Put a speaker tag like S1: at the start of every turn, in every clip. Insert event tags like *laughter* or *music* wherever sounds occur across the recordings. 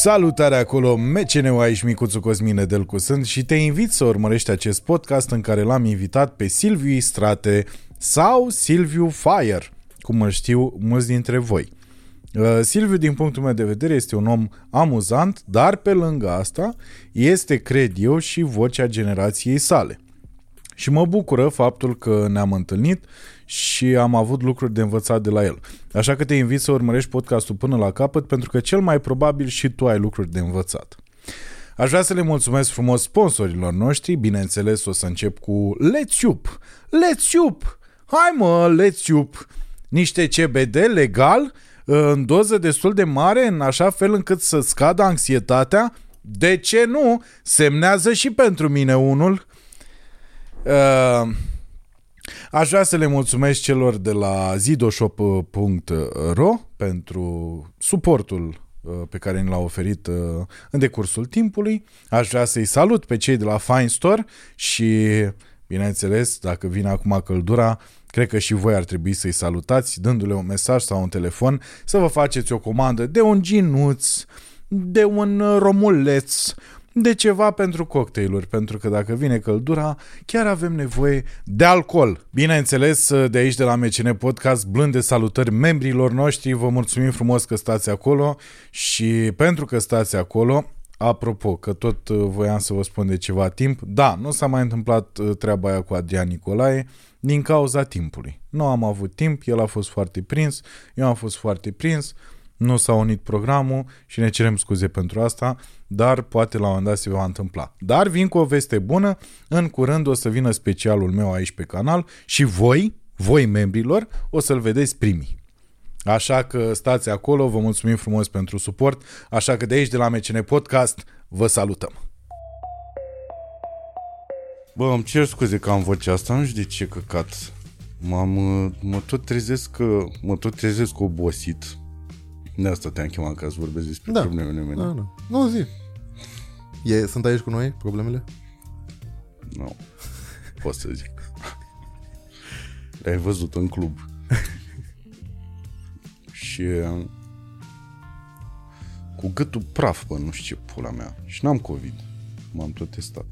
S1: Salutare acolo, meceneu aici, micuțul Cosmine Delcu sunt și te invit să urmărești acest podcast în care l-am invitat pe Silviu Istrate sau Silviu Fire, cum îl știu mulți dintre voi. Uh, Silviu, din punctul meu de vedere, este un om amuzant, dar pe lângă asta este, cred eu, și vocea generației sale. Și mă bucură faptul că ne-am întâlnit și am avut lucruri de învățat de la el. Așa că te invit să urmărești podcastul până la capăt, pentru că cel mai probabil și tu ai lucruri de învățat. Aș vrea să le mulțumesc frumos sponsorilor noștri, bineînțeles o să încep cu Let's Up. Let's Up! Hai mă, Let's Up! Niște CBD legal, în doză destul de mare, în așa fel încât să scadă anxietatea. De ce nu? Semnează și pentru mine unul. Uh, Aș vrea să le mulțumesc celor de la zidoshop.ro pentru suportul uh, pe care ni l-au oferit uh, în decursul timpului. Aș vrea să-i salut pe cei de la Fine Store și, bineînțeles, dacă vine acum căldura, cred că și voi ar trebui să-i salutați, dându-le un mesaj sau un telefon, să vă faceți o comandă de un ginuț, de un romuleț, de ceva pentru cocktailuri, pentru că dacă vine căldura, chiar avem nevoie de alcool. Bineînțeles, de aici de la MCN Podcast, blânde salutări membrilor noștri, vă mulțumim frumos că stați acolo și pentru că stați acolo, Apropo, că tot voiam să vă spun de ceva timp, da, nu s-a mai întâmplat uh, treaba aia cu Adrian Nicolae din cauza timpului. Nu am avut timp, el a fost foarte prins, eu am fost foarte prins, nu s-a unit programul și ne cerem scuze pentru asta, dar poate la un moment dat se va întâmpla. Dar vin cu o veste bună, în curând o să vină specialul meu aici pe canal și voi, voi membrilor, o să-l vedeți primii. Așa că stați acolo, vă mulțumim frumos pentru suport, așa că de aici, de la MCN Podcast, vă salutăm. Bă, îmi cer scuze că am vocea asta, nu știu de ce căcat. M-am, mă tot trezesc, mă tot trezesc obosit de asta te-am chemat ca să vorbesc despre da. problemele mele.
S2: Da, da. Nu, zi. E, sunt aici cu noi problemele?
S1: Nu. No. Pot să zic. Le-ai văzut în club. și cu gâtul praf, bă, nu știu ce pula mea. Și n-am COVID. M-am tot testat.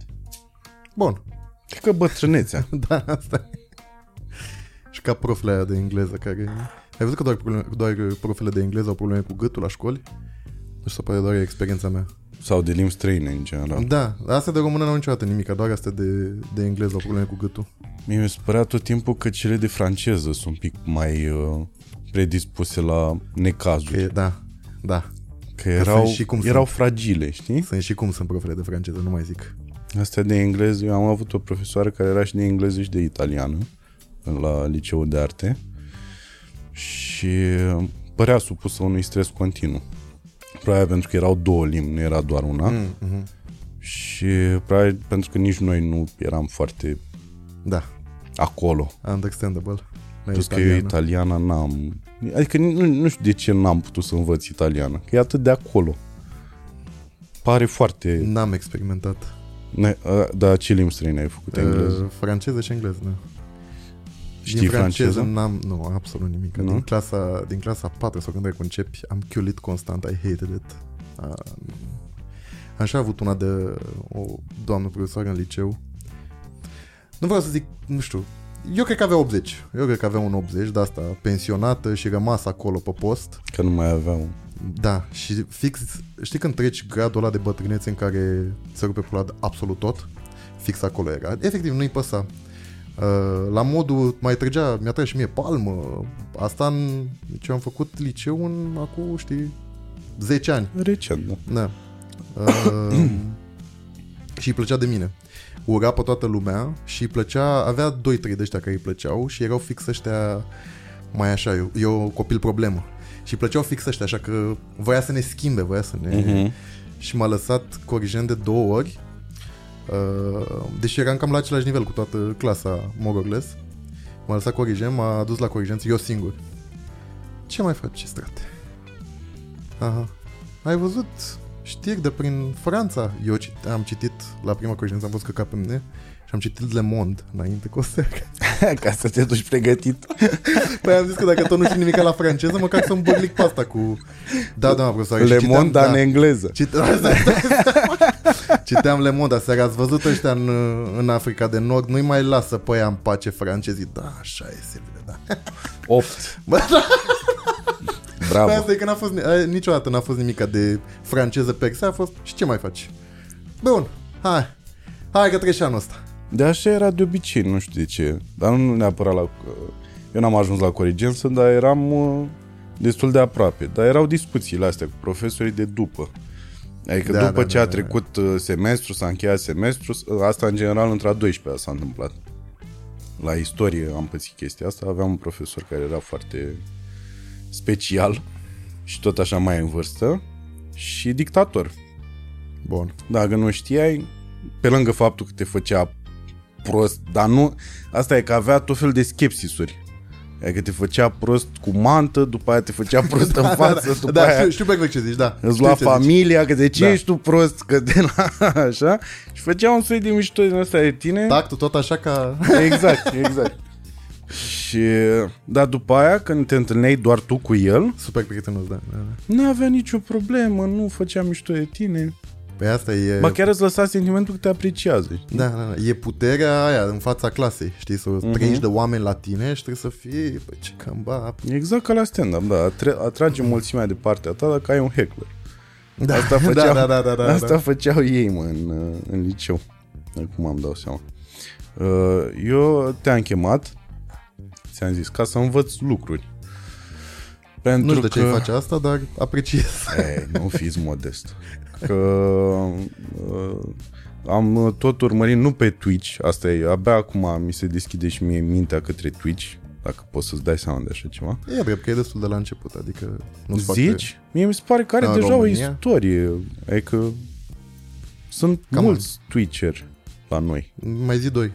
S2: Bun.
S1: Cred că bătrânețea. *laughs*
S2: da, asta e. Și ca profile de engleză care ai văzut că doar, probleme, doar profile de engleză au probleme cu gâtul la școli? Nu știu, poate doar e experiența mea.
S1: Sau de limbi străine, în general.
S2: Da, astea de română nu au niciodată nimic, doar astea de, de engleză au probleme cu gâtul.
S1: Mie mi se părea tot timpul că cele de franceză sunt un pic mai uh, predispuse la necazuri.
S2: Că, da, da.
S1: Că erau, și cum erau sunt. fragile, știi?
S2: Sunt și cum sunt profile de franceză, nu mai zic.
S1: Astea de engleză, eu am avut o profesoară care era și de engleză și de italiană la liceul de arte și părea supusă unui stres continuu. Probabil pentru că erau două limbi, nu era doar una. Mm, hmm Și probabil pentru că nici noi nu eram foarte
S2: da.
S1: acolo.
S2: Understandable.
S1: Plus că eu italiana n-am... Adică nu, nu știu de ce n-am putut să învăț italiană. Că e atât de acolo. Pare foarte...
S2: N-am experimentat.
S1: Ne, dar ce limbi străine ai făcut? Engleză? Uh,
S2: franceză și engleză, da.
S1: Știi din franceză? franceză?
S2: N-am, nu, absolut nimic. Nu? Din, clasa, din clasa 4 sau când ai începi, am chiulit constant, I hated it. Uh, am și avut una de o doamnă profesoară în liceu. Nu vreau să zic, nu știu, eu cred că avea 80. Eu cred că avea un 80 de asta, pensionată și rămas acolo pe post.
S1: Că nu mai avea un...
S2: Da, și fix, știi când treci gradul ăla de bătrânețe în care se rupe pula absolut tot? Fix acolo era. Efectiv, nu-i păsa. Uh, la modul, mai trăgea, mi-a trăit și mie palmă. Asta în ce am făcut liceu în acum, știi, 10 ani.
S1: Recent, da.
S2: Da. Uh, *clears throat* și îi plăcea de mine. Ura pe toată lumea și îi plăcea, avea 2-3 de ăștia care îi plăceau și erau fix ăștia mai așa, eu, eu copil problemă. Și îi plăceau fix ăștia, așa că voia să ne schimbe, voia să ne... Uh-huh. Și m-a lăsat corigent de două ori Uh, deși eram cam la același nivel cu toată clasa, more or less. M-a lăsat corigent, m-a dus la corigență, eu singur. Ce mai faci, strate? Aha. Ai văzut știri de prin Franța? Eu cit- am citit la prima corigență, am văzut că pe mine și am citit Le Monde înainte cu o seară. *laughs*
S1: Ca să te duci pregătit. *laughs*
S2: Păi am zis că dacă tot nu știi nimic la franceză, măcar să-mi băglic pe asta cu... Da, da, profesor.
S1: Le Monde, dar în engleză. *laughs*
S2: Citeam Le Monde aseară. Ați văzut ăștia în, în Africa de Nord? Nu-i mai lasă pe ea în pace francezii. Da, așa e, Silvia, da.
S1: 8.
S2: Bă, da.
S1: Bravo.
S2: Păi asta e că n-a fost, a, niciodată n-a fost nimica de franceză pe se, a fost și ce mai faci? Bun, hai, hai că trece anul ăsta.
S1: De așa era de obicei, nu știu de ce. Dar nu neapărat la... Eu n-am ajuns la Corigență, dar eram uh, destul de aproape. Dar erau discuțiile astea cu profesorii de după. Adică da, după da, ce da, a trecut da. semestru, s-a încheiat semestru, asta în general între a 12 s-a întâmplat. La istorie am pățit chestia asta, aveam un profesor care era foarte special și tot așa mai în vârstă și dictator.
S2: Bun.
S1: Dacă nu știai, pe lângă faptul că te făcea prost, dar nu... Asta e că avea tot fel de skepsisuri. Adică te făcea prost cu mantă, după aia te făcea *laughs* prost da, în față, da, da,
S2: după
S1: da,
S2: aia... Știu, știu pe ce zici, da.
S1: Îți lua familia, că de ce da. ești tu prost, că de la... *laughs* Așa. Și făcea un soi de mișto din ăsta de tine.
S2: Tactul tot așa ca... *laughs*
S1: Exact, exact. Și, da, după aia, când te întâlneai doar tu cu el...
S2: Super prietenos, da. da,
S1: da. Nu avea nicio problemă, nu făcea mișto de tine.
S2: Păi asta e...
S1: Ba chiar îți lăsa sentimentul că te apreciază.
S2: Da, da, da. E puterea aia în fața clasei, știi? Să uh-huh. treci de oameni la tine și trebuie să fii, păi ce cămba.
S1: Exact ca la stand-up, da. Atrage mulțimea de partea ta dacă ai un heckler.
S2: Da, asta *laughs* făceau, da, da, da, da,
S1: asta
S2: da.
S1: făceau ei, mă, în, în liceu. Acum am dau seama. Uh, eu te-am chemat, ți-am zis, ca să învăț lucruri.
S2: Pentru nu știu că... de ce face asta, dar apreciez. *laughs*
S1: E, nu fiți modest. Că uh, am tot urmărit, nu pe Twitch, asta e, abia acum mi se deschide și mie mintea către Twitch, dacă poți să-ți dai seama de așa ceva.
S2: E, bă, că e destul de la început, adică nu
S1: Zici? Foarte... Mie mi se pare că are deja România? o istorie, adică sunt Cam mulți an. Twitcheri la noi.
S2: Mai zi doi.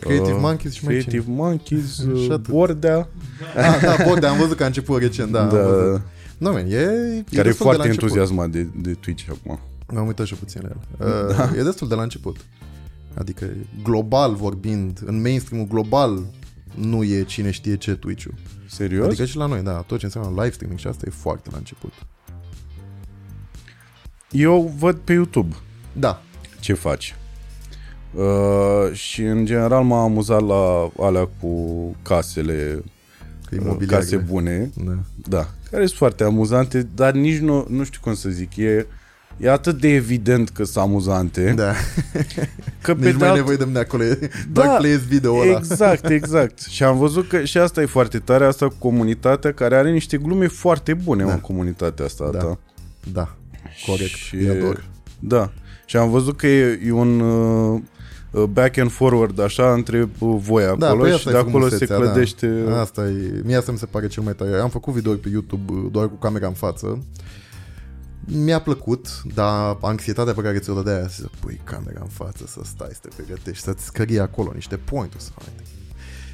S2: Creative uh, Monkeys și mai
S1: Creative cine? Monkeys, *laughs* uh, Bordea.
S2: Ah, da, Bordea, am văzut că a început recent, da. da. Nu, man, e, e
S1: Care e foarte entuziasmat de, de Twitch acum.
S2: M-am uitat și puțin la el. *laughs* Uh, da. E destul de la început. Adică, global vorbind, în mainstream global, nu e cine știe ce Twitch-ul.
S1: Serios?
S2: Adică și la noi, da, tot ce înseamnă live streaming și asta e foarte la început.
S1: Eu văd pe YouTube.
S2: Da.
S1: Ce faci. Uh, și în general m-am amuzat la alea cu casele uh, case bune. Da. da. Care sunt foarte amuzante, dar nici nu, nu știu cum să zic. E, e atât de evident că sunt amuzante.
S2: Da. *laughs*
S1: Că
S2: nici pe mai alt... nevoie de acolo. Da, doar playezi video ăla.
S1: Exact, exact. și am văzut că și asta e foarte tare, asta cu comunitatea care are niște glume foarte bune da. în comunitatea asta
S2: da.
S1: ta.
S2: Da, corect. Și, ador.
S1: Da. Și am văzut că e, e un... Uh, Uh, back and forward, așa, între uh, voi da, acolo da, și de acolo se clădește...
S2: Da. Asta e, mie asta mi se pare cel mai tare. Am făcut video pe YouTube uh, doar cu camera în față. Mi-a plăcut, dar anxietatea pe care ți-o dădea să pui camera în față, să stai, să te pregătești, să-ți scrie acolo niște point-uri. Să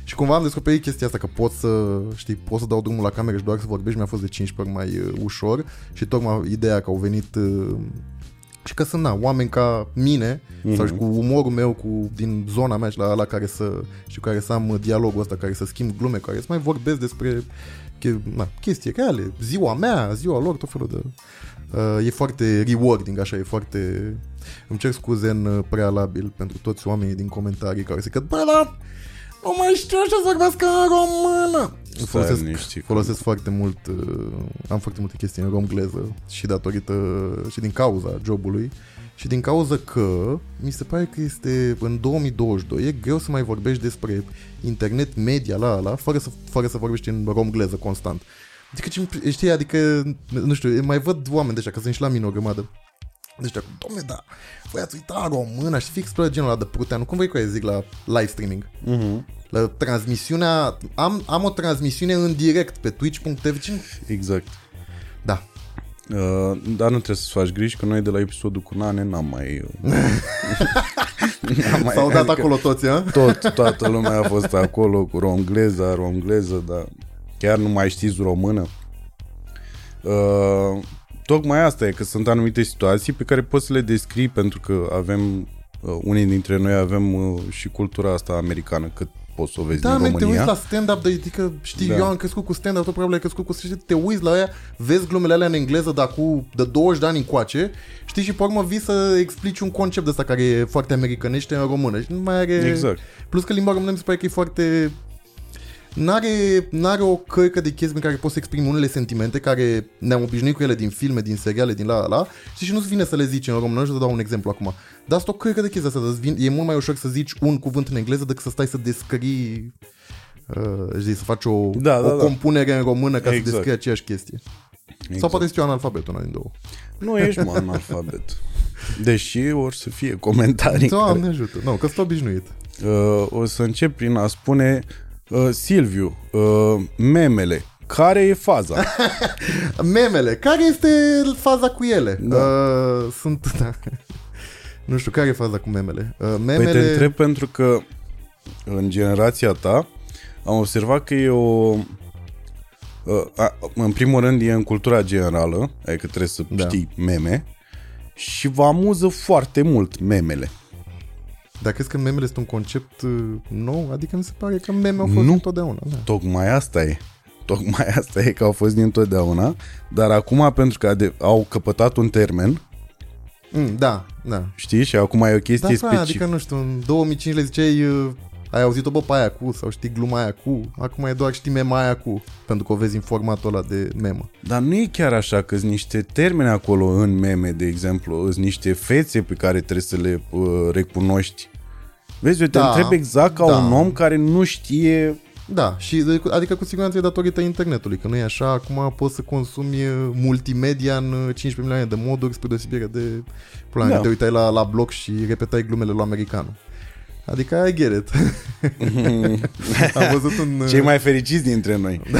S2: și cumva am descoperit chestia asta, că pot să, știi, pot să dau drumul la cameră și doar să vorbești, mi-a fost de 15 ori mai uh, ușor și tocmai ideea că au venit uh, și că sunt, na, oameni ca mine, mm-hmm. sau și cu umorul meu cu, din zona mea și la, la care să, și care să am dialogul ăsta, care să schimb glume, care să mai vorbesc despre na, chestii reale, ziua mea, ziua lor, tot felul de... Uh, e foarte rewarding, așa, e foarte... Îmi cer scuze în prealabil pentru toți oamenii din comentarii care se cred, bă, dar nu mai știu așa să vorbesc în română. Folosesc, folosesc foarte mult, uh, am foarte multe chestii în romgleză și datorită, și din cauza jobului și din cauza că mi se pare că este în 2022 e greu să mai vorbești despre internet media la ala fără să, fără să vorbești în romgleză constant. Adică, știi, adică, nu știu, mai văd oameni de așa, că sunt și la mine o grămadă. Deci, domne, da, voi ați uitat română și fix pe genul ăla de pruteanu. Cum vrei că zic la live streaming? Uh-huh. La transmisiunea... Am, am o transmisiune în direct pe twitch.tv.
S1: Exact.
S2: Da.
S1: Uh, dar nu trebuie să-ți faci griji că noi de la episodul cu Nane n-am mai... Uh, *laughs*
S2: n-am S-au dat adică acolo toți, a?
S1: Tot, toată lumea a fost acolo cu romgleza, romgleză, dar chiar nu mai știți română. Uh, tocmai asta e, că sunt anumite situații pe care poți să le descrii pentru că avem uh, unii dintre noi avem uh, și cultura asta americană, cât poți să o vezi
S2: Da,
S1: din
S2: man, te
S1: România.
S2: uiți la stand-up, de, adică, știi,
S1: Da.
S2: eu am crescut cu stand-up, tot probabil ai crescut cu știi, te uiți la ea, vezi glumele alea în engleză, dar cu de 20 de ani încoace, știi, și pe urmă vii să explici un concept de ăsta care e foarte americanește în română și nu mai are...
S1: Exact.
S2: Plus că limba română mi se pare că e foarte... N-are, n-are o cărcă de chestii în care poți să exprimi unele sentimente care ne-am obișnuit cu ele din filme, din seriale, din la la la știi, și nu-ți vine să le zici în română, nu știu să dau un exemplu acum. Dar asta o cărcă de chestii astea, îți vin, e mult mai ușor să zici un cuvânt în engleză decât să stai să descrii, uh, știi, să faci o,
S1: Da, da,
S2: o
S1: da.
S2: compunere în română ca
S1: Exact.
S2: să descrii aceeași chestie.
S1: Exact.
S2: Sau poate sunt eu analfabet, una din două.
S1: Nu ești, mă, analfabet. Deși or să fie comentarii. care-
S2: Doamne ajută. Nu, că sunt obișnuit.
S1: Uh, o să încep prin a spune uh, Silviu, uh, memele, care e faza? *laughs*
S2: Memele. Care este faza cu ele?
S1: Da.
S2: Uh, sunt... *laughs* Da. Nu știu, care e faza cu memele? Uh, memele...
S1: Păi te întreb pentru că în generația ta am observat că e o... Uh, a, în primul rând e în cultura generală, adică trebuie să
S2: Da.
S1: știi meme și vă amuză foarte mult memele.
S2: Dar crezi că memele sunt un concept uh, nou? Adică mi se pare că meme au fost
S1: Nu.
S2: întotdeauna. Da.
S1: Tocmai asta e. Tocmai *laughs* asta e că au fost dintotdeauna, dar acum pentru că ade- au căpătat un termen,
S2: Mm, da, da.
S1: știi, și acum e o
S2: Da,
S1: chestie
S2: frate,
S1: specifică.
S2: adică nu știu, în 2005 le ziceai uh, ai auzit-o bă pe aia cu sau știi gluma aia cu acum e doar știi mema aia cu pentru că o vezi în formatul ăla de memă
S1: Dar nu e chiar așa, că sunt niște termeni acolo în meme, de exemplu, sunt niște fețe pe care trebuie să le uh, recunoști. Vezi, eu te
S2: Da,
S1: întreb exact ca
S2: da.
S1: un om care nu știe...
S2: Da, și de- adică cu siguranță e datorită internetului, că nu e așa, acum poți să consumi uh, multimedia în uh, 15 milioane de moduri spre deosebire de până
S1: Da.
S2: da. te uitai la, la blog și repetai glumele lui americanul. Adică I get it. *laughs* Am văzut un... uh,
S1: Cei mai fericiți dintre noi. *laughs*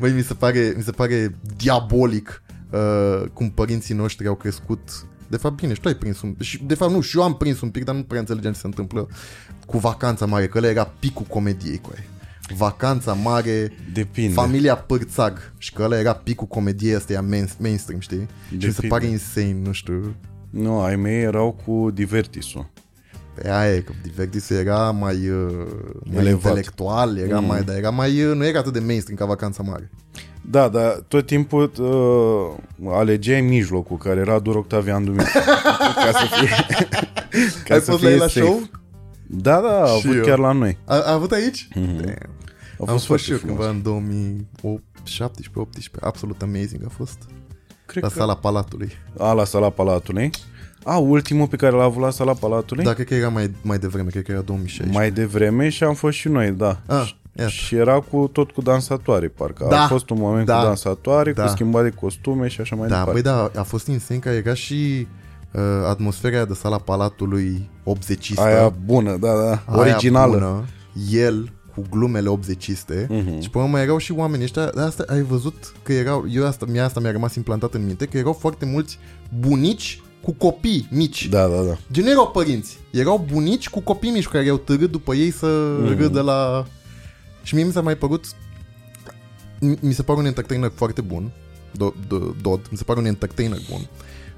S2: Băi, mi se pare, mi se pare diabolic uh, cum părinții noștri au crescut. De fapt, bine, și tu ai prins un... Și, de fapt, nu, și eu am prins un pic, dar nu prea înțelegem ce se întâmplă cu vacanța mare, că ăla era picul comediei cu aia. Vacanța mare,
S1: Depinde.
S2: familia Pârțag și că ăla era picul comediei ăsta e main, mainstream, știi? Și mi se
S1: Depinde.
S2: pare insane, nu știu.
S1: Nu, ai mei erau cu divertisul.
S2: Pe aia e, că Divertis era mai, uh, mai
S1: Elevat.
S2: intelectual, era mm. mai, dar era mai, uh, nu era atât de mainstream ca vacanța mare.
S1: Da, dar tot timpul uh, alegeai mijlocul, care era Dur Octavian Dumitru. *laughs* ca să fie... *laughs* ca
S2: Ai
S1: să
S2: fost la
S1: fie
S2: el la
S1: safe.
S2: show?
S1: Da, da, a
S2: Și
S1: avut
S2: eu.
S1: chiar la noi.
S2: A, a avut aici?
S1: Mhm.
S2: Damn.
S1: A
S2: Am
S1: fost,
S2: fost și eu
S1: foarte
S2: cândva
S1: frumos.
S2: în 2017-18, absolut amazing a fost.
S1: Cred
S2: La
S1: că...
S2: sala Palatului.
S1: A, la sala Palatului. A, ultimul pe care l-a avut la sala Palatului?
S2: Da, cred că era mai, mai devreme, cred că era 2016.
S1: Mai devreme și am fost și noi, da.
S2: Ah, iată.
S1: și era cu tot cu dansatoare, parcă.
S2: Da,
S1: A fost un moment
S2: da,
S1: cu dansatoare,
S2: da.
S1: cu schimbare de costume și așa mai
S2: Da,
S1: departe.
S2: băi, da, a fost insane că era și uh, atmosfera aia de sala Palatului 80
S1: Aia bună, da, da.
S2: aia
S1: Originală.
S2: Bună, el cu glumele 80
S1: Mhm.
S2: și până mai erau și oamenii ăștia, dar asta ai văzut că erau, eu asta, mie asta mi-a rămas implantat în minte, că erau foarte mulți bunici cu copii mici.
S1: Da, da, da.
S2: Gen nu erau părinți, erau bunici cu copii mici care i-au târât după ei să
S1: Mhm.
S2: mm. râdă la... Și mie mi s-a mai părut... mi- Mi se pare un entertainer foarte bun, Do- Do- Dodd, mi se pare un entertainer bun.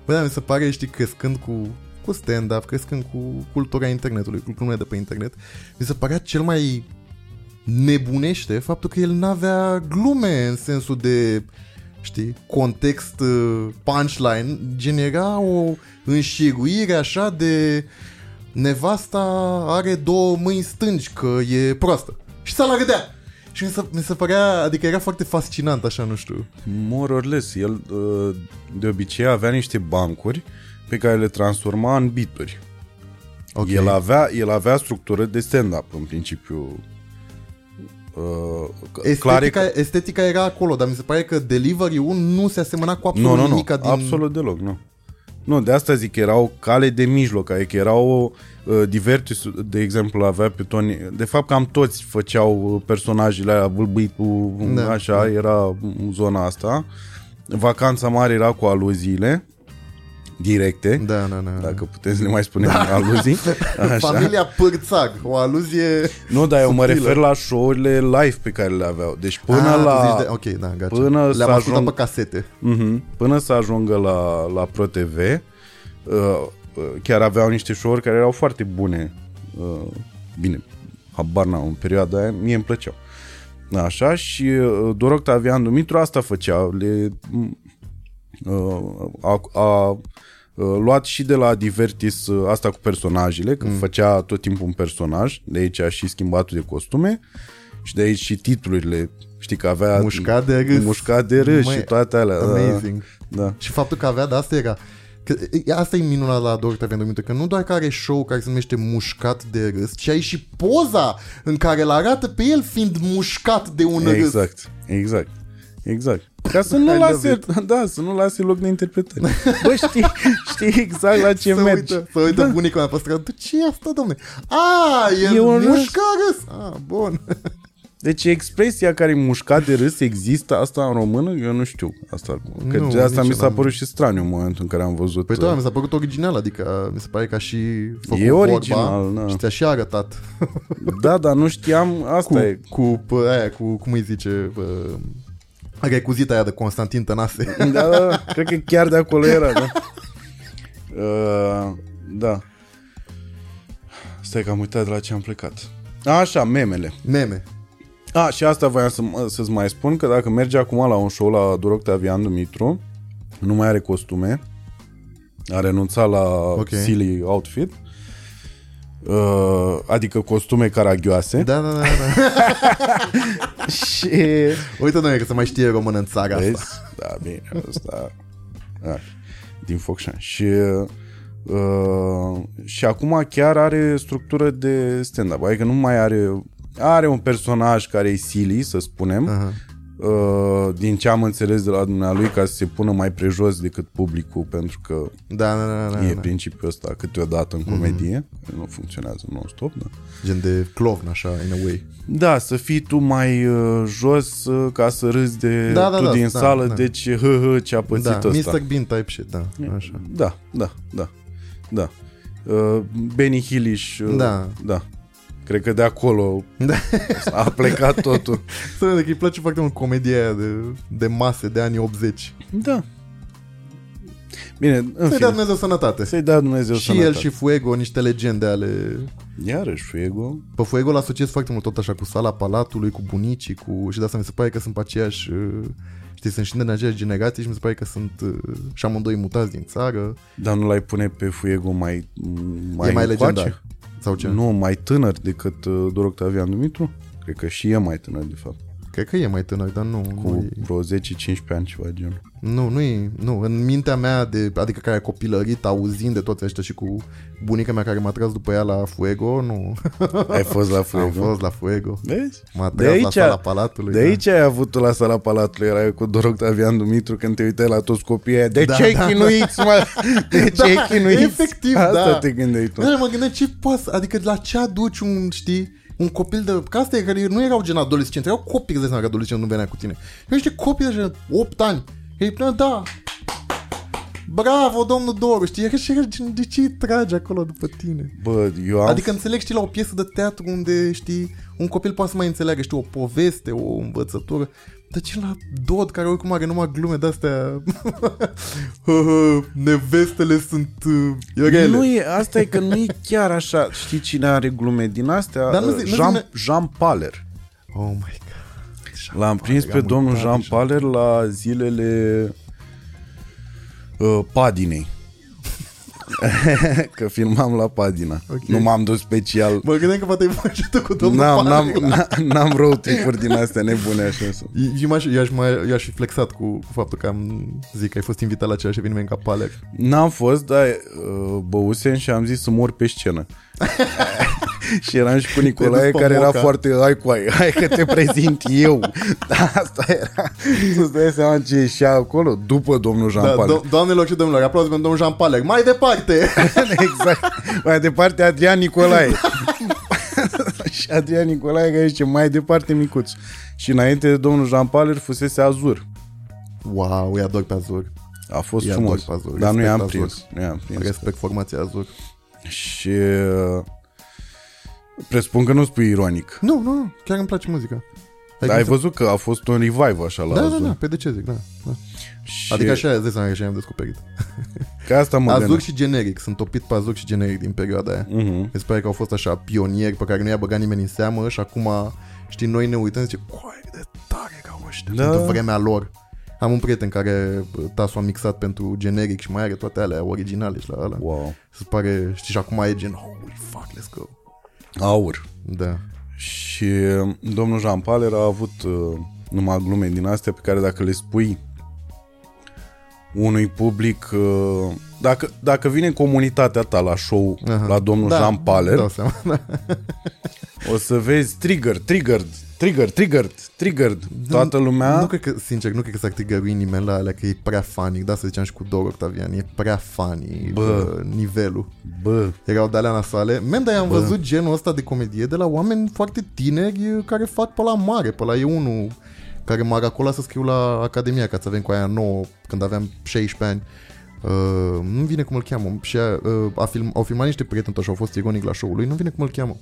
S2: Bă, dar mi se pare, știi, crescând cu, cu stand-up, crescând cu cultura internetului, cu glumele de pe internet, mi se părea cel mai nebunește faptul că el n-avea glume în sensul de știi, context uh, punchline, genera o înșiruire așa de nevasta are două mâini stângi că e proastă. Și să la râdea. Și mi se, mi se părea, adică era foarte fascinant așa, nu știu.
S1: More or less. El uh, de obicei avea niște bancuri pe care le transforma în bituri.
S2: Ok.
S1: El, avea, el avea structură de stand-up în principiu. Uh, clar e
S2: Estetica,
S1: că-
S2: estetica era acolo, dar mi se pare că delivery-ul nu se asemăna cu absolut
S1: nu, nu, nu,
S2: nimica din...
S1: absolut deloc, nu. Nu, de asta zic că era o cale de mijloc, adică era o uh, divertis, de exemplu, avea pe Tony, de fapt cam toți făceau uh, personajele alea, bâlbâitul,
S2: Da.
S1: așa, era zona asta. Vacanța mare era cu aluziile directe,
S2: Da, da, da.
S1: dacă putem să le mai spunem aluzii. *laughs* Așa.
S2: Familia Pârțag, o aluzie...
S1: Nu, dar eu mă
S2: subtilă.
S1: refer la show-urile live pe care le aveau. Deci până
S2: Ah, tu
S1: la...
S2: zici de... Ok, da, gata.
S1: până să
S2: Le-am ascultat
S1: ajung-
S2: pe casete.
S1: Mhm. Până să ajungă la, la ProTV, uh, uh, chiar aveau niște show-uri care erau foarte bune. Uh, bine, habar n-am, în perioada aia, mie îmi plăceau. Așa, și uh, Dor Octavian Dumitru asta făcea. Le, uh, a, a uh, luat și de la Divertis uh, asta cu personajele, că mm. făcea tot timpul un personaj, de aici a și schimbatul de costume și de aici și titlurile. Știi că avea
S2: Mușcat de râs.
S1: mușcat de râs
S2: Măi,
S1: și toate alea. da.
S2: Amazing.
S1: Da.
S2: Și faptul că avea, de asta era... Că, e- asta e minunat la Dor Octavian Dumitru, că nu doar că are show care se numește Mușcat de râs, ci ai și poza în care îl arată pe el fiind mușcat de un râs.
S1: Exact, exact. Exact. Ca să nu
S2: I
S1: lase,
S2: love
S1: da, să nu lase loc de interpretări. *laughs* Bă, știi, știi exact la ce
S2: să
S1: mergi.
S2: uită, să uită da. bunicul meu pe stradă, "Tu ce e asta, domne? A, e,
S1: E
S2: e
S1: un
S2: un
S1: râs."
S2: mușcat râs. A, bun. *laughs*
S1: Deci expresia care e mușcat de râs există asta în română? Eu nu știu asta. Că
S2: Nu,
S1: de asta
S2: nici
S1: mi
S2: eu
S1: s-a
S2: n-am.
S1: părut și straniu în momentul în care am văzut.
S2: Păi da, mi s-a părut original, adică mi se pare că a și făcut
S1: E
S2: vorba
S1: original, da.
S2: și ți-a și arătat
S1: Da, dar nu știam, asta
S2: cu,
S1: e.
S2: cu, cu, aia, cu, cum îi zice, uh, recuzita aia de Constantin Tănase. *laughs*
S1: Da, da, da, cred că chiar de acolo era, da. *laughs* Uh, da. Stai că am uitat de la ce am plecat. Așa, memele.
S2: Meme.
S1: A, și asta voiam să, să-ți mai spun, că dacă merge acum la un show la Dor Octavian Dumitru, nu mai are costume, a renunțat la
S2: Ok.
S1: okay. silly outfit, uh, adică costume caragioase
S2: Da, da, da, da. *laughs*
S1: și...
S2: Uite, noi că să mai știe român în țara asta.
S1: Vezi? Da, bine, asta... Da, din Focșani. Și... Uh, și acum chiar are structură de stand-up, adică nu mai are... Are un personaj care e silly, să spunem,
S2: Aha.
S1: Uh, din ce am înțeles de la dumnealui, ca să se pună mai prejos decât publicul, pentru că
S2: Da, da, da, da,
S1: e
S2: da.
S1: principiul ăsta câteodată în comedie, mm-hmm. nu funcționează non-stop, da.
S2: Gen de clown, așa, in a way.
S1: Da, să fii tu mai uh, jos uh, ca să râzi de
S2: Da, da,
S1: tu
S2: da,
S1: din
S2: da,
S1: sală,
S2: da.
S1: deci hă, hă, ce a pățit
S2: Da,
S1: ăsta.
S2: Mr. Bean type shit, da, așa.
S1: Da, da, da, da. Uh, Benny Hillish, uh,
S2: Da.
S1: da. Cred că de acolo
S2: Da.
S1: a plecat totul. *laughs*
S2: Să vede că îi place foarte mult comedia aia de, de mase de anii 80.
S1: Da. Bine, în
S2: Să-i
S1: fine,
S2: dea Dumnezeu sănătate.
S1: să-i dea Dumnezeu
S2: și
S1: sănătate.
S2: el și Fuego, niște legende ale...
S1: Iarăși Fuego.
S2: Pe Fuego îl asociez foarte mult tot așa cu sala palatului, cu bunicii, cu... și de asta mi se pare că sunt pe aceeași... uh, Știi, sunt și din aceeași generație și mi se pare că sunt uh, și amândoi mutați din țară.
S1: Dar nu l-ai pune pe Fuego mai mai,
S2: e mai
S1: încoace?
S2: legendar. Sau ce?
S1: Nu, mai tânăr decât uh, Dor Octavian Dumitru? Cred că și e mai tânăr, de fapt.
S2: Cred că e mai tânăr, dar nu.
S1: Cu
S2: Nu, e,
S1: vreo 10-15 ani, ceva de genul.
S2: nu, nu, e, nu, în mintea mea, de, adică care a copilărit auzind de toți ăștia și cu bunica mea care m-a tras după ea la Fuego, nu.
S1: Ai fost la
S2: Am
S1: Fuego?
S2: fost la Fuego.
S1: Vezi?
S2: M-a
S1: De
S2: tras la
S1: aici,
S2: sala palatului.
S1: de
S2: da.
S1: aici ai avut tu la sala palatului, erai cu Dor Octavian Dumitru când te uitai la toți copiii aia. De
S2: Da,
S1: ce ai
S2: da,
S1: chinuiți, mă? De *laughs* ce
S2: Da,
S1: ai chinuiți?
S2: efectiv,
S1: Asta
S2: da.
S1: te gândeai tu.
S2: Da, mă gândeam ce poți, adică la ce aduci un, știi, un copil de... Că asta e, care nu erau gen adolescenți, erau copii, de seama că adolescenți nu venea cu tine. Erau niște copii de gen 8 ani. Ei, da, da. Bravo, domnul Doru, știi? Era și era gen, de ce îi tragi acolo după tine?
S1: Bă, eu am...
S2: Adică înțeleg, știi, la o piesă de teatru unde, știi, un copil poate să mai înțeleagă, știi, o poveste, o învățătură. Dar ce la Dod, care oricum are numai glume de-astea... *laughs* Nevestele sunt uh, rele.
S1: Nu e, asta e că nu e chiar așa. Știi cine are glume din astea?
S2: Dar nu
S1: Uh,
S2: zi- nu
S1: Jean,
S2: zine-
S1: Jean Paler.
S2: Oh my god.
S1: L-am prins pe
S2: am
S1: domnul
S2: uitat
S1: Jean
S2: deja.
S1: Paler la zilele uh, Padinei. *laughs* că filmam la Padina.
S2: Ok.
S1: Nu m-am dus special.
S2: Mă gândeam că poate ai făcut tu cu domnul
S1: N-am, n-am,
S2: Paler.
S1: n-am, n-am road trip-uri din astea nebune așa. să-
S2: I- m-aș, i-aș, mai, i-aș fi flexat cu, cu faptul că am zic că ai fost invitat la același eveniment ca Paler.
S1: N-am fost, dar uh, băusem și am zis să mor pe scenă. *laughs* și eram și cu Nicolae
S2: Te-ai dus pe
S1: care era
S2: moca.
S1: foarte hai cu ai, hai că te prezint eu. *laughs* Da, asta era. Să-ți dai seama ce ieșea acolo după domnul Jean
S2: Da,
S1: Paul.
S2: do- doamnelor și domnilor, aplauze pentru domnul Jean Paler. Mai departe! *laughs*
S1: exact. Mai departe Adrian Nicolae. și Adrian Nicolae care zice mai departe micuț. Și înainte de domnul Jean Paul fusese Azur.
S2: wow, îi ador pe Azur.
S1: A fost
S2: Ia
S1: frumos.
S2: doi pe Azur.
S1: Dar nu
S2: Respect
S1: i-am
S2: Azur.
S1: prins. Nu i-am prins.
S2: Respect formația Azur.
S1: Și uh, presupun că nu spui ironic.
S2: Nu, nu, nu, chiar îmi place muzica.
S1: Dar ai văzut că a fost un revive așa la
S2: Da, da,
S1: Azur.
S2: da, pe de ce zic, da. da.
S1: Și
S2: Adică așa, îți dai seama că așa am descoperit. *laughs*
S1: Că asta mă
S2: Azur
S1: gândesc.
S2: și generic, sunt topit pe Azur și generic din perioada aia.
S1: Mhm.
S2: Mi se pare că au fost așa pionieri pe care nu i-a băgat nimeni în seamă și acum, știi, noi ne uităm și zice, coai, cât de tare erau ăștia
S1: Da.
S2: pentru vremea lor. Am un prieten care bă, tasul a mixat pentru generic și mai are toate alea originale și la ăla.
S1: Wow.
S2: Se pare, știi, și acum e gen, holy fuck, let's go.
S1: Aur.
S2: Da.
S1: Și uh, domnul Jean Paler a avut uh, numai glume din astea pe care dacă le spui unui public, uh, dacă, dacă vine comunitatea ta la show
S2: Aha.
S1: la domnul
S2: da,
S1: Jean Paler,
S2: Dau seama, da.
S1: o să vezi trigger, triggered, trigger, triggered, triggered. Toată lumea...
S2: Nu cred că, sincer, nu cred că s-ar trigărui nimeni la alea, că e prea funny. Da, să ziceam și cu Dor Octavian, e prea funny
S1: Bă.
S2: bă. nivelul.
S1: Bă,
S2: Erau de alea nasale. Mem, dar am
S1: Bă.
S2: văzut genul ăsta de comedie de la oameni foarte tineri care fac pe la mare. Pe la e unul care m-a acolo să scriu la Academia, ca să avem cu aia nouă, când aveam 16 ani. Uh, nu vine cum îl cheamă. Și a, uh, a film, au filmat niște prieteni și au fost ironic la show-ul lui. Nu vine cum îl cheamă.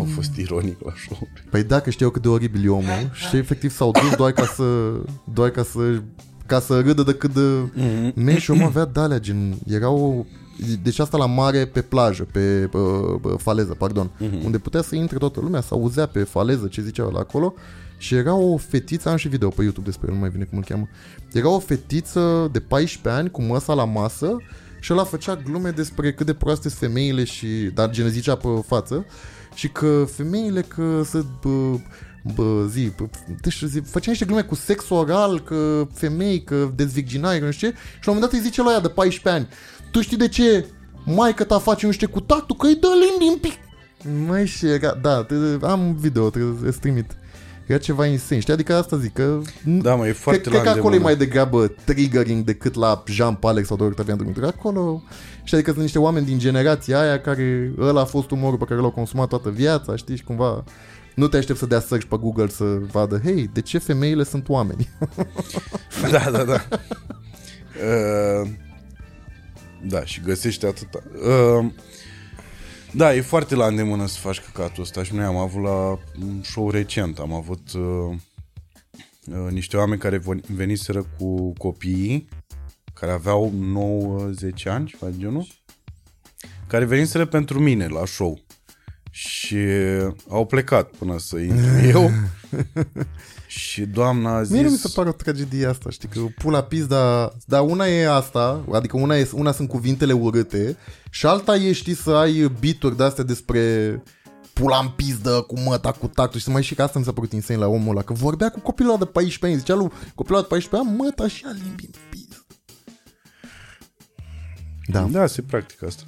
S1: A fost ironic la show
S2: Păi dacă știau cât de oribil e omul și efectiv s-au dus doar ca să doar ca să ca să râdă de cât de
S1: Mhm.
S2: Man, și omul avea de-alea, gen, erau deci asta la mare pe plajă, pe uh, uh, faleză, pardon,
S1: Mhm.
S2: unde putea să intre toată lumea, să auzea pe faleză ce ziceau la acolo și era o fetiță, am și video pe YouTube despre el, nu mai vine cum îl cheamă, era o fetiță de 14 ani cu măsa la masă și ăla făcea glume despre cât de proaste sunt femeile și, dar gen zicea pe față și că femeile că să bă, bă, zi, bă, deci zi, făcea niște glume cu sex oral, că femei, că dezvirginare, că nu știu ce, și la un moment dat îi zice la ea de 14 ani, tu știi de ce maica ta face nu știu ce cu tactul, că îi dă limbi în pic. Mai și era, da, te- am video, trebuie să trimit. Era ceva insane, știi? Adică asta zic, că...
S1: Da, mă, e foarte
S2: cred, cred
S1: la
S2: că acolo e
S1: îndemână.
S2: mai degrabă triggering decât la Jean Palex sau doar Octavian Dumitru. Acolo... Și adică sunt niște oameni din generația aia care ăla a fost umorul pe care l-au consumat toată viața, știi, și cumva nu te aștept să dea search pe Google să vadă, hei, de ce femeile sunt oameni? *laughs*
S1: Da, da, da. Uh, da, și găsește atâta. Uh, da, e foarte la îndemână să faci căcatul ăsta și noi am avut la un show recent, am avut uh, uh, niște oameni care ven- veniseră cu copiii care aveau 9-10 ani, ceva de genul, care veniseră pentru mine la show. Și au plecat până să intru eu *laughs* și doamna a zis...
S2: Mie nu mi se pare o tragedie asta, știi, că pula pizda, dar una e asta, adică una, e, una sunt cuvintele urâte și alta e, știi, să ai bituri de-astea despre pula în pizdă cu măta, cu tactul și să mai și că asta mi s-a părut insane la omul ăla, că vorbea cu copilul ăla de 14 ani, zicea lui copilul ăla de 14 ani, măta și a limbi în pizdă. Da.
S1: Da, se practică asta.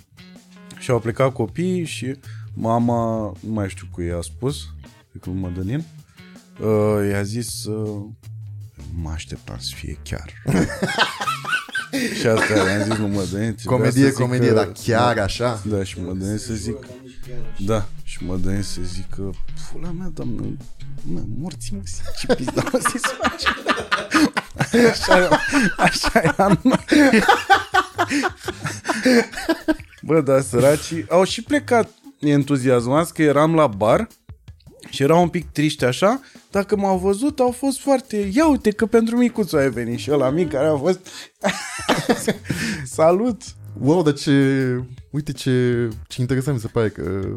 S1: Și au plecat copiii și mama, nu mai știu cu ei a spus, cred că lui Mădălin, uh, i-a zis uh, mă așteptam să fie chiar. *laughs* și asta i-am zis lui Mădălin. trebuia
S2: Comedie,
S1: să zic
S2: comedie,
S1: că-
S2: dar chiar așa.
S1: Da, și Mădălin să zic da, și Mădălin să zic că pula mea, doamnă, mă, morți mă, ce pizda mă să face. Așa, așa eram. Bă, dar săracii au și plecat entuziasmați că eram la bar și erau un pic triști așa, dacă m-au văzut au fost foarte, ia uite că pentru micuțul ai venit și ăla mic care a fost *laughs* salut.
S2: Wow, dar ce... Uite ce, ce interesant mi se pare că...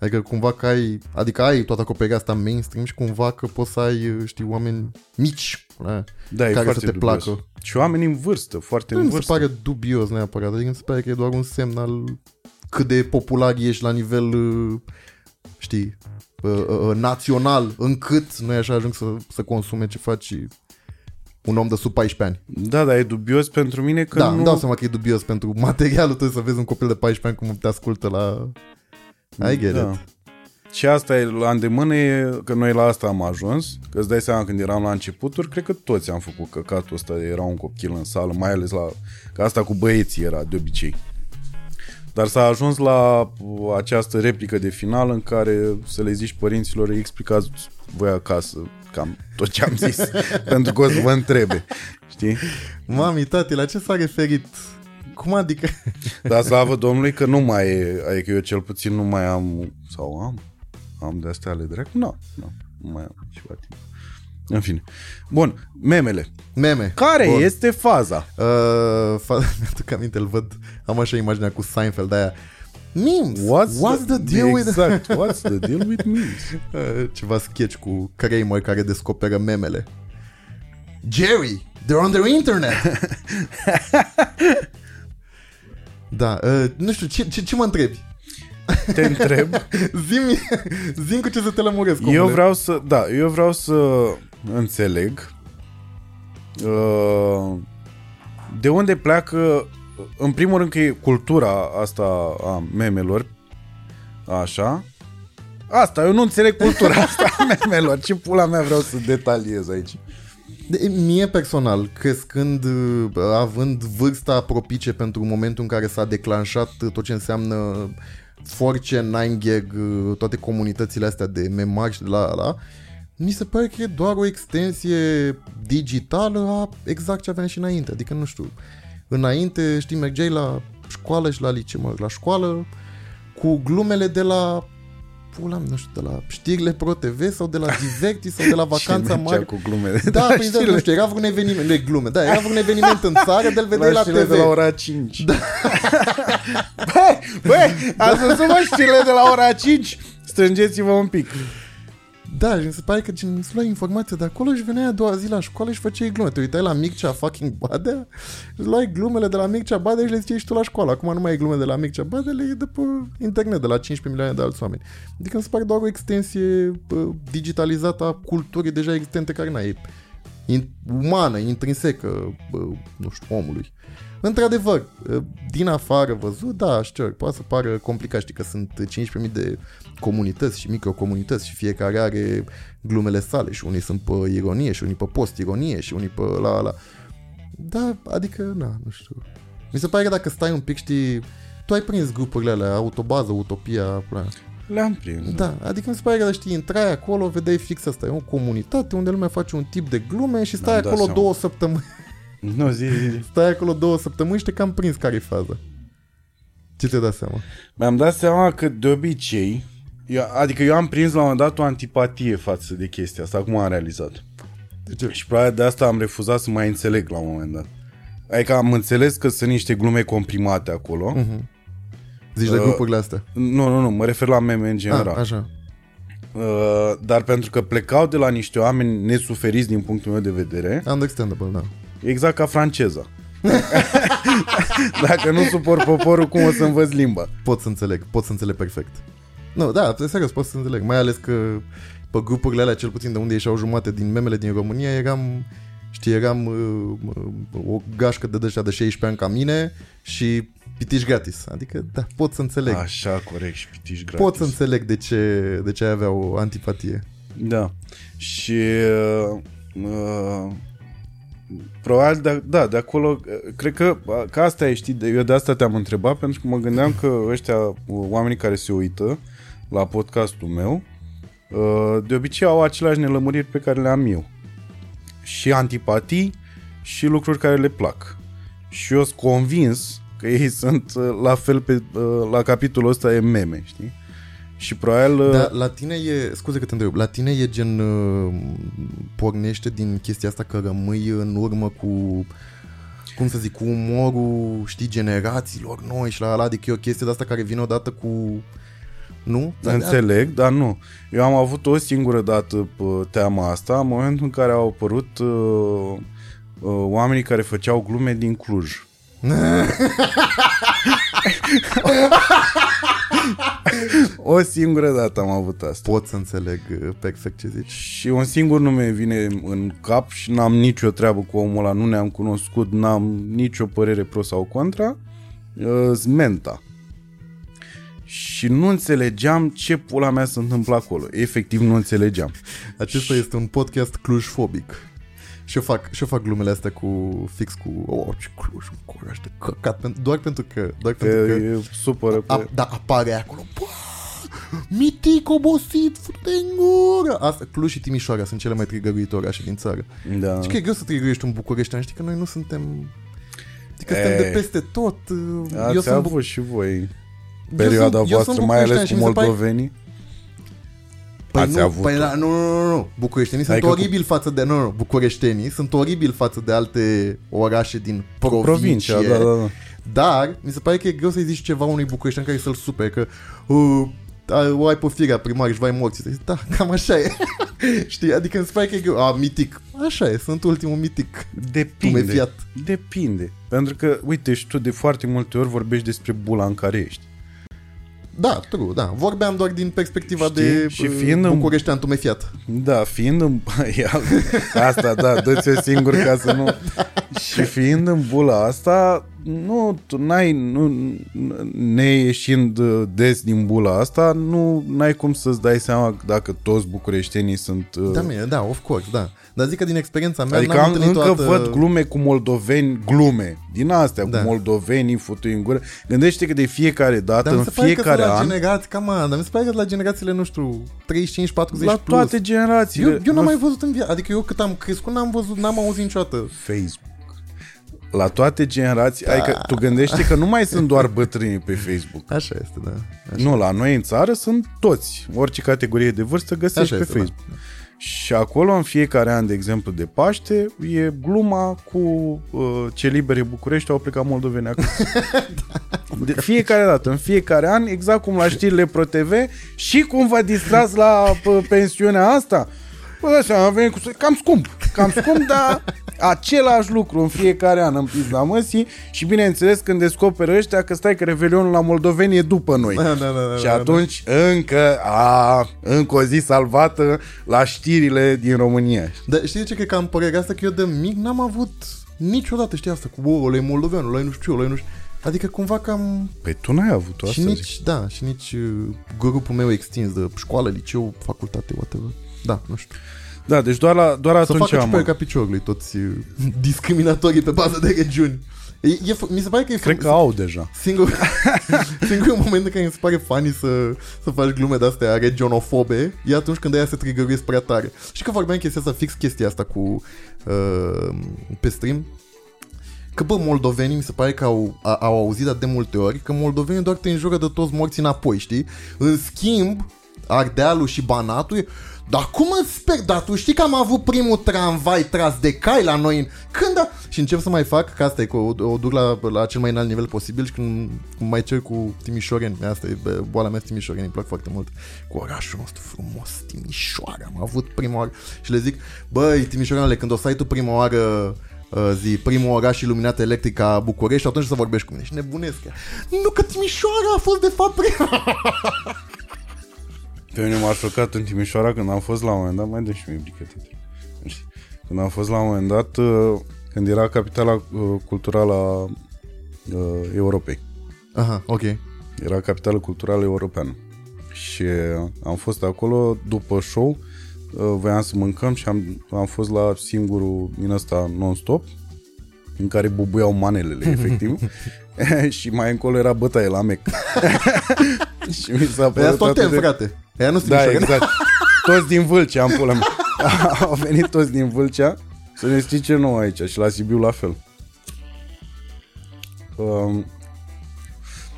S2: Adică cumva că ai... Adică ai toată acoperirea asta mainstream și cumva că poți să ai, știi, oameni mici na,
S1: Da, e
S2: care
S1: foarte
S2: să te
S1: dubios.
S2: placă.
S1: Și oameni în vârstă, foarte
S2: Nu
S1: în
S2: mi se
S1: vârstă.
S2: pare dubios neapărat, adică mi se pare că e doar un semn al cât de popular ești la nivel, uh, știi, uh, uh, național, încât noi așa ajung să, să consume ce faci un om de sub 14 ani.
S1: Da, dar e dubios pentru mine că
S2: da,
S1: nu...
S2: îmi dau seama că e dubios pentru materialul tău să vezi un copil de 14 ani cum te ascultă la... I get
S1: Da.
S2: it.
S1: Și asta e la îndemână e că noi la asta am ajuns, că îți dai seama când eram la începuturi, cred că toți am făcut căcatul ăsta, era un copil în sală, mai ales la, că asta cu băieții era de obicei. Dar s-a ajuns la această replică de final în care să le zici părinților, îi explicați voi acasă cam tot ce am zis, *laughs* pentru că o să vă întrebe, știi?
S2: Mami, tati, la ce s-a referit? Cum adică? *laughs*
S1: Dar slavă Domnului că nu mai e, adică eu cel puțin nu mai am, sau am, am de astea ale dracu? Nu, nu, nu mai am ceva timp. În fine. Bun, memele.
S2: Meme.
S1: Care
S2: Bun.
S1: este faza?
S2: Uh, *laughs* fa- mi-aduc aminte, îl văd, am așa imaginea cu Seinfeld aia. Memes!
S1: What's,
S2: What's the, deal with
S1: Exact, *laughs* what's the deal with memes?
S2: Uh, ceva sketch cu Kramer care descoperă memele. Jerry, they're on the internet! *laughs* da, uh, nu știu, ce, ce, ce mă întrebi?
S1: Te întreb.
S2: Zim, zim cu ce să te lămuresc,
S1: Eu
S2: omule.
S1: vreau să, da, eu vreau să înțeleg uh, de unde pleacă, în primul rând că e cultura asta a memelor, așa, Asta, eu nu înțeleg cultura *laughs* asta a memelor. Ce pula mea vreau să detaliez aici?
S2: De, mie personal, crescând, uh, având vârsta propice pentru momentul în care s-a declanșat tot ce înseamnă force, nine gag, uh, toate comunitățile astea de memari și de la la, mi se pare că e doar o extensie digitală a exact ce aveam și înainte. Adică, nu știu, înainte, știi, mergeai la școală și la liceu, mă, la școală cu glumele de la pula mea, nu știu, de la știrile Pro TV sau de la *laughs* Diverti sau de la Vacanța
S1: Și mergea
S2: Mare.
S1: cu glumele.
S2: Da, păi da, nu știu, era vreun eveniment, nu e glume, da, era vreun eveniment în țară, de-l vedeai la,
S1: știrile
S2: TV.
S1: de la ora 5. Da. *laughs* băi, băi, ați văzut mă știrile de la ora 5? Strângeți-vă un pic.
S2: Da, și mi se pare că gen, îți luai informația de acolo și veneai a doua zi la școală și făceai glume. Te uitai la Mircea fucking Badea, îți luai glumele de la Mircea Badea și le ziceai și tu la școală. Acum nu mai e glume de la Mircea Badea, le e de pe internet, de la 15 milioane de alți oameni. Adică mi se pare doar o extensie bă, digitalizată a culturii deja existente care n-ai in, umană, intrinsecă, bă, nu știu, omului. Într-adevăr, din afară văzut, da, știu, poate să pară complicat, știi că sunt 15.000 de comunități și microcomunități și fiecare are glumele sale și unii sunt pe ironie și unii pe post-ironie și unii pe la la. Da, adică, na, nu știu. Mi se pare că dacă stai un pic, știi, tu ai prins grupurile alea, autobază, utopia, pula.
S1: Le-am prins.
S2: Da, adică mi se pare că, știi, intrai acolo, vedeai fix asta, e o comunitate unde lumea face un tip de glume și stai
S1: Mi-am dat
S2: acolo
S1: seama.
S2: două săptămâni.
S1: Nu, zi, zi, zi.
S2: Stai acolo două săptămâni și te cam prins care e faza. Ce te-ai dat seama?
S1: Mi-am dat seama că de obicei, eu, adică eu am prins la un moment dat o antipatie față de chestia asta, acum am realizat.
S2: De ce?
S1: Și probabil de asta am refuzat să mai înțeleg la un moment dat. Adică am înțeles că sunt niște glume comprimate acolo.
S2: Mhm. Zici de
S1: Uh,
S2: grupurile astea.
S1: Nu, nu, nu, mă refer la meme în
S2: Ah,
S1: general.
S2: așa.
S1: Uh, dar pentru că plecau de la niște oameni nesuferiți din punctul meu de vedere,
S2: Understandable, da.
S1: Exact ca franceza. *laughs* Dacă nu suport poporul, cum o să învăț limba?
S2: Pot să înțeleg, pot să înțeleg perfect. Nu, da, serios, pot să înțeleg. Mai ales că pe grupurile alea, cel puțin de unde ieșeau jumate din memele din România, eram, știi, eram uh, uh, o gașcă de dăștia de 16 ani ca mine și pitiși gratis. Adică, da, pot să înțeleg.
S1: Așa, corect, și pitiși gratis.
S2: Pot să înțeleg de ce, de ce ai avea o antipatie.
S1: Da. Și uh, uh, probabil de, da, de acolo uh, cred că, uh, că asta e, știi, de- eu de asta te-am întrebat pentru că mă gândeam că ăștia uh, oamenii care se uită la podcastul meu uh, de obicei au aceleași nelămuriri pe care le am eu. Și antipatii și lucruri care le plac. Și eu sunt convins că ei *laughs* sunt uh, la fel pe, uh, la capitolul ăsta e meme, știi? Și probabil... uh,
S2: Dar la tine e, scuze că te întreb, la tine e gen uh, pornește din chestia asta că rămâi în urmă cu cum să zic, cu umorul, știi, generațiilor noi și la ala, adică e o chestie de asta care vine odată cu nu?
S1: Înțeleg, dar nu. Eu am avut o singură dată pe teama asta, în momentul în care au apărut uh, uh, oamenii care făceau glume din Cluj. *laughs* o singură dată am avut asta.
S2: Pot să înțeleg uh, perfect ce zici.
S1: Și un singur nume vine în cap și n-am nicio treabă cu omul ăla, nu ne-am cunoscut, n-am nicio părere pro sau contra. Uh, Smenta. Și nu înțelegeam ce pula mea se întâmplă acolo. Efectiv nu înțelegeam.
S2: Acesta este un podcast clujfobic. Și eu fac, și eu fac glumele astea cu fix cu oh, ce Cluj, un coraș de căcat, pen- doar pentru că, doar
S1: Că
S2: pentru că
S1: e supără pe...
S2: A, da, apare acolo. Bă, mitic, obosit, fute în gură. Asta, Cluj și Timișoara sunt cele mai trigăruite orașe din țară.
S1: Da.
S2: Știi că e greu să trigărești un bucureștean, știi că noi nu suntem... Adică suntem
S1: E.
S2: de peste tot.
S1: Ați
S2: eu sunt,
S1: avut și voi
S2: eu
S1: perioada
S2: sunt- eu
S1: voastră,
S2: sunt
S1: mai ales
S2: bucureștean
S1: cu
S2: și mi se pare-
S1: moldovenii.
S2: Păi
S1: Ați
S2: nu,
S1: avut
S2: păi da, nu, nu, nu, nu. Bucureștenii sunt
S1: Adică cu-
S2: oribili față de... Nu, nu, bucureștenii sunt oribili față de alte orașe din provincie.
S1: provincia, da, da, da.
S2: Dar mi se pare că e greu să-i zici ceva unui bucureștean care să-l supere, că uh, ai- o ai pe firea primar și vai morți. Zici, Da, cam așa e. *laughs* Știi? Adică mi se pare că e greu. A, mitic. Așa e, sunt ultimul mitic.
S1: Depinde.
S2: Tumefiat.
S1: Depinde. Pentru că, uite, și tu de foarte multe ori vorbești despre bula în care ești.
S2: Da, true, da. Vorbeam doar din perspectiva
S1: Știi?
S2: de
S1: Și
S2: uh,
S1: fiind în-
S2: bucureștean tumefiat.
S1: Da, fiind în... *laughs* E alt- asta, da, dă-ți-o singur ca să nu... *laughs* Și fiind în bula asta, nu, tu n-ai, nu, neieșind des din bula asta, nu n-ai cum să-ți dai seama dacă toți bucureștenii sunt... uh,
S2: Da, mie, da, of course, da. Dar zic că din experiența mea
S1: Adică
S2: n-am
S1: am,
S2: întâlnit
S1: încă
S2: toată...
S1: văd glume cu moldoveni, glume din astea,
S2: Da.
S1: cu moldovenii futui în gură. Gândește că de fiecare dată,
S2: Dar mi
S1: în
S2: se pare că
S1: fiecare
S2: sunt la
S1: an,
S2: generații, cam dar mi se pare că la generațiile, nu știu, 35, 40
S1: la
S2: plus.
S1: toate generațiile.
S2: Eu, eu n-am mai văzut în viață, adică eu cât am crescut n-am văzut, n-am auzit niciodată.
S1: Facebook. La toate generații, da. adică tu gândește că nu mai sunt doar bătrânii pe Facebook.
S2: Așa este, da. Așa,
S1: Nu, la noi în țară sunt toți. Orice categorie de vârstă găsești
S2: Așa
S1: pe
S2: este, da.
S1: Facebook. Și acolo, în fiecare an, de exemplu, de Paște, e gluma cu uh, ce libere București au plecat moldoveni acasă. *laughs* De fiecare dată, în fiecare an, exact cum la știrile ProTV și cum vă distrați la p- pensiunea asta. Bă, dați seama, a venit cu... Cam scump, cam scump, dar același lucru în fiecare an în pizda măsii și bineînțeles când descoperă ăștia că stai că Revelionul la moldoveni e după noi.
S2: Da, da, da, da,
S1: și
S2: da,
S1: atunci încă, a, încă o zi salvată la știrile din România.
S2: Dar știi de ce cred că am părerea asta? Că eu de mic n-am avut niciodată, știi asta, cu o, ăla e moldovean, ăla e nu știu ce, ăla e nu știu... Adică cumva cam...
S1: Păi tu n-ai avut asta,
S2: și
S1: zic.
S2: nici, da, și nici uh, grupul meu extins de școală, liceu, facultate, whatever. Da, nu știu.
S1: Da, deci doar, la, doar
S2: Să
S1: atunci
S2: facă
S1: am...
S2: ciuperca piciorului toți uh, discriminatorii pe bază de regiuni. E, e, f- mi se pare că e
S1: Cred
S2: f-
S1: că au deja.
S2: Singur, *laughs* singurul moment în care mi se pare funny să, să faci glume de-astea regionofobe e atunci când aia se trigăruiesc prea tare. Și că vorbeam chestia asta, fix chestia asta cu uh, pe stream, că bă, moldovenii mi se pare că au, a, au auzit de multe ori că moldovenii doar te înjură de toți morții înapoi, știi? În schimb, Ardealul și Banatul e, dar cum îți sper? Dar tu știi că am avut primul tramvai tras de cai la noi în... Când a... Și încep să mai fac, că asta e, că o, o duc la, la cel mai înalt nivel posibil și când, când mai cer cu timișoreni, asta e bă, boala mea timișoreni, îmi plac foarte mult, cu orașul nostru frumos, Timișoara, am avut prima oară și le zic, băi, Timișoarele, când o să ai tu prima oară uh, zi, primul oraș iluminat electric ca București, atunci să vorbești cu mine. Și nebunesc. Nu că Timișoara a fost de fapt prima. *laughs*
S1: Pe mine m-a șocat în Timișoara când am fost la un moment dat, mai dă și mie brichete. Știi? Când am fost la un moment dat, uh, când era capitala uh, culturală a uh, Europei.
S2: Aha, ok.
S1: Era capitală culturală europeană. Și uh, am fost acolo după show, uh, voiam să mâncăm și am, am fost la singurul din ăsta non-stop, în care bubuiau manelele, *laughs* efectiv. *laughs* și mai încolo era bătaie la mec. *laughs* și mi s-a
S2: Păi
S1: părut
S2: tot
S1: atât
S2: tem, frate. Aia nu sunt
S1: da,
S2: Timișoareni.
S1: exact. Toți din Vâlcea, am pula mea. Au venit toți din Vâlcea să ne strice nou aici și la Sibiu la fel. Um,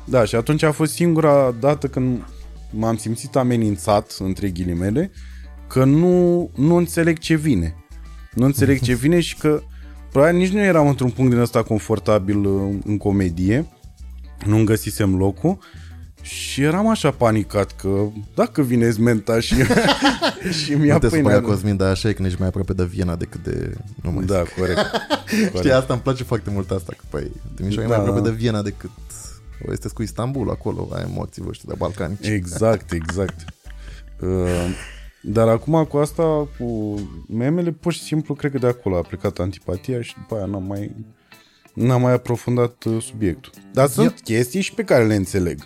S1: da, și atunci a fost singura dată când m-am simțit amenințat, între ghilimele, că nu, nu înțeleg ce vine. Nu înțeleg ce vine și că probabil nici nu eram într-un punct din ăsta confortabil uh, în comedie, nu-mi găsisem locul și eram așa panicat că dacă vine menta și, *laughs* și mi-a
S2: Nu te
S1: pâinea.
S2: supăra, Cosmin, dar așa e când ești mai aproape de Viena decât de... Nu mai
S1: Da, corect. *laughs*
S2: Știi,
S1: corect.
S2: asta îmi place foarte mult asta, că păi, Timișoara e
S1: Da,
S2: mai aproape
S1: da.
S2: de Viena decât o este cu Istanbul acolo, ai morții voștri de balcanici.
S1: Exact, exact. *laughs* Uh, dar acum cu asta, cu memele, pur și simplu, cred că de acolo a plecat antipatia și după aia n-am mai, n-am mai aprofundat uh, subiectul. Dar sunt
S2: Eu-
S1: chestii și pe care le înțeleg.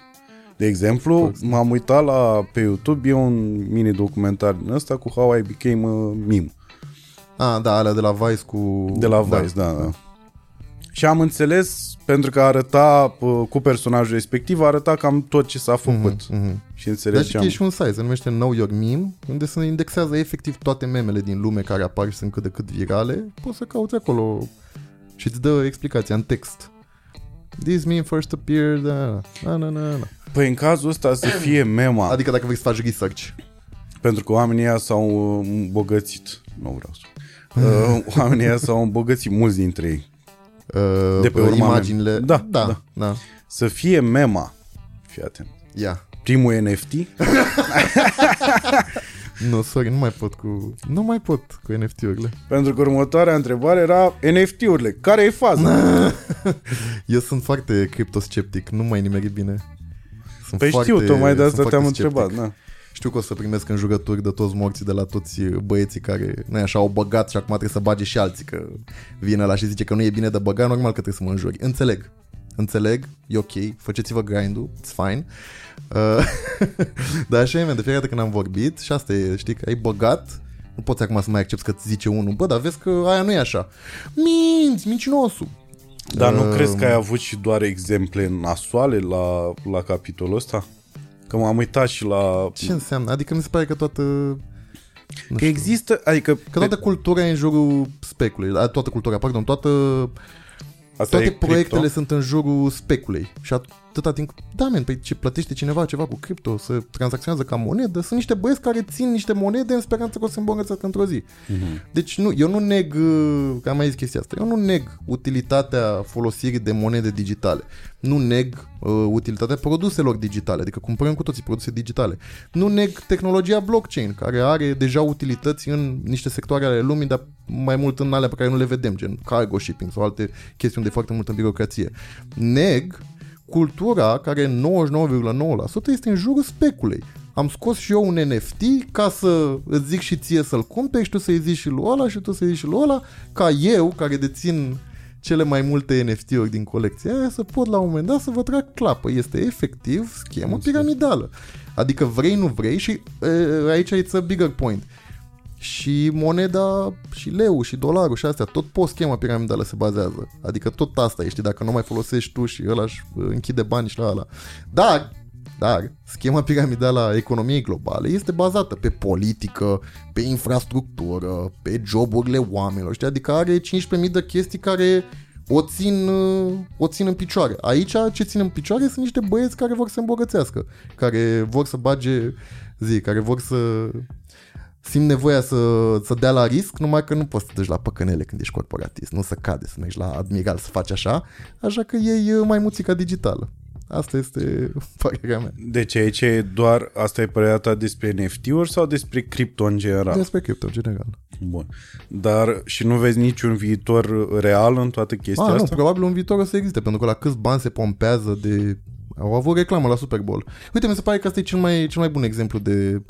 S1: De exemplu, m-am uitat la, pe YouTube, e un mini-documentar din ăsta cu How I Became a Meme.
S2: Ah, da, alea de la Vice cu...
S1: De la Vice, da, da. Și am înțeles, pentru că arăta uh, cu personajul respectiv, arăta cam tot ce s-a făcut.
S2: Mhm.
S1: Și
S2: Dar știi că
S1: înțelegeam.
S2: e și un site, se numește Know Your Meme, unde se indexează efectiv toate memele din lume care apar și sunt cât de cât virale. Poți să cauți acolo și îți dă explicația în text. This meme first appeared... Da, da, da, da, da.
S1: Păi în cazul ăsta să fie mema,
S2: Adică dacă vrei să faci research.
S1: Pentru că oamenii ăia s-au uh, îmbogățit. Nu vreau să... *laughs* Uh, oamenii ăia s-au îmbogățit, mulți dintre ei.
S2: Uh,
S1: De pe urma
S2: imaginile.
S1: mem. Da,
S2: da,
S1: da.
S2: da.
S1: Să fie mema. Fii atent.
S2: Ia.
S1: Primul NFT. *laughs*
S2: Nu, sorry, nu mai pot cu... Nu mai pot cu NFT-urile.
S1: Pentru că următoarea întrebare era NFT-urile. Care e faza? *laughs*
S2: Eu sunt foarte criptosceptic, nu mai nimeri bine. Sunt
S1: Păi
S2: foarte,
S1: știu, tocmai de
S2: sunt
S1: asta te-am
S2: foarte
S1: întrebat.
S2: sceptic.
S1: Da.
S2: Știu că o să primesc în jurături de toți morții de la toți băieții care, nu așa, au băgat și acum trebuie să bage și alții, că vine la și zice că nu e bine de băgat, normal că trebuie să mă înjuri. Înțeleg. Înțeleg, e ok, faceți-vă grind-ul, it's fine. Uh, *laughs* dar așa e, man, de fiecare dată când am vorbit și asta e, știi, că ai băgat, nu poți acum să mai accepti că ți zice unul, bă, dar vezi că aia nu e așa. Minți, mincinosul.
S1: Dar nu
S2: Uh,
S1: crezi că ai avut și doar exemple nasoale la, la capitolul ăsta? Că m-am uitat și la...
S2: Ce înseamnă? Adică mi se pare că toată... Nu
S1: Că există, adică...
S2: Că toată cultura e în jurul speculei, a, toată cultura, pardon, toată,
S1: asta
S2: toate
S1: e
S2: proiectele
S1: cripto?
S2: sunt în jurul speculei. Și atâta timp, da, men, păi ce plătește cineva ceva cu cripto, să tranzacționează ca monedă, sunt niște băieți care țin niște monede în speranță că o să se îmbogățească într-o zi.
S1: Mhm.
S2: Deci nu, eu nu neg, uh, că am mai zis chestia asta, eu nu neg utilitatea folosirii de monede digitale. Nu neg uh, utilitatea produselor digitale, adică cumpărăm cu toții produse digitale. Nu neg tehnologia blockchain, care are deja utilități în niște sectoare ale lumii, dar mai mult în alea pe care nu le vedem, gen cargo shipping sau alte chestiuni de foarte multă birocrație. Neg cultura care 99,9% este în jurul speculei. Am scos și eu un NFT ca să îți zic și ție să-l cumperi și tu să-i zici și lui ăla și tu să-i zici și lui ăla, ca eu, care dețin cele mai multe NFT-uri din colecția aia, să pot la un moment dat să vă trag clapă. Este efectiv schemă piramidală. Adică vrei, nu vrei și e, aici e a bigger point. Și moneda, și leu, și dolarul și astea, tot pe o schemă piramidală se bazează. Adică tot asta ești, dacă nu mai folosești tu și ăla își închide bani și la ăla. Dar, dar, schema piramidală a economiei globale este bazată pe politică, pe infrastructură, pe joburile oamenilor, știi? Adică are 15.000 de chestii care o țin, uh, o țin în picioare. Aici ce țin în picioare sunt niște băieți care vor să se îmbogățească, care vor să bage zi, care vor să simt nevoia să, să dea la risc, numai că nu poți să te duci la păcănele când ești corporatist, nu să cade, să mergi la admiral să faci așa, așa că iei uh, mai muțica digitală. Asta este *laughs* părerea mea.
S1: Deci aici e doar, asta e părerea ta despre NFT-uri sau despre cripto în general?
S2: Despre cripto, în general.
S1: Bun. Dar și nu vezi niciun viitor real în toată chestia
S2: Ah, nu,
S1: asta?
S2: probabil un viitor o să existe, pentru că la câți bani se pompează de... Au avut reclamă la Super Bowl. Uite, mi se pare că asta e cel mai, cel mai bun exemplu de...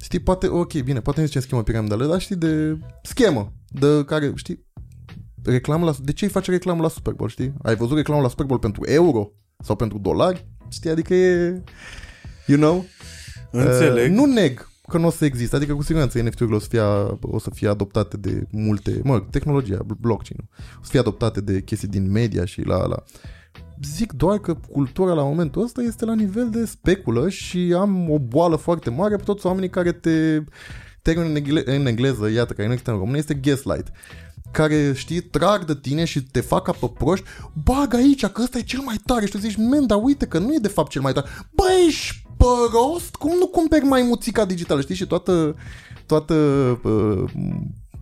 S2: Știi, poate, ok, bine, poate nu zicem schemă piramidală, dar știi, de schemă, de care, știi, reclamă la... De ce îi face reclamă la Super Bowl, știi? Ai văzut reclamă la Super Bowl pentru euro sau pentru dolari? Știi, adică e... You know?
S1: Înțeleg.
S2: Uh, nu neg că nu o să existe, adică cu siguranță NFT-urile o să fie, o să fie adoptate de multe, mă, tehnologia, blockchain o să fie adoptate de chestii din media și la la. Zic doar că cultura la momentul ăsta este la nivel de speculă și am o boală foarte mare pe toți oamenii care te termenul în, engle- în engleză, iată, care nu există în română, este gaslight care, știi, trag de tine și te fac ca pe proști, bag aici, că ăsta e cel mai tare și tu zici, men, dar uite că nu e de fapt cel mai tare. Bă, ești prost? Cum nu cumperi mai muțica digitală, știi? Și toată, toată uh,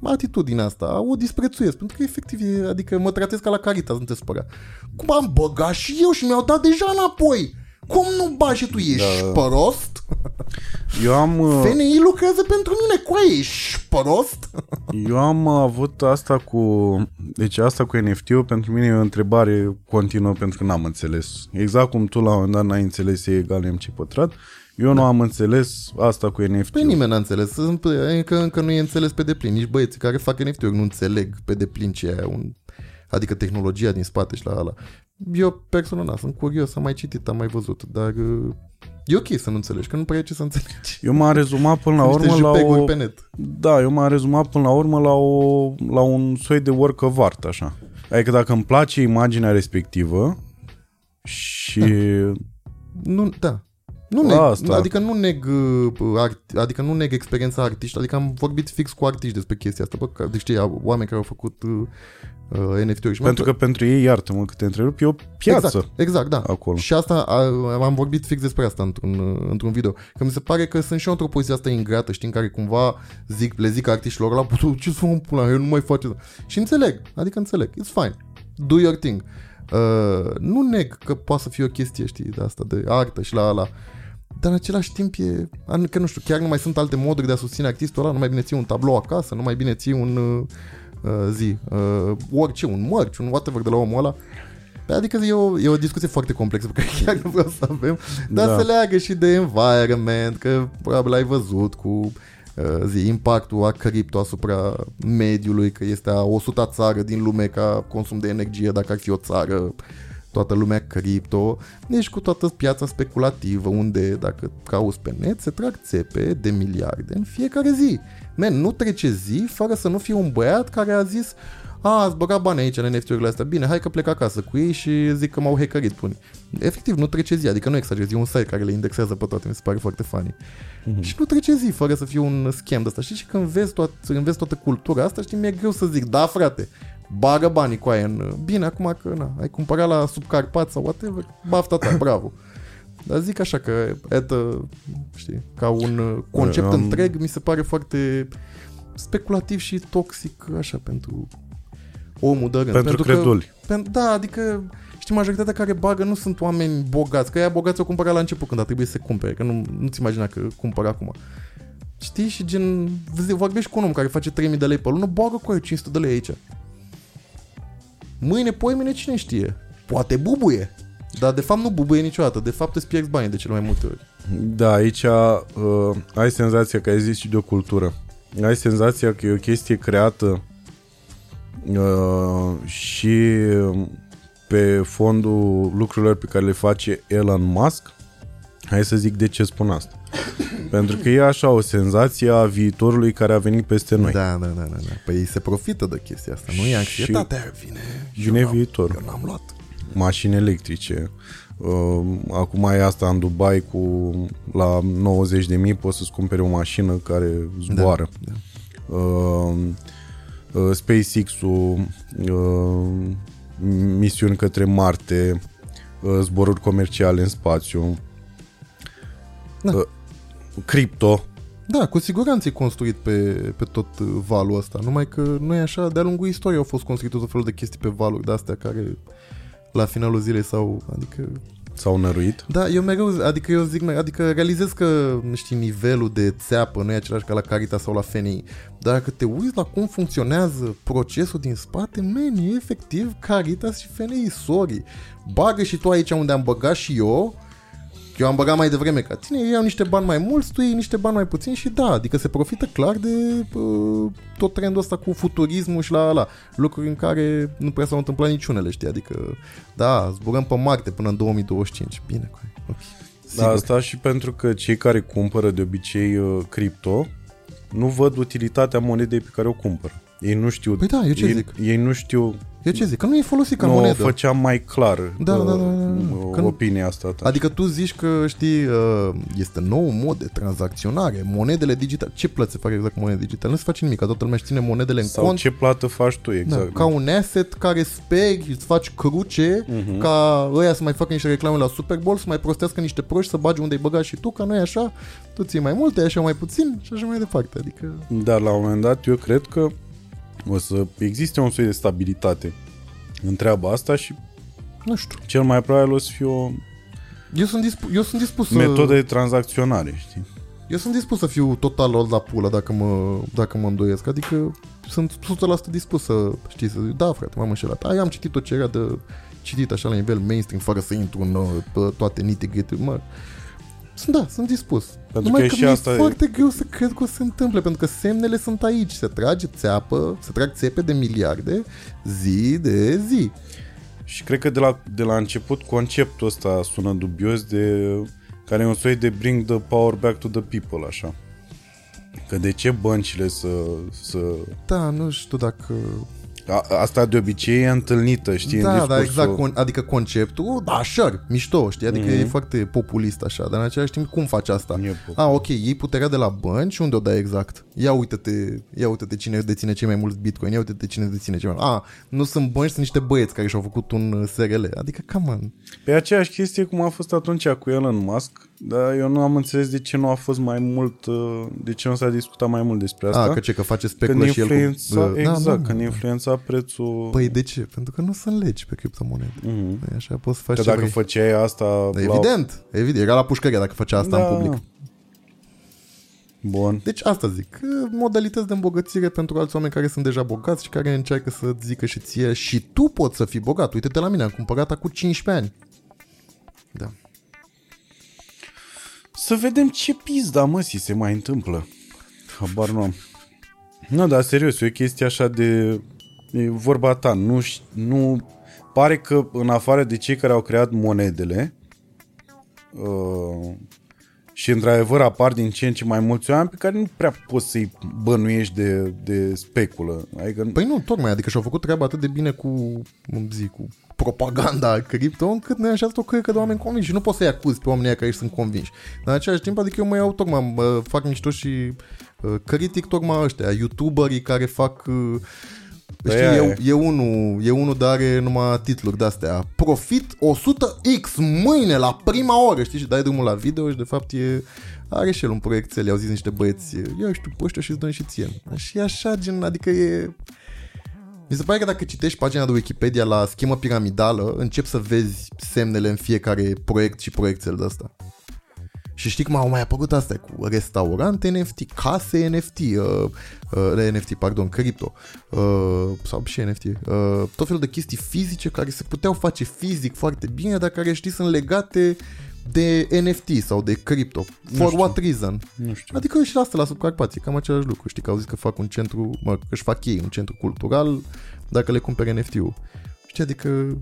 S2: atitudinea asta o disprețuiesc, pentru că efectiv e, adică mă tratez ca la Caritas, nu te spăra. Cum am băgat și eu și mi-au dat deja înapoi. Cum nu bagi și tu ești da. prost?
S1: Eu am, uh,
S2: FNI lucrează pentru mine, cu ești prost?
S1: eu am avut asta cu... Deci asta cu NFT-ul pentru mine e o întrebare continuă pentru că n-am înțeles. Exact cum tu la un moment dat n-ai înțeles E egal MC pătrat, eu nu am înțeles asta cu NFT-ul.
S2: Păi nimeni n-a înțeles, Sunt- încă, încă nu e înțeles pe deplin, nici băieții care fac NFT-uri nu înțeleg pe deplin ce e un, adică tehnologia din spate și la ala. Eu personal na, sunt curios, am mai citit, am mai văzut, dar uh, e ok să nu înțelegi, că nu prea e ce să înțelegi.
S1: Eu m-am rezumat până la
S2: Niște
S1: urmă la
S2: JPEG-uri
S1: o...
S2: pe net.
S1: Da, eu m-am rezumat până la urmă la, o, la un soi de work of art, așa. Adică dacă îmi place imaginea respectivă și...
S2: Nu, da. Nu neg,
S1: Asta.
S2: adică nu neg uh, art, adică nu neg experiența artiști, adică am vorbit fix cu artiști despre chestia asta, bă, că, deci știi, oameni care au făcut uh, uh, NFT-uri și mă-
S1: Pentru că pentru ei, iartă-mă că te întrerup, e o piață
S2: Exact, exact, da.
S1: acolo.
S2: Și asta, a, am vorbit fix despre asta într-un, uh, într-un video. Că mi se pare că sunt și eu într-o poziție asta ingrată, știi, în care cumva zic, le zic artiștilor la "Bă, ce să mă pula, eu nu mai face Și înțeleg, adică înțeleg, it's fine, do your thing. Uh, nu neg că poate să fie o chestie, știi, de asta, de artă și la ala. Dar în același timp e, an- că nu știu, chiar nu mai sunt alte moduri de a susține artistul ăla, nu mai bine ții un tablou acasă, nu mai bine ții un uh, uh, zi, uh, orice, un mărci, un whatever de la omul ăla. Adică e o, e o discuție foarte complexă *laughs* pe care chiar nu vreau să avem, dar
S1: Da.
S2: se leagă și de environment, că probabil ai văzut cu uh, zi, impactul a cripto asupra mediului, că este a 100 țară din lume ca consum de energie, dacă ar fi o țară toată lumea cripto, deci cu toată piața speculativă, unde dacă cauți pe net, se trag țepe de miliarde în fiecare zi. Man, nu trece zi fără să nu fie un băiat care a zis a, ați băgat bani aici în NFT-urile astea, bine, hai că plec acasă cu ei și zic că m-au hackerit până. Efectiv, nu trece zi, adică nu exagerez, e un site care le indexează pe toate, mi se pare foarte funny. Mm-hmm. Și nu trece zi fără să fie un scam de asta. Știi, și când vezi, toat, înveți toată cultura asta, știi, mi-e greu să zic, da, frate, bagă banii cu aia în... Bine, acum că, na, ai cumpărat la Subcarpat sau whatever, bafta ta, *coughs* bravo. Dar zic așa că, etă, știi, ca un uh, concept
S1: Am-
S2: întreg, mi se pare foarte speculativ și toxic, așa, pentru omul de rând.
S1: Pentru creduli.
S2: Că, pen, da, adică, știi, majoritatea care bagă nu sunt oameni bogați, că ea bogați o cumpăra la început când a trebuit să cumpere, că nu, nu-ți imagina că cumpără acum. Știi? Și gen, vezi, vorbești cu un om care face 3000 de lei pe lună, bagă cu aia 500 de lei aici. Mâine, poimine, cine știe? Poate bubuie. Dar de fapt nu bubuie niciodată, de fapt îți pierzi bani de cele mai multe ori.
S1: Da, aici uh, ai senzația că ai zis și de o cultură. Ai senzația că e o chestie creată uh, și pe fondul lucrurilor pe care le face Elon Musk. Hai să zic de ce spun asta. *coughs* Pentru că e așa o senzație a viitorului care a venit peste noi.
S2: Da, da, da, da, da. Păi ei se profită de chestia asta, nu e
S1: Și-
S2: anxietatea, vine.
S1: Vine
S2: eu n-am-
S1: viitorul.
S2: Eu n-am luat.
S1: mașini electrice. Uh, acum e asta în Dubai cu la 90 de mii poți să-ți cumperi o mașină care zboară.
S2: Da,
S1: Uh, uh, SpaceX-ul, uh, misiuni către Marte, uh, zboruri comerciale în spațiu,
S2: Da.
S1: Uh, cripto.
S2: Da, cu siguranță e construit pe, pe tot uh, valul ăsta, numai că nu e așa, de-a lungul istoriei au fost construite tot felul de chestii pe valuri de-astea care la finalul zilei sau, adică
S1: S-au năruit.
S2: Da, eu mereu, adică eu zic, adică realizez că, știi, nivelul de țeapă nu e același ca la Caritas sau la FNI, dar dacă te uiți la cum funcționează procesul din spate, man, e efectiv Caritas și FNI, sorry. Bagă și tu aici unde am băgat și eu, eu am băgat mai devreme ca tine, ei iau niște bani mai mulți, tu iei niște bani mai puțini și da, adică se profită clar de uh, tot trendul ăsta cu futurismul și la la lucruri în care nu prea s-au întâmplat niciunele, știi, adică da, zburăm pe Marte până în 2025, bine, cu aia, ok.
S1: Da,
S2: Sigur.
S1: asta și pentru că cei care cumpără de obicei uh, cripto nu văd utilitatea monedei pe care o cumpără. Ei nu știu.
S2: Păi da, eu ce
S1: ei,
S2: zic?
S1: Ei nu știu.
S2: Eu ce zic? Că nu e folosit ca
S1: nu o
S2: monedă.
S1: făceam mai clar
S2: Da,
S1: uh,
S2: da, da, da, da.
S1: uh,
S2: Că nu-
S1: opinia asta ta.
S2: Adică tu zici că, știi, uh, este nou mod de tranzacționare, monedele digitale. Ce plăți se fac exact cu monede digitale? Nu se face nimic, că toată lumea își ține monedele în
S1: Sau
S2: cont.
S1: ce plată faci tu,
S2: Da,
S1: exact.
S2: ca un asset care speri, îți faci cruce,
S1: Mhm.
S2: ca ăia să mai facă niște reclame la Super Bowl, să mai prostească niște proști, să bagi unde-i băga și tu, ca nu e așa, tu ții mai multe, așa mai puțin și așa mai departe. Adică,
S1: Dar la un moment dat eu cred că o să existe un soi de stabilitate în treaba asta și
S2: nu știu.
S1: cel mai probabil o să fie o
S2: Eu sunt, dispu- eu sunt dispus să...
S1: metodă de tranzacționare, știi?
S2: Eu sunt dispus să fiu total la pulă dacă mă, dacă mă îndoiesc. Adică sunt 100% dispus să, știi, să zic, da, frate, m-am înșelat. Ai, am citit tot ce era de citit așa la nivel mainstream, fără să intru în uh, pe toate nitty mă. Sunt, da, sunt dispus.
S1: Pentru
S2: Numai
S1: că
S2: că,
S1: și
S2: mi-e
S1: asta e-
S2: foarte greu să cred că o să se întâmple, pentru că semnele sunt aici. Se trage țeapă, se trag țepe de miliarde zi de zi.
S1: Și cred că de la, de la început conceptul ăsta sună dubios de care e un soi de bring the power back to the people, așa. Că de ce băncile să, să
S2: Da, nu știu dacă...
S1: A, asta de obicei e întâlnită, știi, în
S2: Da,
S1: discursul...
S2: da, exact. Con- adică conceptul, da, sure, mișto, știi? Adică mm-hmm. e foarte populist așa, dar în același timp cum faci asta?
S1: E populist.
S2: Ah, ok, iei puterea de la bănci și unde o dai exact? Ia uite-te, ia uite-te cine deține cei mai mulți bitcoin, ia uite-te cine deține cei mai Ah, nu sunt bănci, sunt niște băieți care și-au făcut un uh, SRL. Adică, come on.
S1: Pe aceeași chestie cum a fost atunci cu Elon Musk, dar eu nu am înțeles de ce nu a fost mai mult, uh, de ce nu s-a discutat mai mult despre asta.
S2: Ah, că ce, că face
S1: când
S2: speculă și el cu...
S1: influența,
S2: uh,
S1: exact,
S2: da,
S1: când influența prețul...
S2: Păi de ce? Pentru că nu sunt legi pe criptomonede.
S1: Mhm.
S2: Mm-hmm. Așa poți să faci
S1: Că
S2: ce
S1: dacă
S2: vrei.
S1: făceai asta...
S2: Da,
S1: la-
S2: Evident, evident. Era la pușcăria dacă făcea asta
S1: Da.
S2: în public.
S1: Bun.
S2: Deci asta zic, modalități de îmbogățire pentru alți oameni care sunt deja bogați și care încearcă să zică și ție și tu poți să fii bogat. Uite-te la mine, am cumpărat acum 15 ani. Da.
S1: Să vedem ce pizda, mă, si se mai întâmplă. Habar nu am. Nu, dar serios, e o chestie așa de... E vorba ta, nu, ș- nu... Pare că în afară de cei care au creat monedele uh, și într-adevăr apar din ce în ce mai mulți oameni pe care nu prea poți să-i bănuiești de, de speculă. Adică,
S2: Păi nu, tocmai, adică și-au făcut treaba atât de bine cu, cum zic, cu propaganda cripto, încât ne așa o căică de oameni convinși. Și nu poți să-i acuzi pe oamenii ăia care sunt convinși. Dar în același timp, adică eu mă iau tocmai, mă fac mișto și uh, critic tocmai ăștia, youtuberii care fac... Uh,
S1: Păi
S2: Știi,
S1: aia
S2: e,
S1: e.
S2: e, unul, e unul dar are numai titluri de-astea. Profit 100x mâine la prima oră, știi? Și dai drumul la video și de fapt e, are și el un proiectel, i-au zis niște băieți, ia știu pe ăștia și îți dăm și ție. Și e așa, gen, adică e... Mi se pare că dacă citești pagina de Wikipedia la schemă piramidală, începi să vezi semnele în fiecare proiect și proiectel de asta. Și știi cum au mai apărut astea cu restaurante NFT, case NFT, uh, uh, NFT, pardon, cripto, uh, sau și NFT, uh, tot felul de chestii fizice care se puteau face fizic foarte bine, dar care știi sunt legate de NFT sau de cripto. For
S1: știu.
S2: what reason?
S1: nu știu.
S2: Adică și la asta la subcarpație, cam același lucru. Știi că au zis că fac un centru, mă, că își fac ei un centru cultural dacă le cumpere NFT-ul. Știi, adică...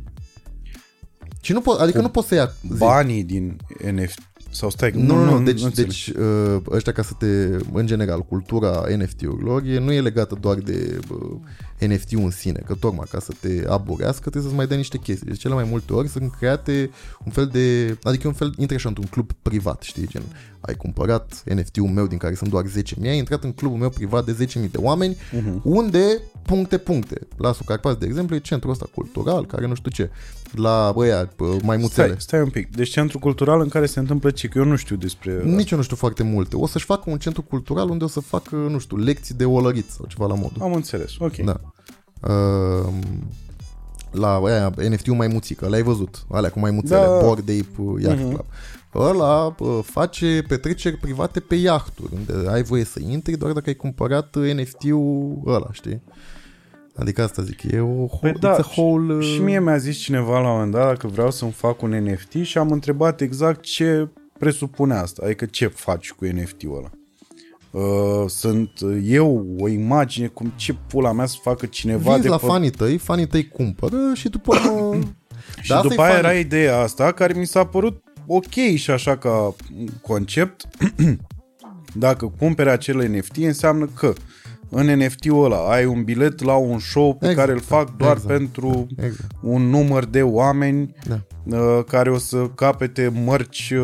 S2: Și nu po- adică
S1: Cu
S2: nu poți să ia... zi.
S1: Banii din NFT sau stai, că-
S2: Nu, nu, nu, deci,
S1: înțeleg.
S2: deci uh, ăștia ca să te, în general, cultura NFT-urilor e, nu e legată doar de uh, NFT-ul în sine, că tocmai ca să te aburească trebuie să-ți mai dea niște chestii. Deci cele mai multe ori sunt create un fel de, adică e un fel, intri așa într-un club privat, știi, gen, ai cumpărat NFT-ul meu din care sunt doar 10.000, ai intrat în clubul meu privat de 10.000 de oameni,
S1: Mhm.
S2: unde, puncte, puncte, la Sucarpați, de exemplu, e centrul ăsta cultural, care nu știu ce, la ăia, mai muțele.
S1: Stai, stai un pic. Deci centru cultural în care se întâmplă ce? Că eu nu știu despre...
S2: Nici eu nu știu foarte multe. O să-și facă un centru cultural unde o să facă, nu știu, lecții de olărit sau ceva la modul.
S1: Am înțeles, ok.
S2: Da. Uh, la aia, NFT-ul mai muțică, l-ai văzut, alea cu mai muțele,
S1: Da.
S2: da. Bored Ape Yacht
S1: Mhm.
S2: Club. Ăla uh, face petreceri private pe iahturi, unde ai voie să intri doar dacă ai cumpărat uh, NFT-ul ăla, știi? Adică asta zic, e o whole,
S1: Păi da,
S2: it's a whole... uh,
S1: Și mie mi-a zis cineva la un moment dat dacă vreau să-mi fac un NFT și am întrebat exact ce presupune asta, adică ce faci cu NFT-ul ăla. Uh, sunt eu o imagine cum ce pula mea să facă cineva
S2: Vinzi
S1: de
S2: la
S1: pe...
S2: fanii tăi, fanii tăi cumpără și după *coughs* urmă...
S1: Și
S2: Da, asta
S1: după
S2: e
S1: aia
S2: funny.
S1: era ideea asta care mi s-a părut ok și așa ca concept. *coughs* Dacă cumperi acel NFT înseamnă că în NFT-ul ăla ai un bilet la un show pe
S2: Exact,
S1: care îl fac doar
S2: exact,
S1: pentru
S2: Exact.
S1: un număr de oameni
S2: Da.
S1: Uh, care o să capete mărci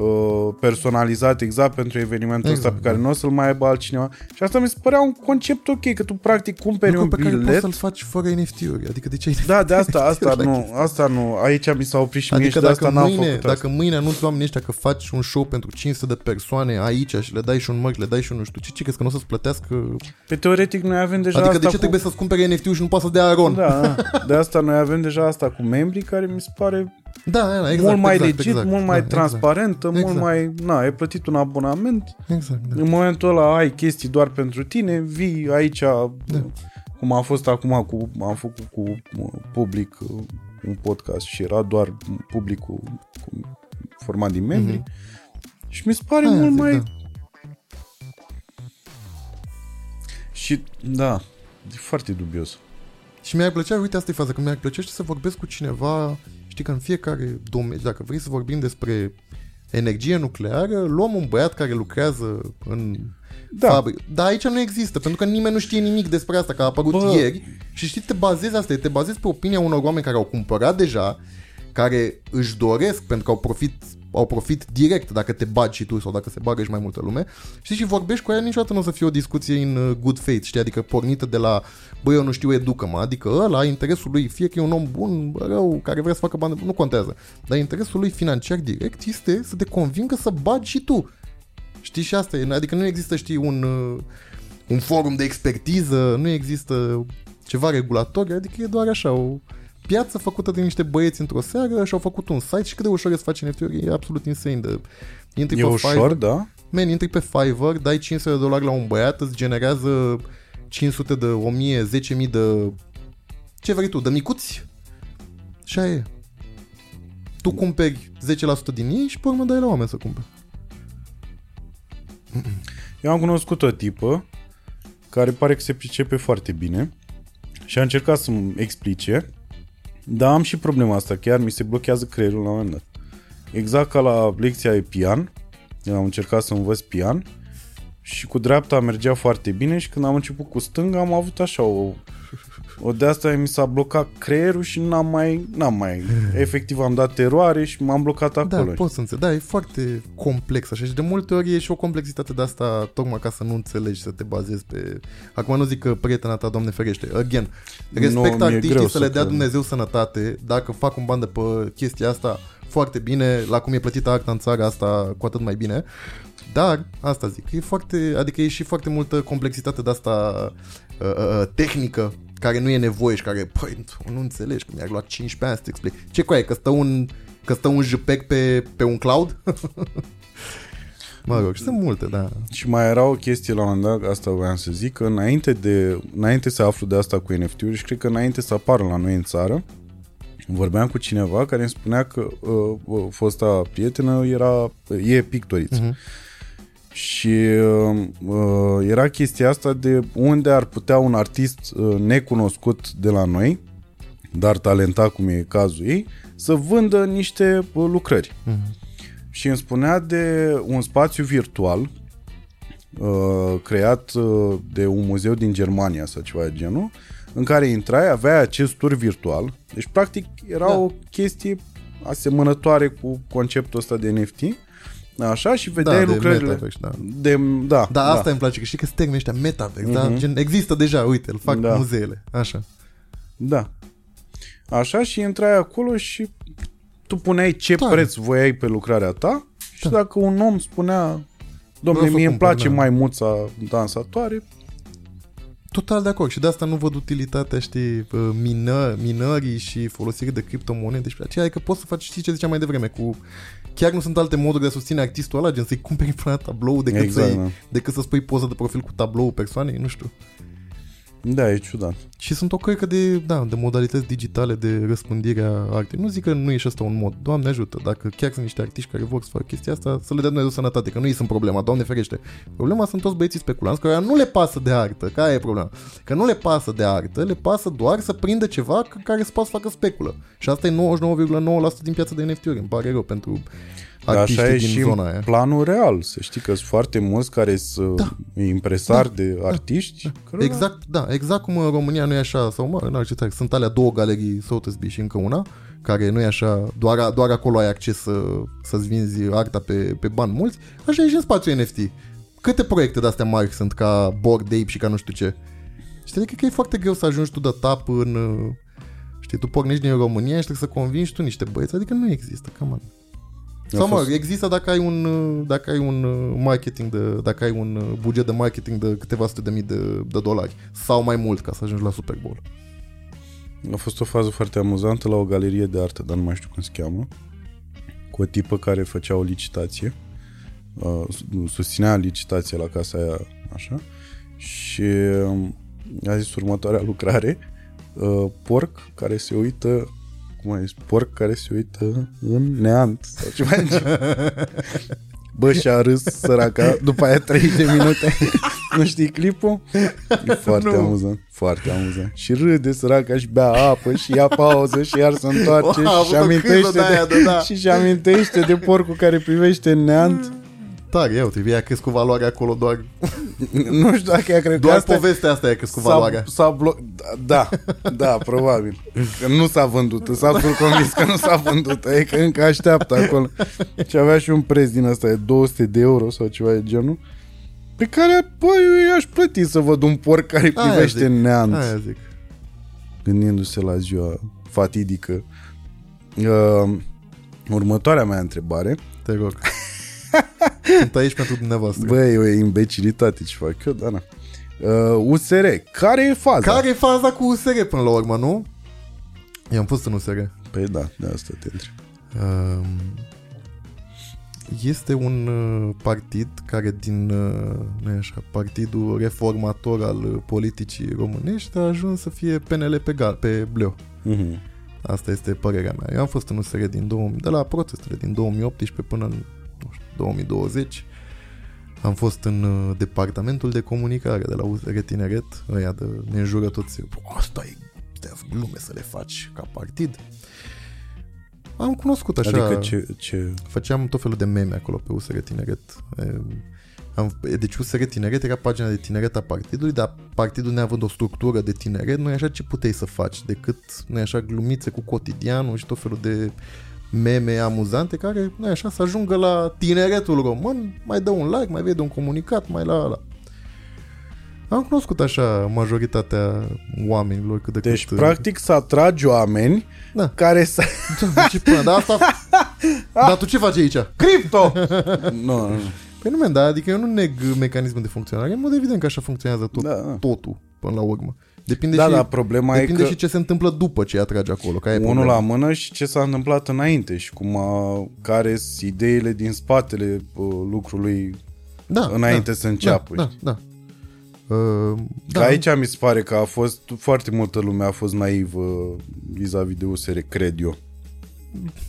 S1: uh, uh, personalizate exact pentru evenimentul
S2: Exact,
S1: ăsta pe care
S2: da.
S1: nu o să-l mai aibă altcineva. Și asta mi se părea un concept ok, că tu practic cumperi
S2: Lucru
S1: un
S2: pe care poți
S1: bilet.
S2: să-l faci fără NFT-uri. Adică de ce ai
S1: Da, de *laughs* asta, asta
S2: NFT-uri la
S1: nu, asta nu, aici mi s-a oprit și mie
S2: Adică
S1: și de
S2: dacă,
S1: asta n-am
S2: mâine,
S1: făcut
S2: dacă
S1: asta.
S2: mâine anunți oamenii ăștia că faci un show pentru 500 de persoane aici și le dai și un mărc, le dai și un nu știu ce, ce crezi că nu o să-ți plătească?
S1: Pe teoretic noi avem deja
S2: adică
S1: asta
S2: de ce
S1: cu...
S2: trebuie să-ți cumpere NFT-ul și nu poate să dea Aron?
S1: Da, *laughs* de asta noi avem deja asta cu membrii care mi se pare
S2: da, da exact,
S1: mult mai
S2: exact,
S1: legit,
S2: exact,
S1: mult mai
S2: da,
S1: transparentă,
S2: Exact.
S1: mult mai... Na, ai plătit un abonament,
S2: Exact, exact da.
S1: în momentul ăla ai chestii doar pentru tine, vii aici,
S2: Da.
S1: cum a fost acum cu... Am făcut cu uh, public uh, un podcast și era doar publicul cu, format din membri
S2: Mhm.
S1: și mi se pare
S2: Aia
S1: mult
S2: zic,
S1: mai...
S2: da.
S1: Și, da, e foarte dubios.
S2: Și mi-ar plăcea, uite, asta e faza, că mi-ar plăcea și să vorbesc cu cineva, știi că în fiecare domeniu, dacă vrei să vorbim despre energie nucleară, luăm un băiat care lucrează în
S3: Da.
S2: fabrică. Dar aici nu există, pentru că nimeni nu știe nimic despre asta, că a apărut
S3: Bă.
S2: ieri și știi, te bazezi asta, te bazezi pe opinia unor oameni care au cumpărat deja, care își doresc, pentru că au profit au profit direct dacă te bagi și tu sau dacă se bagă și mai multă lume. Știi, și vorbești cu ea, niciodată nu o să fie o discuție în uh, good faith, știi, adică pornită de la, băi, eu nu știu, educă-mă, adică ăla, interesul lui, fie că e un om bun, rău, care vrea să facă bani, nu contează, dar interesul lui financiar direct este să te convingă să bagi și tu. Știi, și asta e, adică nu există, știi, un, uh, un forum de expertiză, nu există ceva regulatoriu, adică e doar așa, o piață făcută de niște băieți într-o seară și au făcut un site și cât de ușor e să faci NFT-uri, e absolut insane. De, intri
S1: E
S2: pe
S1: ușor,
S2: Fiverr,
S1: da?
S2: Man, intri pe Fiverr, dai 500 de dolari la un băiat, îți generează 500 de 1000, 10.000 de... Ce vrei tu, de micuți? Și aia e. Tu cumperi 10% din ei și pe urmă dai la oameni să cumpere.
S1: Eu am cunoscut o tipă care pare că se pricepe foarte bine și a încercat să-mi explice, dar am și problema asta, chiar mi se blochează creierul la un moment dat. Exact ca la lecția de pian, eu am încercat să învăț pian. Și cu dreapta mergea foarte bine și când am început cu stânga am avut așa o, o de asta mi s-a blocat creierul și n-am mai, n-am mai, *laughs* efectiv am dat eroare și m-am blocat
S2: Da,
S1: acolo.
S2: pot să înțeleg. Da, e foarte complex așa și de multe ori e și o complexitate de asta tocmai ca să nu înțelegi, să te bazezi pe... Acum nu zic că prietena ta, Doamne ferește, again, respect
S1: Nu, mi-e greu
S2: artiștii să le
S1: să
S2: dea
S1: cred.
S2: Dumnezeu sănătate, dacă fac un ban de pe chestia asta, foarte bine, la cum e plătită acta în țara asta, cu atât mai bine. Dar, asta zic, e foarte, adică e și foarte multă complexitate de asta uh, uh, tehnică care nu e nevoie și care, păi, tu nu înțelegi că mi-ar lua 15 ani să te explic. Ce cu aia, că stă un, că stă un JPEG pe, pe un cloud? *laughs* mă rog, și sunt multe, da.
S1: Și mai era o chestie la un moment dat, asta voiam să zic, că înainte, de, înainte să aflu de asta cu NFT-uri și cred că înainte să apară la noi în țară, vorbeam cu cineva care îmi spunea că uh, uh, fosta prietenă era, e pictoriță.
S2: Mhm.
S1: Și uh, uh, era chestia asta de unde ar putea un artist uh, necunoscut de la noi, dar talentat cum e cazul ei, să vândă niște uh, lucrări.
S2: Mhm.
S1: Și îmi spunea de un spațiu virtual uh, creat uh, de un muzeu din Germania sau ceva de genul, în care intrai, aveai acest tur virtual. Deci, practic, era
S2: Da.
S1: o chestie asemănătoare cu conceptul ăsta de NFT. Așa, și vedeai
S2: de
S1: lucrările.
S2: metaverse, da.
S1: De, da,
S2: Da, asta îmi place, că știi că sunt termenii ăștia metaverse, da?
S1: Mhm.
S2: Gen, există deja, uite, îl fac
S1: Da.
S2: muzeele, așa.
S1: Da. Așa și intrai acolo și tu puneai ce
S2: Tare.
S1: preț voiai pe lucrarea ta și
S2: Da.
S1: dacă un om spunea Domnule,
S2: Vreau să
S1: mie îmi
S2: cumpăr,
S1: place
S2: da.
S1: maimuța dansatoare,
S2: Total de acord și de asta nu văd utilitatea, știi, uh, mină, minării și folosirii de criptomonede și pe aceea, că poți să faci, știi ce ziceam mai devreme, cu chiar nu sunt alte moduri de a susține artistul ăla, gen să-i cumperi *laughs* până tablou decât,
S1: Exact,
S2: să-i,
S1: da.
S2: decât să spui poză de profil cu tablou persoanei, nu știu.
S1: Da, e ciudat.
S2: Și sunt o căică de, da, de modalități digitale de răspândire a artei. Nu zic că nu e și asta un mod. Doamne ajută. Dacă chiar sunt niște artiști care vor să facă chestia asta, să le dea Dumnezeu sănătate, că nu ei sunt problema, Doamne ferește. Problema sunt toți băieții speculanți care nu le pasă de artă. Care e problema? Că nu le pasă de artă, le pasă doar să prindă ceva c- care să poată să facă speculă. Și asta e 99,9% din piața de NFT-uri. Îmi pare rău pentru
S1: Dar
S2: artiștii
S1: așa e
S2: din
S1: și
S2: zona
S1: în
S2: aia.
S1: planul real. Să știi că sunt foarte mulți care sunt
S2: Da.
S1: impresari de artiști. cărora-
S2: Exact, da, exact cum în România nu e așa, sau mă, în alte țări, sunt alea două galerii, Sotheby's și încă una, care nu e așa, doar, doar acolo ai acces să, să-ți vinzi arta pe, pe bani mulți, așa e și în spațiul NFT. Câte proiecte de-astea mari sunt ca Bored Ape și ca nu știu ce? Știi, adică că e foarte greu să ajungi tu de tap în... uh, Știi, tu pornești din România și trebuie să convingi tu niște băieți, adică nu există, cam sau mă,
S1: fost-
S2: există dacă ai un uh, dacă ai un uh, marketing de dacă ai un uh, buget de marketing de câteva sute de mii de, de dolari sau mai mult ca să ajungi la Super Bowl.
S1: A fost o fază foarte amuzantă la o galerie de artă, dar nu mai știu cum se cheamă, cu o tipă care făcea o licitație, uh, susținea licitația la casa aia, așa, și um, a zis următoarea lucrare, uh, porc care se uită cum ai zis, porc care se uită în neant sau ceva de genul. Bă, și-a râs săraca după aia 30 de minute. *laughs* nu știi clipul? E foarte
S2: Nu.
S1: amuzant. Foarte amuzant. Și râde săraca și bea apă și ia pauză și iar se întoarce
S2: Wow, a
S1: și
S2: avut o
S1: amintește
S2: criză de aia,
S1: de,
S2: da, da.
S1: și și amintește de porcul care privește în neant.
S2: Tare, ia uite, a crescut valoarea acolo doar...
S1: nu știu dacă ea cred
S2: Doar
S1: că asta
S2: povestea asta a crescut
S1: s-a,
S2: valoarea.
S1: s-a blo- da, da, probabil. Că nu s-a vândut. Sunt absolut convins că nu s-a vândut. E că încă așteaptă acolo. Și avea și un preț din asta de 200 de euro sau ceva de genul. Pe care, băi, eu i-aș plăti să văd un porc care
S2: Aia
S1: privește
S2: zic,
S1: în neant.
S2: Aia zic.
S1: gândindu-se la ziua fatidică. Uh, următoarea mea întrebare.
S2: Te rog. *laughs* Sunt aici pentru dumneavoastră.
S1: Bă, e o imbecilitate ce fac eu, dar na. Uh, USR, care e faza?
S2: Care e faza cu USR până la urmă, nu? Eu am fost în USR.
S1: Păi da, de asta te întreb.
S2: Um, Este un uh, partid care din, uh, nu e așa, partidul reformator al uh, politicii românești a ajuns să fie PNL pe, gal, pe bleu.
S1: Uh-huh.
S2: Asta este părerea mea. Eu am fost în USR din 2000, de la protestele din 2018 până în nu știu, 2020. Am fost în uh, departamentul de comunicare de la USR Tineret. Ăia de, ne înjură toți. Asta e de glume să le faci ca partid. Am cunoscut așa...
S1: Adică ce, ce...
S2: Făceam tot felul de meme acolo pe USR Tineret. E, Am, deci USR Tineret era pagina de tineret a partidului, dar partidul neavând o structură de tineret, nu e așa ce puteai să faci, decât, nu e așa, glumițe cu cotidianul și tot felul de meme amuzante care, nu e așa, să ajungă la tineretul român, mai dă un like, mai vede un comunicat, mai la la. Am cunoscut așa majoritatea oamenilor cât de
S1: Deci,
S2: cât...
S1: practic, să atragi oameni
S2: Da.
S1: care să...
S2: Da, și până, dar asta... *laughs* dar tu ce faci aici?
S1: Cripto! *laughs* nu, nu.
S2: Păi nu, man, da, adică eu nu neg mecanismul de funcționare. În mod evident că așa funcționează tot,
S1: Da,
S2: da.
S1: da.
S2: totul, până la urmă. Depinde,
S1: Da,
S2: și,
S1: dar problema
S2: depinde
S1: e că
S2: și ce se întâmplă după ce atrage acolo. Care e
S1: unul
S2: problema.
S1: la mână și ce s-a întâmplat înainte și cum a, care sunt ideile din spatele uh, lucrului
S2: da,
S1: înainte
S2: da,
S1: să înceapă.
S2: Da, da, da. Uh,
S1: Da.
S2: da.
S1: Aici mi se pare că a fost foarte multă lume a fost naivă vis-a-vis de USR, cred eu.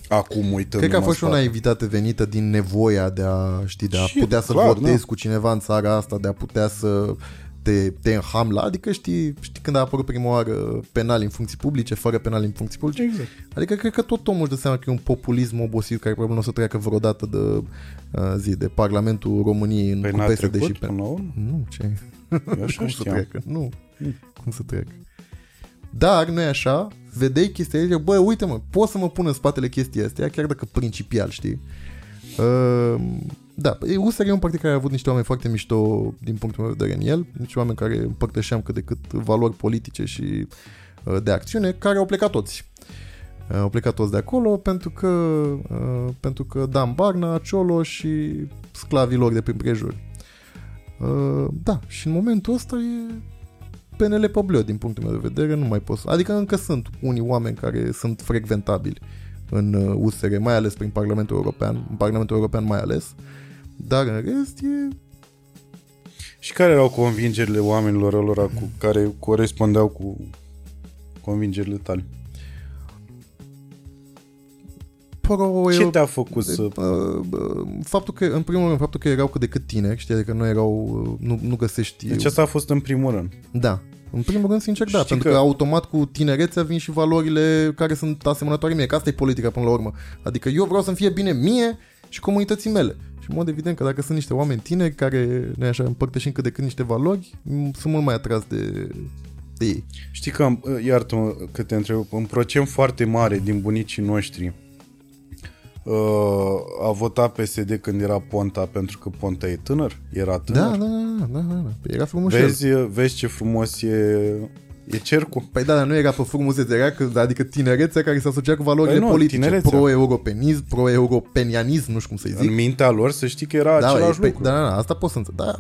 S1: Acum uităm.
S2: Cred că a fost și o naivitate venită din nevoia de a, știi, de a
S1: Și,
S2: putea să
S1: clar,
S2: votezi
S1: da.
S2: cu cineva în țara asta, de a putea să te, te înhamla. Adică știi, știi când a apărut prima oară penal în funcții publice, fără penal în funcții publice?
S1: Exact.
S2: Adică cred că tot omul își dă seama că e un populism obosit care probabil nu o să treacă vreodată de uh, zi, de Parlamentul României în
S1: Păi
S2: cu
S1: n-a
S2: PSD
S1: trecut
S2: și pe...
S1: până la urmă?
S2: Nu, ce?
S1: Eu așa *laughs*
S2: Cum să
S1: știam.
S2: treacă? Nu. Cum să treacă? Dar, nu e așa, vedeai chestia aia, bă, uite mă, pot să mă pun în spatele chestia astea, chiar dacă principial, știi? Uh, da, e- USR e un partid care a avut niște oameni foarte mișto din punctul meu de vedere în el, niște oameni care împărtășeam cât de cât valori politice și uh, de acțiune, care au plecat toți. Uh, Au plecat toți de acolo pentru că, uh, pentru că Dan Barna, Ciolo și sclavii lor de prin prejuri. Uh, da, și în momentul ăsta e PNL pe bleu din punctul meu de vedere, nu mai pot să... Adică încă sunt unii oameni care sunt frecventabili în uh, USR, mai ales prin Parlamentul European, în Parlamentul European mai ales, dar în rest e...
S1: Și care erau convingerile oamenilor ălora cu care corespundeau cu convingerile tale?
S2: Pro
S1: Ce te-a făcut să...
S2: Uh, uh, faptul că, în primul rând, faptul că erau cât de cât tineri, știi, adică nu erau, uh, nu, nu găsești...
S1: Deci asta a fost în primul rând.
S2: Da. În primul rând, sincer, da,
S1: Știi
S2: pentru
S1: că-
S2: că... automat cu tinerețea vin și valorile care sunt asemănătoare mie, că asta e politica până la urmă. Adică eu vreau să-mi fie bine mie și comunității mele. Și în mod evident că dacă sunt niște oameni tineri care, ne așa, împărtășim cât de cât niște valori, m- sunt mult mai atras de, de ei.
S1: Știi că, iartă-mă că te întreb, un procent foarte mare din bunicii noștri uh, a votat PSD când era Ponta pentru că Ponta e tânăr? Era tânăr?
S2: Da, da, da, da, da, da. Păi era frumos
S1: Vezi, vezi ce frumos e, e cercul?
S2: Păi da, dar nu era pe frumusețe, era că, adică tinerețea care se asocia cu valorile
S1: Păi nu,
S2: politice,
S1: tinerețea.
S2: pro-europenism, pro-europenianism, nu știu cum să-i zic.
S1: În mintea lor să știi că era
S2: da,
S1: același
S2: e,
S1: lucru.
S2: da, da, da, asta pot să înțeleg. Da,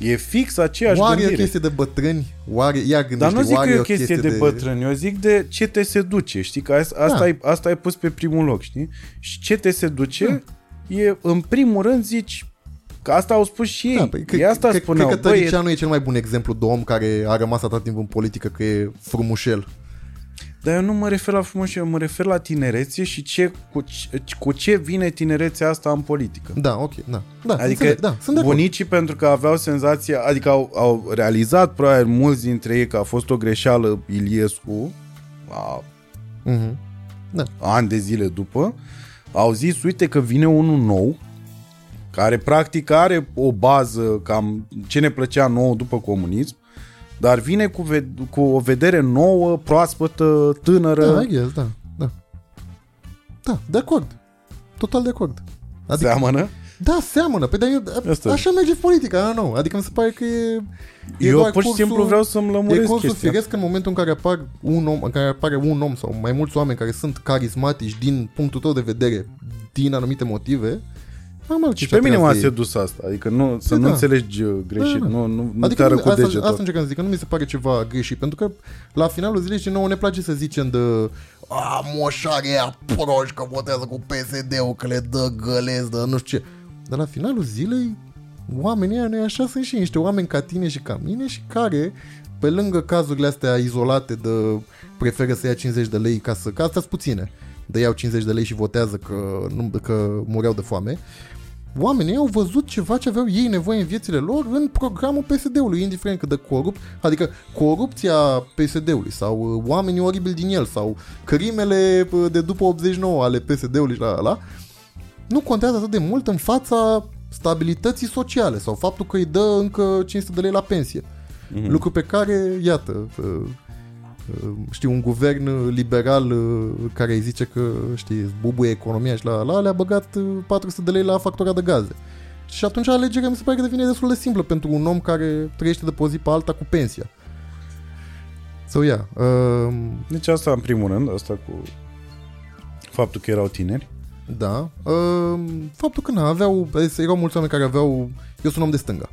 S1: E fix aceeași
S2: oare e o
S1: gândire.
S2: chestie de bătrâni? Oare, ia gândește,
S1: Dar nu zic că
S2: oare
S1: e o chestie de,
S2: de
S1: bătrâni, eu zic de ce te seduce, știi? Că asta, asta,
S2: Da.
S1: ai, asta ai pus pe primul loc, știi? Și ce te seduce e, în primul rând, zici, că asta au spus și ei.
S2: Da, păi,
S1: ei asta
S2: cred,
S1: spuneau,
S2: cred că
S1: băi, e-
S2: Tăricianu e cel mai bun exemplu de om care a rămas atât timp în politică că e frumușel.
S1: Dar eu nu mă refer la frumos, eu mă refer la tinerețe și ce, cu, ce, cu ce vine tinerețea asta în politică.
S2: Da, ok, da. da
S1: Adică
S2: înțeleg, da, sunt de acord.
S1: bunicii pentru că aveau senzația, adică au, au realizat probabil mulți dintre ei că a fost o greșeală Iliescu la
S2: Mhm.
S1: ani de zile după, au zis, uite că vine unul nou care practic are o bază cam ce ne plăcea nouă după comunism, dar vine cu, ve- cu o vedere nouă, proaspătă, tânără.
S2: Da, I guess, da, da. Da, de acord. Total de acord.
S1: Adică, Seamănă?
S2: Da, seamănă. Pe dar eu,
S1: Asta.
S2: așa merge politica, nu. Adică mi se pare că e... e
S1: Eu
S2: doar
S1: pur și simplu vreau să-mi
S2: E
S1: lămuresc
S2: cursul
S1: chestia.
S2: firesc în momentul în care, apar un om, în care apare un om sau mai mulți oameni care sunt carismatici din punctul tău de vedere, din anumite motive, normal
S1: Și pe mine m-a sedus asta, adică nu, să
S2: Păi
S1: nu
S2: da.
S1: înțelegi uh, greșit,
S2: Da, da.
S1: nu, nu, nu
S2: Adică
S1: te arăt
S2: nu,
S1: cu
S2: asta,
S1: degetul.
S2: asta încercam să zic, că nu mi se pare ceva greșit, pentru că la finalul zilei și nouă ne place să zicem de a, moșare ea proști că votează cu PSD-ul, că le dă gălezi, dă nu știu ce. Dar la finalul zilei, oamenii ăia noi așa sunt și niște oameni ca tine și ca mine și care, pe lângă cazurile astea izolate de preferă să ia 50 de lei ca să, că astea sunt puține, de iau 50 de lei și votează că, nu, că mureau de foame, oamenii au văzut ceva ce aveau ei nevoie în viețile lor în programul PSD-ului, indiferent cât de corupt, adică corupția PSD-ului sau uh, oamenii oribili din el sau crimele uh, de după 89 ale PSD-ului și la ala, nu contează atât de mult în fața stabilității sociale sau faptul că îi dă încă 500 de lei la pensie. Mm-hmm. Lucru pe care, iată, uh, uh, știi, un guvern liberal uh, care îi zice că, știi, bubuie economia și la la le-a băgat uh, 400 de lei la factura de gaze. Și atunci alegerea mi se pare că devine destul de simplă pentru un om care trăiește de pe o zi pe alta cu pensia. So, yeah, uh,
S1: Deci asta în primul rând, asta cu faptul că erau tineri.
S2: Da. Uh, faptul că na, aveau, erau mulți oameni care aveau, eu sunt om de stânga.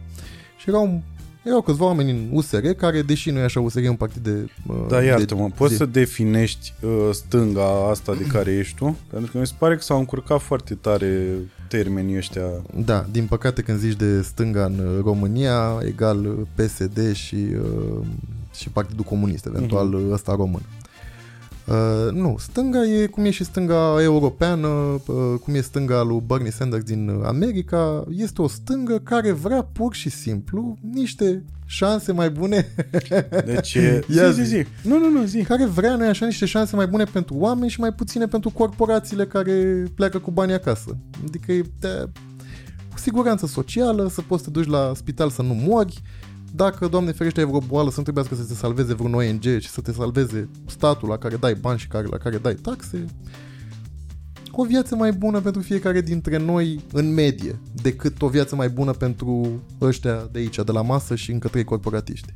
S2: Și erau, erau câțiva oameni în USR care, deși nu e așa, USR e un partid de... Uh,
S1: Dar
S2: de
S1: iartă-mă, poți
S2: zi.
S1: să definești uh, stânga asta de care ești tu? Pentru că mi se pare că s-au încurcat foarte tare termenii ăștia.
S2: Da, din păcate când zici de stânga în uh, România, egal uh, PSD și, uh, și Partidul Comunist, eventual
S1: Mhm.
S2: uh, ăsta român. Uh, nu, stânga e cum e și stânga europeană, uh, cum e stânga lui Bernie Sanders din uh, America, este o stângă care vrea pur și simplu niște șanse mai bune
S1: Deci, *laughs* e...
S2: Ia
S1: zi, zi,
S2: zi.
S1: zi. Nu, nu, nu, zi.
S2: care vrea, noi așa, niște șanse mai bune pentru oameni și mai puține pentru corporațiile care pleacă cu banii acasă. Adică e de, cu siguranță socială, să poți să te duci la spital să nu mori, dacă, Doamne ferește, ai vreo boală, să nu trebuiască să te salveze vreun ONG și să te salveze statul la care dai bani și care, la care dai taxe. O viață mai bună pentru fiecare dintre noi în medie, decât o viață mai bună pentru ăștia de aici, de la masă și încă trei corporatiști.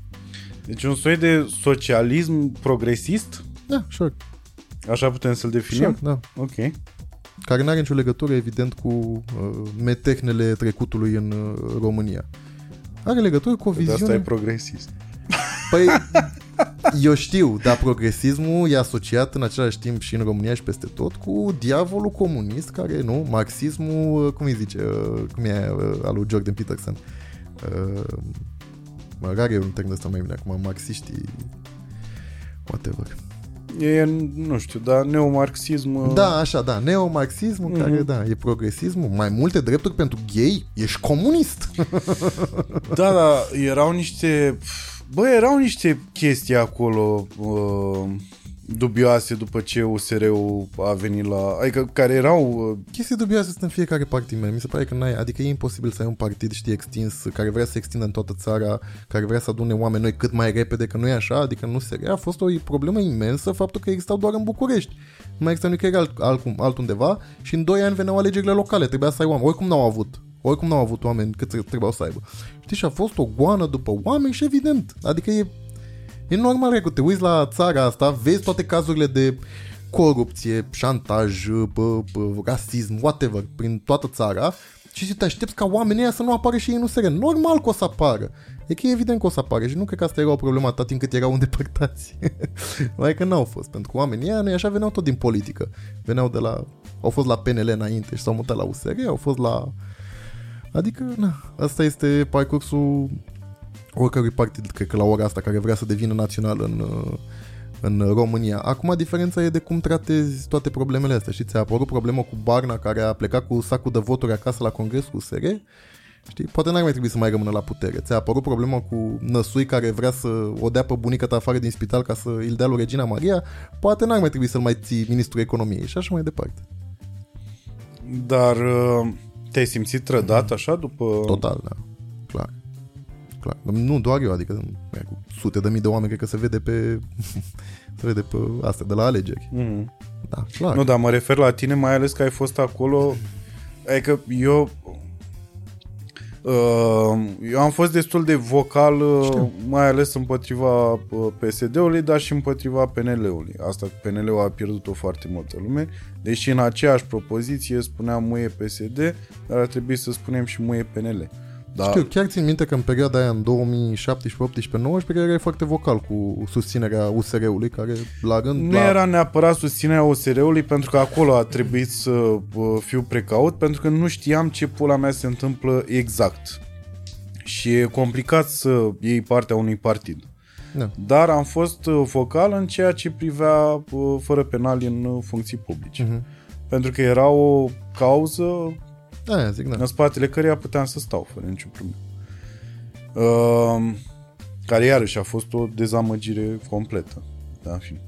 S1: Deci un soi de socialism progresist?
S2: Da, sure,
S1: Așa putem să-l definim?
S2: sure, da.
S1: Ok.
S2: care nu are nicio legătură, evident, cu uh, metehnele trecutului în uh, România. Are legătură cu o
S1: De asta e
S2: viziune...
S1: progresist.
S2: Păi, *laughs* eu știu, dar progresismul e asociat în același timp și în România și peste tot cu diavolul comunist, care, nu, marxismul, uh, cum îi zice, uh, cum e uh, al lui Jordan Peterson. Uh, mă, care e un termen ăsta mai bine acum, marxiștii, whatever.
S1: E, nu știu, dar neomarxism...
S2: Da, așa, da, neomarxismul,
S1: Mhm.
S2: care, da, e progresismul, mai multe drepturi pentru gay, ești comunist. *laughs*
S1: Da, da, erau niște... Bă, erau niște chestii acolo uh, dubioase după ce USR-ul a venit la... Adică care erau... Uh,
S2: Chestii dubioase sunt în fiecare partid, man. Mi se pare că n-ai, adică e imposibil să ai un partid, știi, extins, care vrea să se extindă în toată țara, care vrea să adune oameni noi cât mai repede, că nu e așa, adică nu se A fost o problemă imensă faptul că existau doar în București. Nu mai exista nicăieri alt, altcum, altundeva și în 2 ani veneau alegerile locale, trebuia să ai oameni. Oricum n-au avut. Oricum n-au avut oameni cât trebuiau să aibă. Știi, și a fost o goană după oameni și evident. Adică e E normal că te uiți la țara asta, vezi toate cazurile de corupție, șantaj, bă, bă, rasism, whatever, prin toată țara și te aștepți ca oamenii ăia să nu apară și ei în USR. Normal că o să apară. E că e evident că o să apară și nu cred că asta era o problemă atât timp cât erau îndepărtați. *laughs* Mai că n-au fost, pentru că oamenii ăia, noi așa veneau tot din politică. Veneau de la... Au fost la PNL înainte și s-au mutat la USR, au fost la... Adică, na, asta este parcursul oricărui partid, cred că la ora asta, care vrea să devină național în, uh, în România. Acum diferența e de cum tratezi toate problemele astea. Și ți-a apărut problema cu Barna, care a plecat cu sacul de voturi acasă la congresul USR, Știi? Poate n-ar mai trebui să mai rămână la putere. Ți-a apărut problema cu Năsui care vrea să o dea pe bunica ta afară din spital ca să îl dea lui Regina Maria. Poate n-ar mai trebui să-l mai ții ministrul economiei și așa mai departe.
S1: dar uh, te-ai simțit trădat așa după...
S2: Total, da. Clar. Clar. Nu doar eu, adică cu sute de mii de oameni cred că se vede pe *laughs* se vede pe astea de la alegeri.
S1: Mm.
S2: Da, clar.
S1: Nu, dar mă refer la tine, mai ales că ai fost acolo. Adică eu uh, eu am fost destul de vocal, uh,
S2: Știu.
S1: mai ales împotriva uh, PSD-ului, dar și împotriva PNL-ului. Asta PNL-ul a pierdut-o foarte multă lume, deși în aceeași propoziție spuneam muie PSD, dar ar trebui să spunem și muie PNL. Da,
S2: Știu, chiar țin minte că în perioada aia, în 2017, 18, 19, erai foarte vocal cu susținerea USR-ului, care la rând...
S1: Nu
S2: la...
S1: era neapărat susținerea OSR-ului pentru că acolo a trebuit să uh, fiu precaut pentru că nu știam ce pula mea se întâmplă exact. Și e complicat să iei partea unui partid.
S2: Da.
S1: Dar am fost uh, vocal în ceea ce privea uh, fără penali în uh, funcții publice.
S2: Mhm.
S1: Pentru că era o cauză
S2: Aia zic, da.
S1: în spatele căreia puteam să stau fără nicio problemă. Uh, care iarăși a fost o dezamăgire completă. Da, în fine.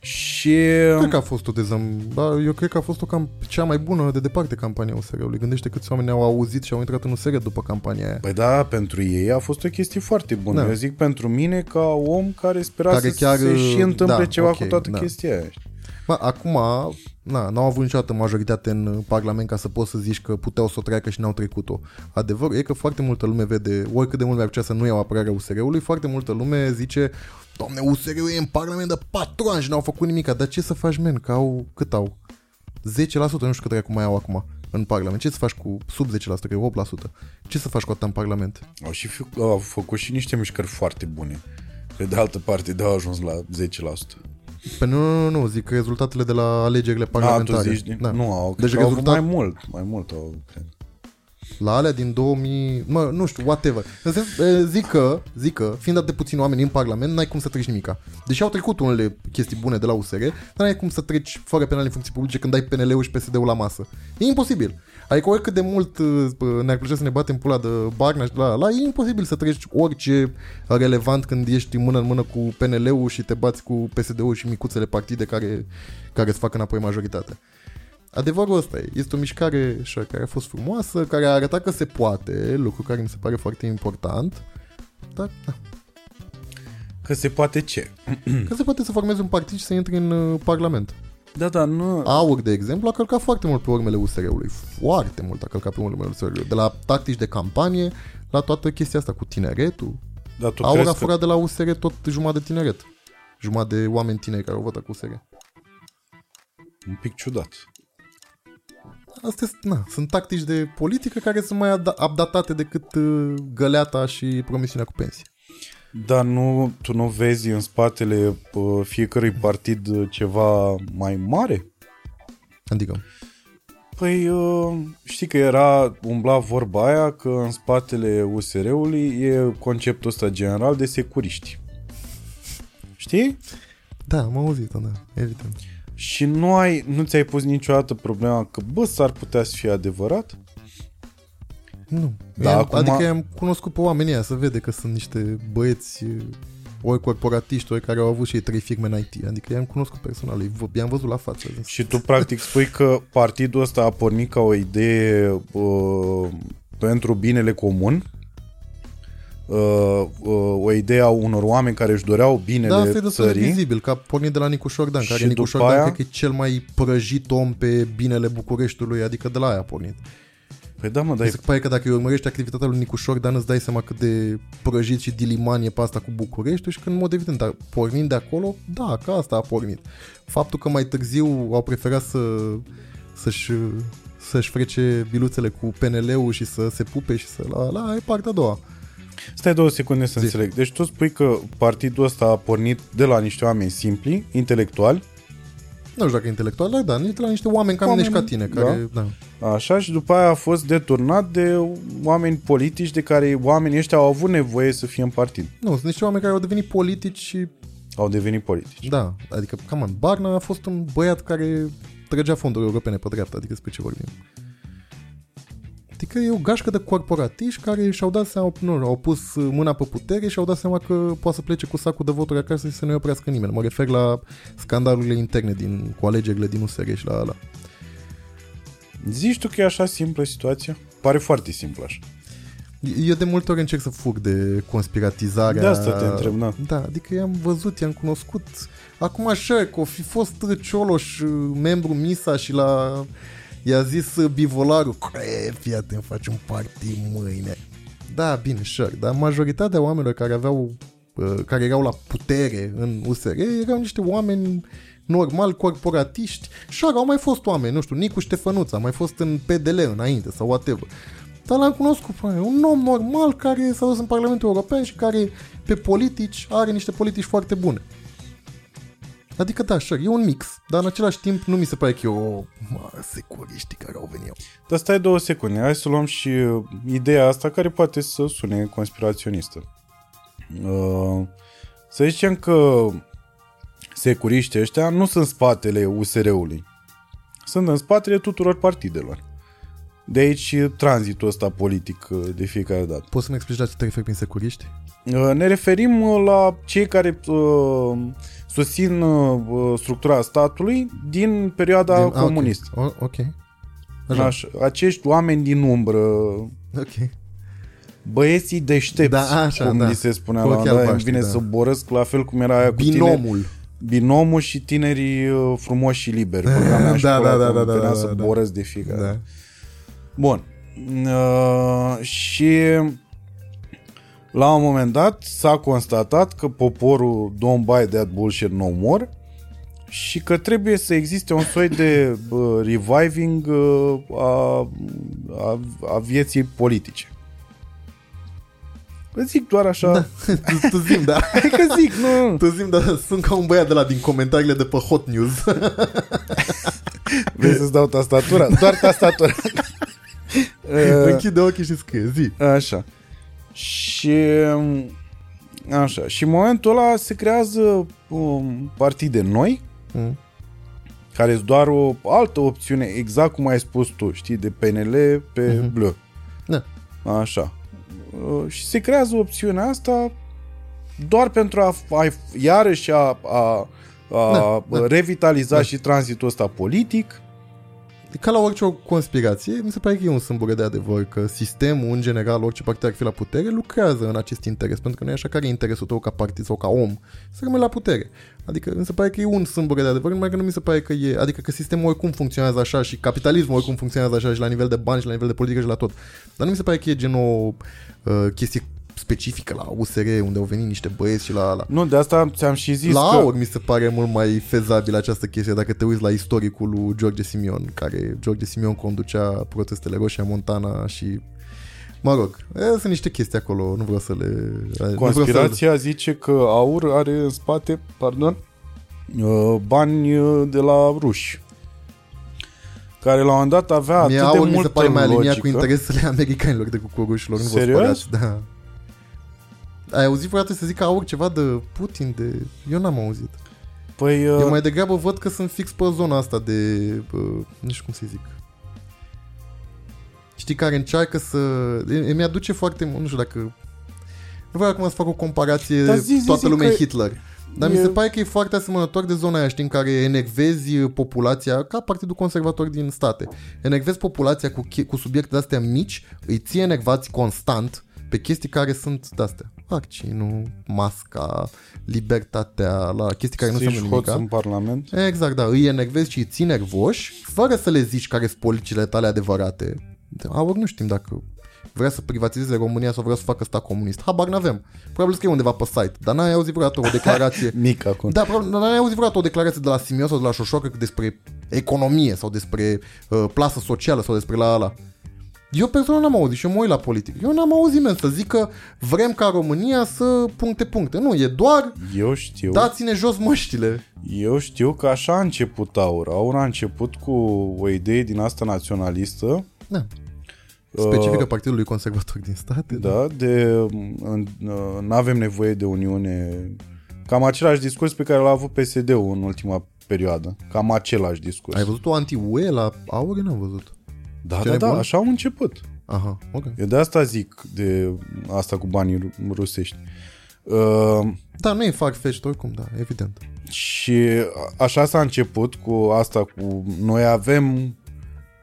S1: Și
S2: Cred că a fost o dezam... Da, eu cred că a fost o cam... cea mai bună de departe campania USR-ului. Gândește câți oameni au auzit și au intrat în USR după campania aia.
S1: Păi da, pentru ei a fost o chestie foarte bună.
S2: Da.
S1: Eu zic pentru mine ca om care spera
S2: Care
S1: să
S2: chiar,
S1: se și întâmple
S2: da,
S1: ceva
S2: ok,
S1: cu toată
S2: da.
S1: chestia aia. știi?
S2: Bă, acum, na, n-au avut niciodată majoritate în Parlament ca să poți să zici că puteau să o treacă și n-au trecut-o. Adevărul e că foarte multă lume vede, oricât de mult mi-ar plăcea să nu iau apărarea USR-ului, foarte multă lume zice Doamne, USR-ul e în Parlament de 4 ani și n-au făcut nimic. Dar ce să faci, men? Că au, cât au? 10%, nu știu cât dracu mai au acum în Parlament. Ce să faci cu sub 10%, că e 8%? Ce să faci cu atâta în Parlament?
S1: Au, și fi, au făcut și niște mișcări foarte bune. Pe de altă parte, de au ajuns la 10%.
S2: Păi nu, nu, nu, nu, zic rezultatele de la alegerile
S1: A, tu
S2: parlamentare.
S1: zici, da. nu au,
S2: Deci
S1: deci au avut
S2: rezultat,
S1: mai mult, mai mult au, cred.
S2: La alea din 2000, mă, nu știu, whatever. În sens, e, zic că, zic că, fiind atât de puțini oameni în Parlament, n-ai cum să treci nimica. Deși au trecut unele chestii bune de la USR, dar n-ai cum să treci fără penal în funcții publice când ai PNL-ul și PSD-ul la masă. E imposibil. Adică oricât de mult uh, ne-ar plăcea să ne batem pula de Barna și de la, la e imposibil să treci orice relevant când ești mână în mână cu PNL-ul și te bați cu PSD-ul și micuțele partide care, care îți fac înapoi majoritatea. Adevărul ăsta e. Este o mișcare așa, care a fost frumoasă, care a arătat că se poate, lucru care mi se pare foarte important, dar da,
S1: Că se poate ce?
S2: că se poate să formezi un partid și să intri în uh, Parlament.
S1: Da, da, nu...
S2: Aur, de exemplu, a călcat foarte mult pe urmele USR-ului. Foarte mult a călcat pe urmele USR-ului. De la tactici de campanie la toată chestia asta cu tineretul.
S1: Dar tu
S2: Aur
S1: crezi
S2: a
S1: că...
S2: furat de la USR tot jumătate de tineret. Jumătate de oameni tineri care au votat cu USR.
S1: Un pic ciudat.
S2: Astea na, sunt tactici de politică care sunt mai ad- updatate decât uh, găleata și promisiunea cu pensii.
S1: Dar nu, tu nu vezi în spatele uh, fiecărui partid uh, ceva mai mare?
S2: Adică,
S1: Păi uh, știi că era umbla vorba aia că în spatele USR-ului e conceptul ăsta general de securiști. Știi?
S2: da, am auzit da, evident.
S1: Și nu, ai, nu ți-ai pus niciodată problema că, bă, s-ar putea să fie adevărat?
S2: Nu.
S1: Da,
S2: I-am,
S1: acum-
S2: Adică am cunoscut pe oamenii ăia să vede că sunt niște băieți uh, ori corporatiști, ori care au avut și ei trei firme în IT. Adică i-am cunoscut personal, îi v- i-am văzut la față.
S1: Și tu practic spui că partidul ăsta a pornit ca o idee uh, pentru binele comun, uh, uh, o idee a unor oameni care își doreau binele
S2: Da, asta e destul de
S1: țării.
S2: vizibil, că a pornit de la Nicu Șordan, care
S1: Și
S2: Nicu
S1: după
S2: Șordan
S1: aia-
S2: cred că e cel mai prăjit om pe binele Bucureștiului, adică de la aia a pornit.
S1: Păi da, mă, dar
S2: Dar
S1: e
S2: se pare că dacă îi urmărești activitatea lui Nicu Șordan, îți dai seama cât de prăjit și diliman e pe asta cu București și că în mod evident, dar pornind de acolo, da, că asta a pornit. Faptul că mai târziu au preferat să, să-și, să-și frece biluțele cu PNL-ul și să se pupe și să la, la e partea a doua.
S1: Stai două secunde să
S2: Zi.
S1: înțeleg. Deci tu spui că partidul ăsta a pornit de la niște oameni simpli, intelectuali,
S2: Nu știu dacă e intelectual, dar da, nici de la niște oameni ca mine și ca
S1: Oameni,
S2: tine,
S1: da.
S2: care, da.
S1: așa, și după aia a fost deturnat de oameni politici de care oamenii ăștia au avut nevoie să fie în partid.
S2: Nu, sunt niște oameni care au devenit politici și
S1: Au devenit politici.
S2: Da, adică, cam on, Barna a fost un băiat care trăgea fonduri europene pe dreapta, adică despre ce vorbim. Adică e o gașcă de corporatiști care și-au dat seama, nu, au pus mâna pe putere și au dat seama că poate să plece cu sacul de voturi acasă și să nu-i oprească nimeni. Mă refer la scandalurile interne din, cu alegerile din USR și la ala.
S1: Zici tu că e așa simplă situația? Pare foarte simplă așa.
S2: Eu de multe ori încerc să fug de conspiratizarea.
S1: De asta te întreb, da.
S2: Da, adică i-am văzut, i-am cunoscut. Acum așa, că o fi fost Cioloș membru Misa și la... I-a zis Bivolarul, "E, fii atent, faci un party mâine. Da, bine, sure, dar majoritatea oamenilor care aveau uh, care erau la putere în USR erau niște oameni normal corporatiști și au mai fost oameni, nu știu, Nicu Ștefănuț a mai fost în PDL înainte sau whatever. Dar l-am cunoscut, frate, un om normal care s-a dus în Parlamentul European și care pe politici are niște politici foarte bune. Adică da, sure, e un mix, dar în același timp nu mi se pare că e o mă, securiștii care au venit eu.
S1: Dar stai două secunde, hai să luăm și uh, ideea asta care poate să sune conspiraționistă. Uh, să zicem că securiștii ăștia nu sunt spatele USR-ului. Sunt în spatele tuturor partidelor. De aici tranzitul ăsta politic uh, de fiecare dată.
S2: Poți să-mi explici la ce te referi prin securiști?
S1: Uh, Ne referim uh, la cei care uh, susțin uh, structura statului din perioada
S2: Din-
S1: din,
S2: ah, ok.
S1: comunistă.
S2: O- Ok.
S1: Okay. Așa, acești oameni din umbră,
S2: Ok.
S1: băieții deștepți,
S2: Da, așa,
S1: cum
S2: da.
S1: li se spunea
S2: Cu
S1: la
S2: ochii
S1: noi, îmi
S2: albaștri,
S1: vine
S2: da.
S1: să borăsc la fel cum era aia cu tine,
S2: Binomul.
S1: binomul și tinerii uh, frumoși și liberi. pe care am
S2: Da,
S1: școlat,
S2: da, da,
S1: cum
S2: da, da,
S1: veneam
S2: da,
S1: să
S2: da.
S1: borăsc de fiecare
S2: Da.
S1: dată. Bun. Uh, și la un moment dat s-a constatat că poporul don't buy that bullshit no more și că trebuie să existe un soi de uh, reviving uh, a, a, a vieții politice. Îți zic doar așa. Da.
S2: tu, tu zim, da. *laughs*
S1: Hai că zic, nu.
S2: Tu zim, da, sunt ca un băiat de la din comentariile de pe Hot News.
S1: Vrei să-ți dau tastatura? Doar tastatura. Uh, *laughs*
S2: Închide ochii și scrie, zi.
S1: Așa. Și așa. Și în momentul ăla se creează um, partide noi,
S2: Mm.
S1: care sunt doar o altă opțiune, exact cum ai spus tu, știi, de PNL pe
S2: Mhm.
S1: uh-huh. bleu.
S2: Da.
S1: Așa. Uh, Și se creează opțiunea asta doar pentru a, a iarăși a, a, a
S2: Da, da.
S1: revitaliza
S2: Da.
S1: și tranzitul ăsta politic.
S2: Ca la orice o conspirație, mi se pare că e un sâmbure de adevăr, că sistemul, în general, orice partid ar fi la putere, lucrează în acest interes, pentru că nu e așa care e interesul tău ca partid sau ca om, să rămâi la putere. Adică mi se pare că e un sâmbure de adevăr, numai că nu mi se pare că e, adică că sistemul oricum funcționează așa și capitalismul oricum funcționează așa și la nivel de bani și la nivel de politică și la tot. Dar nu mi se pare că e gen o uh, chestie specifică la USR, unde au venit niște băieți și la, la
S1: Nu, de asta ți-am și zis
S2: la
S1: că...
S2: aur mi se pare mult mai fezabil această chestie dacă te uiți la istoricul lui George Simion, care George Simion conducea protestele roșii în Montana și Mă rog, e, sunt niște chestii acolo, nu vreau să le... nu vreau
S1: Conspirația zice că aur are în spate, pardon, uh, bani uh, de la ruși care la un moment dat avea
S2: Să...
S1: atât
S2: Mie
S1: de
S2: aur mi se
S1: multă
S2: pare mai aliniat
S1: logică.
S2: cu interesele *laughs* americanilor decât cu rușilor, nu vă
S1: Serios?
S2: spărați. Da. Ai auzit vreodată să zică aur ceva de Putin? De... Eu n-am auzit.
S1: Păi, uh,
S2: Eu mai degrabă văd că sunt fix pe zona asta de... Uh, nu știu cum să zic. Știi, care încearcă să... e- Mi-aduce foarte mult, nu știu dacă... Nu vreau acum să fac o comparație
S1: Dar zi, zi,
S2: toată
S1: zi
S2: lumea
S1: că-
S2: e Hitler. Dar
S1: e-
S2: mi se pare că e foarte asemănător de zona aia, știi, în care enervezi populația, ca Partidul Conservator din state. Enervezi populația cu, che- cu subiecte de-astea mici, îi ții enervați constant pe chestii care sunt de-astea. Vaccinul, masca, libertatea, la chestii care nu
S1: țiși
S2: înseamnă
S1: hoț
S2: nimic.
S1: în Parlament.
S2: Exact, da, îi enervezi și îi ții nervoși, fără să le zici care sunt politicile tale adevărate. Aur nu știm dacă vrea să privatizeze România sau vrea să facă stat comunist. Habar n-avem. Probabil scrie undeva pe site, dar n-ai auzit vreodată o declarație. *laughs*
S1: Mic acum.
S2: da, probabil n-ai auzit vreodată o declarație de la Simios sau de la Șoșoacă despre economie sau despre uh, plasă socială sau despre la ala. Eu personal n-am auzit și eu mă uit la politic. Eu n-am auzit men să zic că vrem ca România să puncte puncte. Nu, e doar
S1: Eu știu,
S2: dați-ne jos măștile.
S1: eu știu că așa a început Aur. Aur a început cu o idee din asta naționalistă,
S2: Da. Specifică
S1: Uh,
S2: Partidului Conservator din state.
S1: da, de nu avem nevoie de Uniune. Cam același discurs pe care l-a avut PSD-ul în ultima perioadă. Cam același discurs.
S2: Ai văzut o anti-UE la Aur? Eu N-am văzut.
S1: Da,
S2: Ce
S1: da, da,
S2: nebun?
S1: așa au început.
S2: Aha, ok.
S1: Eu de asta zic de asta cu banii ru- rusești. Uh,
S2: Da, nu e farfetched oricum, da, evident.
S1: și a- așa s-a început cu asta cu noi avem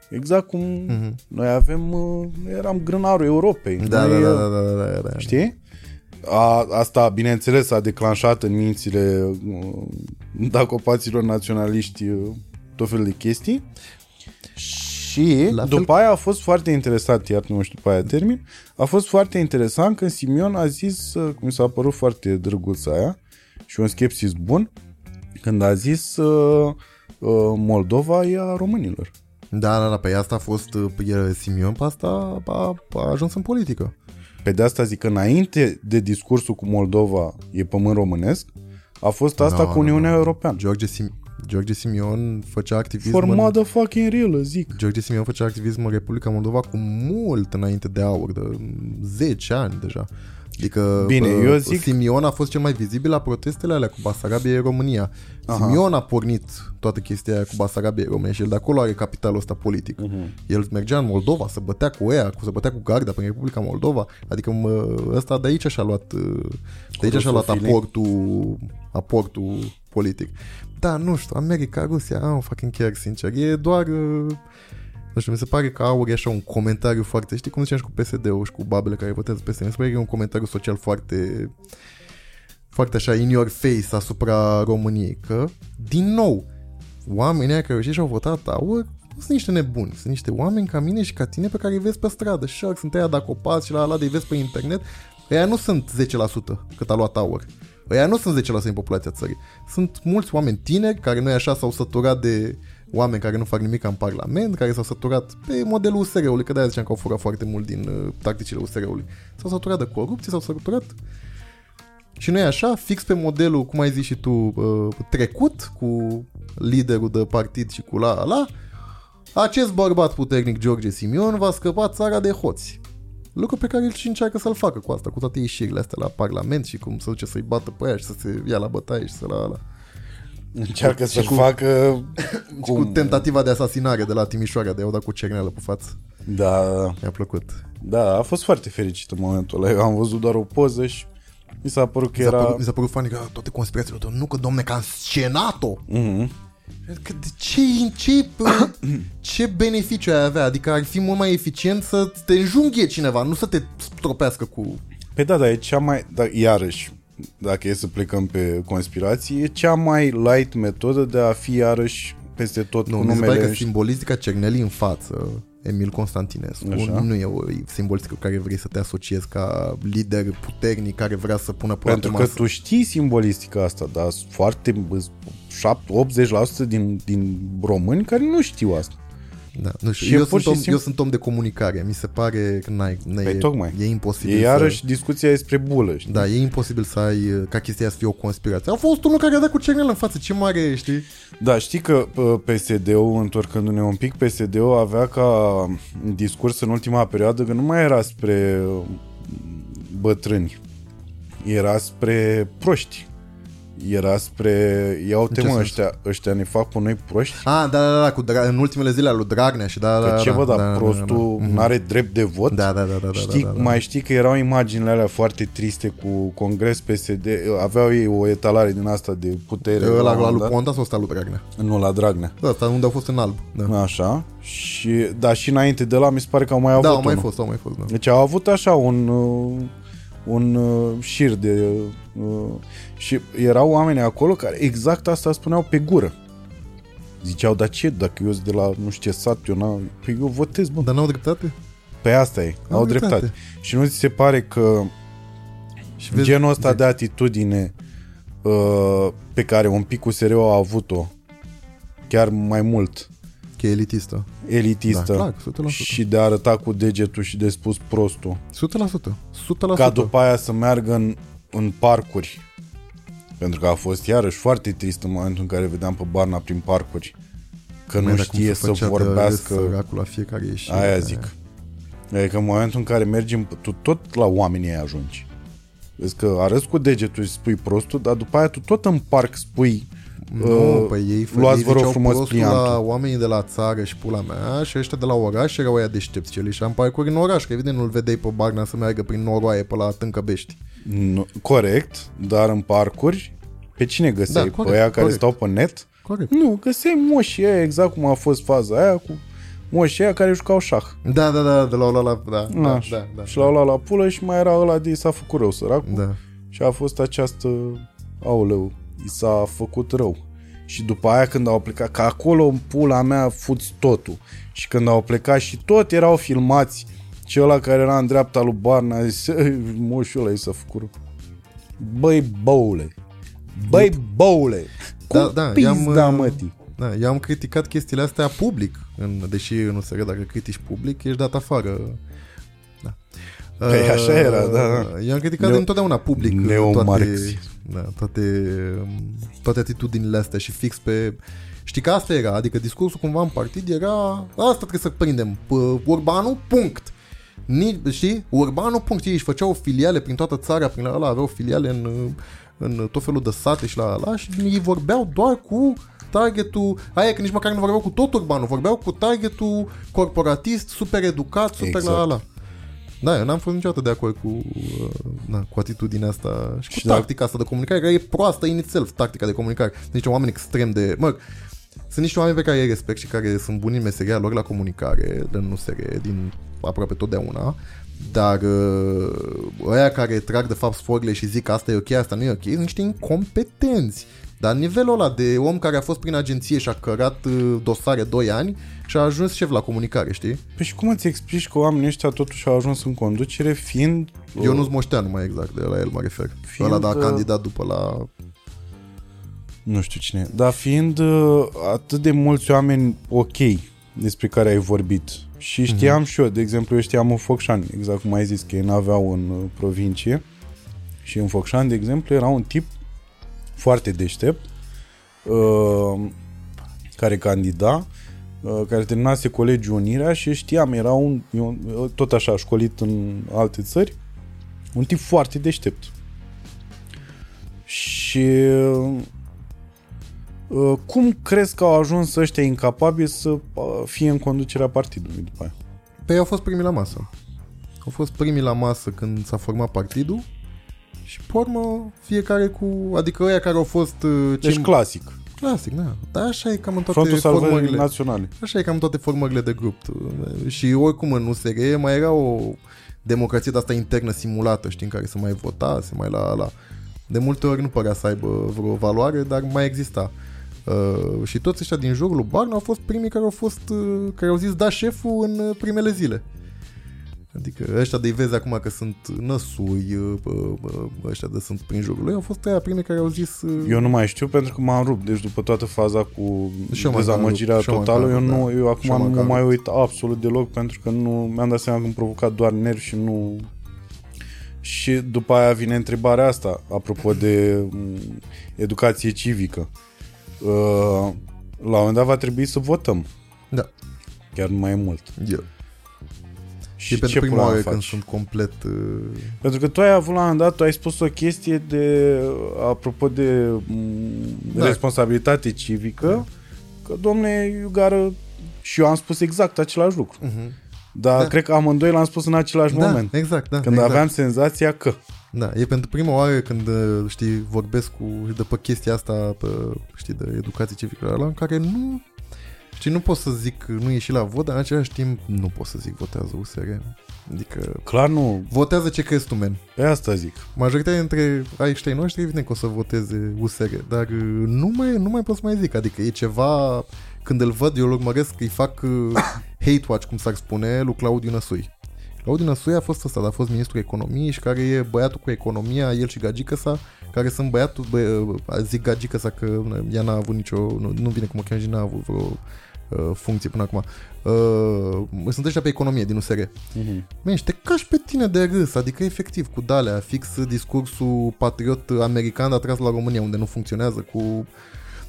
S1: Exact cum uh-huh. noi avem, uh, eram grânarul Europei.
S2: Da,
S1: noi,
S2: da,
S1: uh,
S2: da, da, da, da, da.
S1: Știi? A, asta, bineînțeles, a declanșat în mințile uh, dacopaților naționaliști uh, tot felul de chestii. Și
S2: La fel-
S1: după aia a fost foarte interesant, iar nu știu, după aia termin, a fost foarte interesant când Simion a zis, uh, cum mi s-a părut foarte drăguț aia și un skepsis bun, când a zis uh, uh, Moldova e a românilor.
S2: Da, da, da, pe asta a fost uh, e, Simion, pe asta a, a ajuns în politică.
S1: Pe de asta zic că înainte de discursul cu Moldova e pământ românesc, a fost asta
S2: No,
S1: cu Uniunea
S2: no, no.
S1: Europeană.
S2: George, Sim- George Simion făcea activism
S1: For
S2: în,
S1: motherfucking real, zic.
S2: George Simion făcea activism în Republica Moldova cu mult înainte de aur, de 10 ani deja. Adică
S1: Bine,
S2: bă,
S1: eu zic-
S2: Simion a fost cel mai vizibil la protestele alea cu Basarabia în România. Aha. Simion a pornit toată chestia aia cu Basarabia în România și el de acolo are capitalul ăsta politic. Uh-huh. El mergea în Moldova, să bătea cu ea, cu să bătea cu garda prin Republica Moldova. Adică mă, ăsta de aici și-a luat, de aici și-a luat
S1: rusofilee.
S2: aportul, aportul politic. Da, nu știu, America, Rusia, ah, fucking chiar sincer, e doar... uh, nu știu, mi se pare că aur e așa un comentariu foarte... Știi cum ziceam și cu PSD-ul și cu babele care votează PSD? Mi se pare că e un comentariu social foarte... Foarte așa, in your face asupra României. Că, din nou, oamenii aia care au ieșit și au votat aur nu sunt niște nebuni, sunt niște oameni ca mine și ca tine pe care îi vezi pe stradă. Și sunt aia dacă opați și la ala de îi vezi pe internet. Ăia nu sunt 10% cât a luat aur. Ăia nu sunt 10% din populația țării. Sunt mulți oameni tineri care noi așa s-au săturat de oameni care nu fac nimic în Parlament, care s-au săturat pe modelul USR-ului, că de-aia ziceam că au furat foarte mult din uh, tacticile USR-ului. S-au săturat de corupție, s-au săturat și noi așa, fix pe modelul, cum ai zis și tu, uh, trecut, cu liderul de partid și cu la la, acest bărbat puternic, George Simion, va scăpa țara de hoți. Lucru pe care el și încearcă să-l facă cu asta, cu toate ieșirile astea la Parlament și cum să duce să-i bată pe aia și să se ia la bătaie și să la ala.
S1: Încearcă să
S2: cu-
S1: facă... *coughs*
S2: Și cu tentativa de asasinare de la Timișoara, de a-o da cu cerneală pe față.
S1: Da,
S2: Mi-a plăcut.
S1: da, a fost foarte fericit în momentul ăla. Eu am văzut doar o poză și mi s-a părut că
S2: Mi s-a,
S1: era...
S2: părut, mi s-a părut funny că toate conspirațiile, tot, nu că domne, că am scenat-o.
S1: Mhm.
S2: Că de ce, ce, *coughs* ce beneficiu ai avea? Adică ar fi mult mai eficient să te înjunghie cineva, nu să te stropească cu...
S1: Pe da, da, e cea mai... Da, iarăși, dacă e să plecăm pe conspirații, e cea mai light metodă de a fi iarăși peste tot
S2: Nu,
S1: cu
S2: mi se pare
S1: numele...
S2: că simbolistica Cernelii în față, Emil Constantinescu,
S1: Așa.
S2: nu e o simbolistică cu care vrei să te asociezi ca lider puternic care vrea să pună pe
S1: Pentru că
S2: masă.
S1: tu știi simbolistica asta, dar sunt foarte... 7-80% din, din români care nu știu asta.
S2: Da, nu știu,
S1: Și
S2: eu,
S1: pur
S2: sunt
S1: și
S2: om,
S1: simplu-
S2: eu sunt om de comunicare, mi se pare că n-ai, n-ai
S1: Păi
S2: e,
S1: tocmai.
S2: e imposibil
S1: E
S2: să...
S1: iarăși discuția despre bulă, știi?
S2: Da, e imposibil să ai, ca chestia să fie o conspirație. A fost unul care a dat cu cernel în față, ce mare e, știi?
S1: Da, știi că pă, PSD-ul, întorcându-ne un pic, PSD-ul avea ca discurs în ultima perioadă că nu mai era spre uh, bătrâni, era spre proști. Era spre, iau
S2: ce
S1: temă
S2: sens?
S1: ăștia, ăștia ne fac pe noi proști.
S2: Ah, da, da, da, cu Dra- în ultimele zile al lui Dragnea și da, da,
S1: Că
S2: da,
S1: ce
S2: da,
S1: vă, da,
S2: da, da,
S1: prostul
S2: da, da.
S1: n-are drept de vot.
S2: Da, da, da, da, da,
S1: știi,
S2: da, da, da.
S1: Mai știi că erau imaginile alea foarte triste cu Congres PSD, aveau ei o etalare din asta de putere.
S2: Ăla
S1: la un
S2: la lui
S1: moment dat.
S2: Ponta sau ăsta lui Dragnea?
S1: Nu, la Dragnea.
S2: Ăsta unde au fost în alb. Da,
S1: Așa. Și, da, și înainte de la mi se pare că au mai avut
S2: da au mai
S1: unul.
S2: fost, au mai fost, da.
S1: Deci au avut așa un, uh, un uh, șir de... Uh, și erau oameni acolo care exact asta spuneau pe gură. Ziceau, dar ce, dacă eu sunt de la nu știu ce sat, eu, n-am... păi eu votez, bă.
S2: Dar n-au dreptate?
S1: Pe asta e, au,
S2: Au
S1: dreptate.
S2: dreptate.
S1: Și nu ți se pare că
S2: Și
S1: genul ăsta de atitudine uh, pe care un pic usr a avut-o chiar mai mult
S2: Că e elitistă.
S1: elitistă
S2: Da, clar, 100%.
S1: și de a arăta cu degetul și de spus prostul
S2: 100%. 100%.
S1: ca după aia să meargă în, în parcuri pentru că a fost iarăși foarte trist în momentul în care vedeam pe Barna prin parcuri că nu
S2: Mai dar cum
S1: știe
S2: se
S1: să
S2: făcea de
S1: vorbească
S2: Săracul la fiecare ieșire.
S1: aia zic adică în momentul în care mergi în- tu tot la oamenii ai ajungi Vezi că arăți cu degetul și spui prostul, dar după aia tu tot în parc spui
S2: Nu,
S1: uh,
S2: păi ei,
S1: luați
S2: ei
S1: vă rog
S2: ziceau
S1: frumos
S2: prostul la
S1: pliantul.
S2: oamenii de la țară și pula mea și ăștia de la oraș erau aia deștepți ce și am parcurs în oraș, că evident nu-l vedeai pe Barna să meargă prin noroaie pe la Tâncăbești.
S1: Nu, corect, dar în parcuri pe cine găseai?
S2: Da,
S1: pe
S2: corect,
S1: aia care
S2: corect.
S1: stau pe net?
S2: Corect.
S1: Nu, găseai moșii aia exact cum a fost faza aia cu moșii aia care jucau șah.
S2: Da, da, da, de la la la, da, da,
S1: Așa.
S2: da, da,
S1: Și l-au luat la pulă și mai era ăla de i s-a făcut rău, săracul.
S2: da.
S1: Și a fost această, aoleu, i s-a făcut rău. Și după aia când au plecat, că acolo în pula mea fuți totul. Și când au plecat și tot erau filmați și ăla care era în dreapta lui Barna a zis, "Ei, moșul ăla i s-a făcut rău. Băi, boule, băi, boule, cum
S2: Da, da,
S1: pizda,
S2: i-am, uh,
S1: mătii?
S2: Da, eu am criticat chestiile astea public, în, deși în USR, dacă critici public, ești dat afară. Da.
S1: Păi, așa era, da, da.
S2: Eu am criticat
S1: Neo-
S2: întotdeauna public toate,
S1: neomarxist.
S2: da, toate, toate atitudinile astea și fix pe... Știi că asta era, adică discursul cumva în partid era asta trebuie să prindem, P- Urbanu, punct. Ni, știi? Urbanu, punct. Știi, își făceau filiale prin toată țara, prin ăla aveau filiale în, în tot felul de sate și la ăla și ei vorbeau doar cu targetul, aia că nici măcar nu vorbeau cu tot urbanul, vorbeau cu targetul corporatist, super educat, super exact. la
S1: Exact.
S2: ala. Da, eu n-am fost niciodată de acord cu, uh, na, cu atitudinea asta și cu
S1: Și da.
S2: tactica asta de comunicare, care e proastă in itself, tactica de comunicare. Sunt niște oameni extrem de... Mă, sunt niște oameni pe care îi respect și care sunt buni în meseria lor la comunicare, în USR, din aproape totdeauna, dar uh, ăia care trag de fapt sforile și zic asta e ok, asta nu e ok, sunt niște incompetenți. Dar nivelul ăla de om care a fost prin agenție și a cărat uh, dosare 2 ani și a ajuns șef la comunicare, știi?
S1: Păi și cum îți explici că oamenii ăștia totuși au ajuns în conducere fiind...
S2: Eu nu-ți moșteanu mai exact, de la el mă refer.
S1: Fiind,
S2: Ăla da a
S1: uh,
S2: candidat după la...
S1: nu știu cine, e, dar fiind uh, atât de mulți oameni ok despre care ai vorbit și știam
S2: Mhm.
S1: și eu, de exemplu, eu știam în Focșani, exact cum ai zis, că ei n-aveau în uh, provincie și în Focșani, de exemplu, era un tip foarte deștept uh, care candida uh, care terminase colegiul Unirea și știam, era un, un tot așa școlit în alte țări, un tip foarte deștept. Și uh, cum crezi că au ajuns ăștia incapabili să uh, fie în conducerea partidului după aia?
S2: Păi au fost primii la masă. Au fost primii la masă când s-a format partidul și pe urmă fiecare cu... Adică ăia care au fost... uh,
S1: Deci
S2: cei-
S1: clasic.
S2: Clasic, da. Dar așa e cam în toate
S1: Frontul Salvării
S2: formările.
S1: Naționale.
S2: Așa e cam în toate formările de grup. Și oricum în USR mai era o democrație de asta internă simulată, știi, în care se mai vota, se mai la la. De multe ori nu părea să aibă vreo valoare, dar mai exista. Uh, și toți ăștia din jurul lui Barna au fost primii care au fost uh, care au zis da șeful în uh, primele zile. Adică ăștia de vezi acum că sunt năsui, uh, uh, ăștia de sunt prin jurul lui, au fost ăia primii care au zis uh,
S1: Eu nu mai știu pentru că m-am rupt. Deci după toată faza cu
S2: Și eu m-am
S1: dezamăgirea
S2: rupt, și eu m-am
S1: totală, eu,
S2: rupt,
S1: nu,
S2: da.
S1: eu
S2: Și eu
S1: acum
S2: m-am
S1: nu
S2: cam
S1: mai
S2: rupt.
S1: uit absolut deloc pentru că nu mi-am dat seama că îmi provoca doar nervi și nu... Și după aia vine întrebarea asta, apropo de m, educație civică. Uh, la un moment dat va trebui să votăm.
S2: Da.
S1: Chiar nu mai e mult.
S2: eu.
S1: Și
S2: Și pentru
S1: ce
S2: prima
S1: pula
S2: oară
S1: faci?
S2: când sunt complet... Uh,
S1: Pentru că tu ai avut la un moment dat, tu ai spus o chestie de, apropo de m,
S2: Da.
S1: responsabilitate civică, că domne, you gotta... Și eu am spus exact același lucru.
S2: uh-huh.
S1: Dar
S2: Da.
S1: cred că amândoi l-am spus în același
S2: da,
S1: moment.
S2: exact, da.
S1: Când
S2: exact.
S1: aveam senzația că...
S2: Da, e pentru prima oară când, uh, știi, vorbesc cu, de pe chestia asta, pe, știi, de educație civică, la în care nu, știi, nu pot să zic, nu ieși la vot, dar în același timp nu pot să zic votează USR. Adică,
S1: Clar nu,
S2: votează ce crezi tu, men.
S1: pe asta zic.
S2: Majoritatea dintre aici noștri, evident că o să voteze USR, dar uh, nu mai, nu mai pot să mai zic, adică e ceva, când îl văd, eu îl urmăresc, îi fac uh, *coughs* hate watch, cum s-ar spune, lui Claudiu Năsui. Claudiu Năsui a fost ăsta, a fost ministrul economiei și care e băiatul cu economia, el și gagică sa, care sunt băiatul, bă, zic gagică sa că ea n-a avut nicio, nu, nu vine cum o cheamă și n-a avut vreo uh, funcție până acum. Uh, sunt ăștia pe economie din USR.
S1: Mhm.
S2: Man, și te cași pe tine de râs, adică efectiv cu dalea, fix discursul patriot american atras la România, unde nu funcționează cu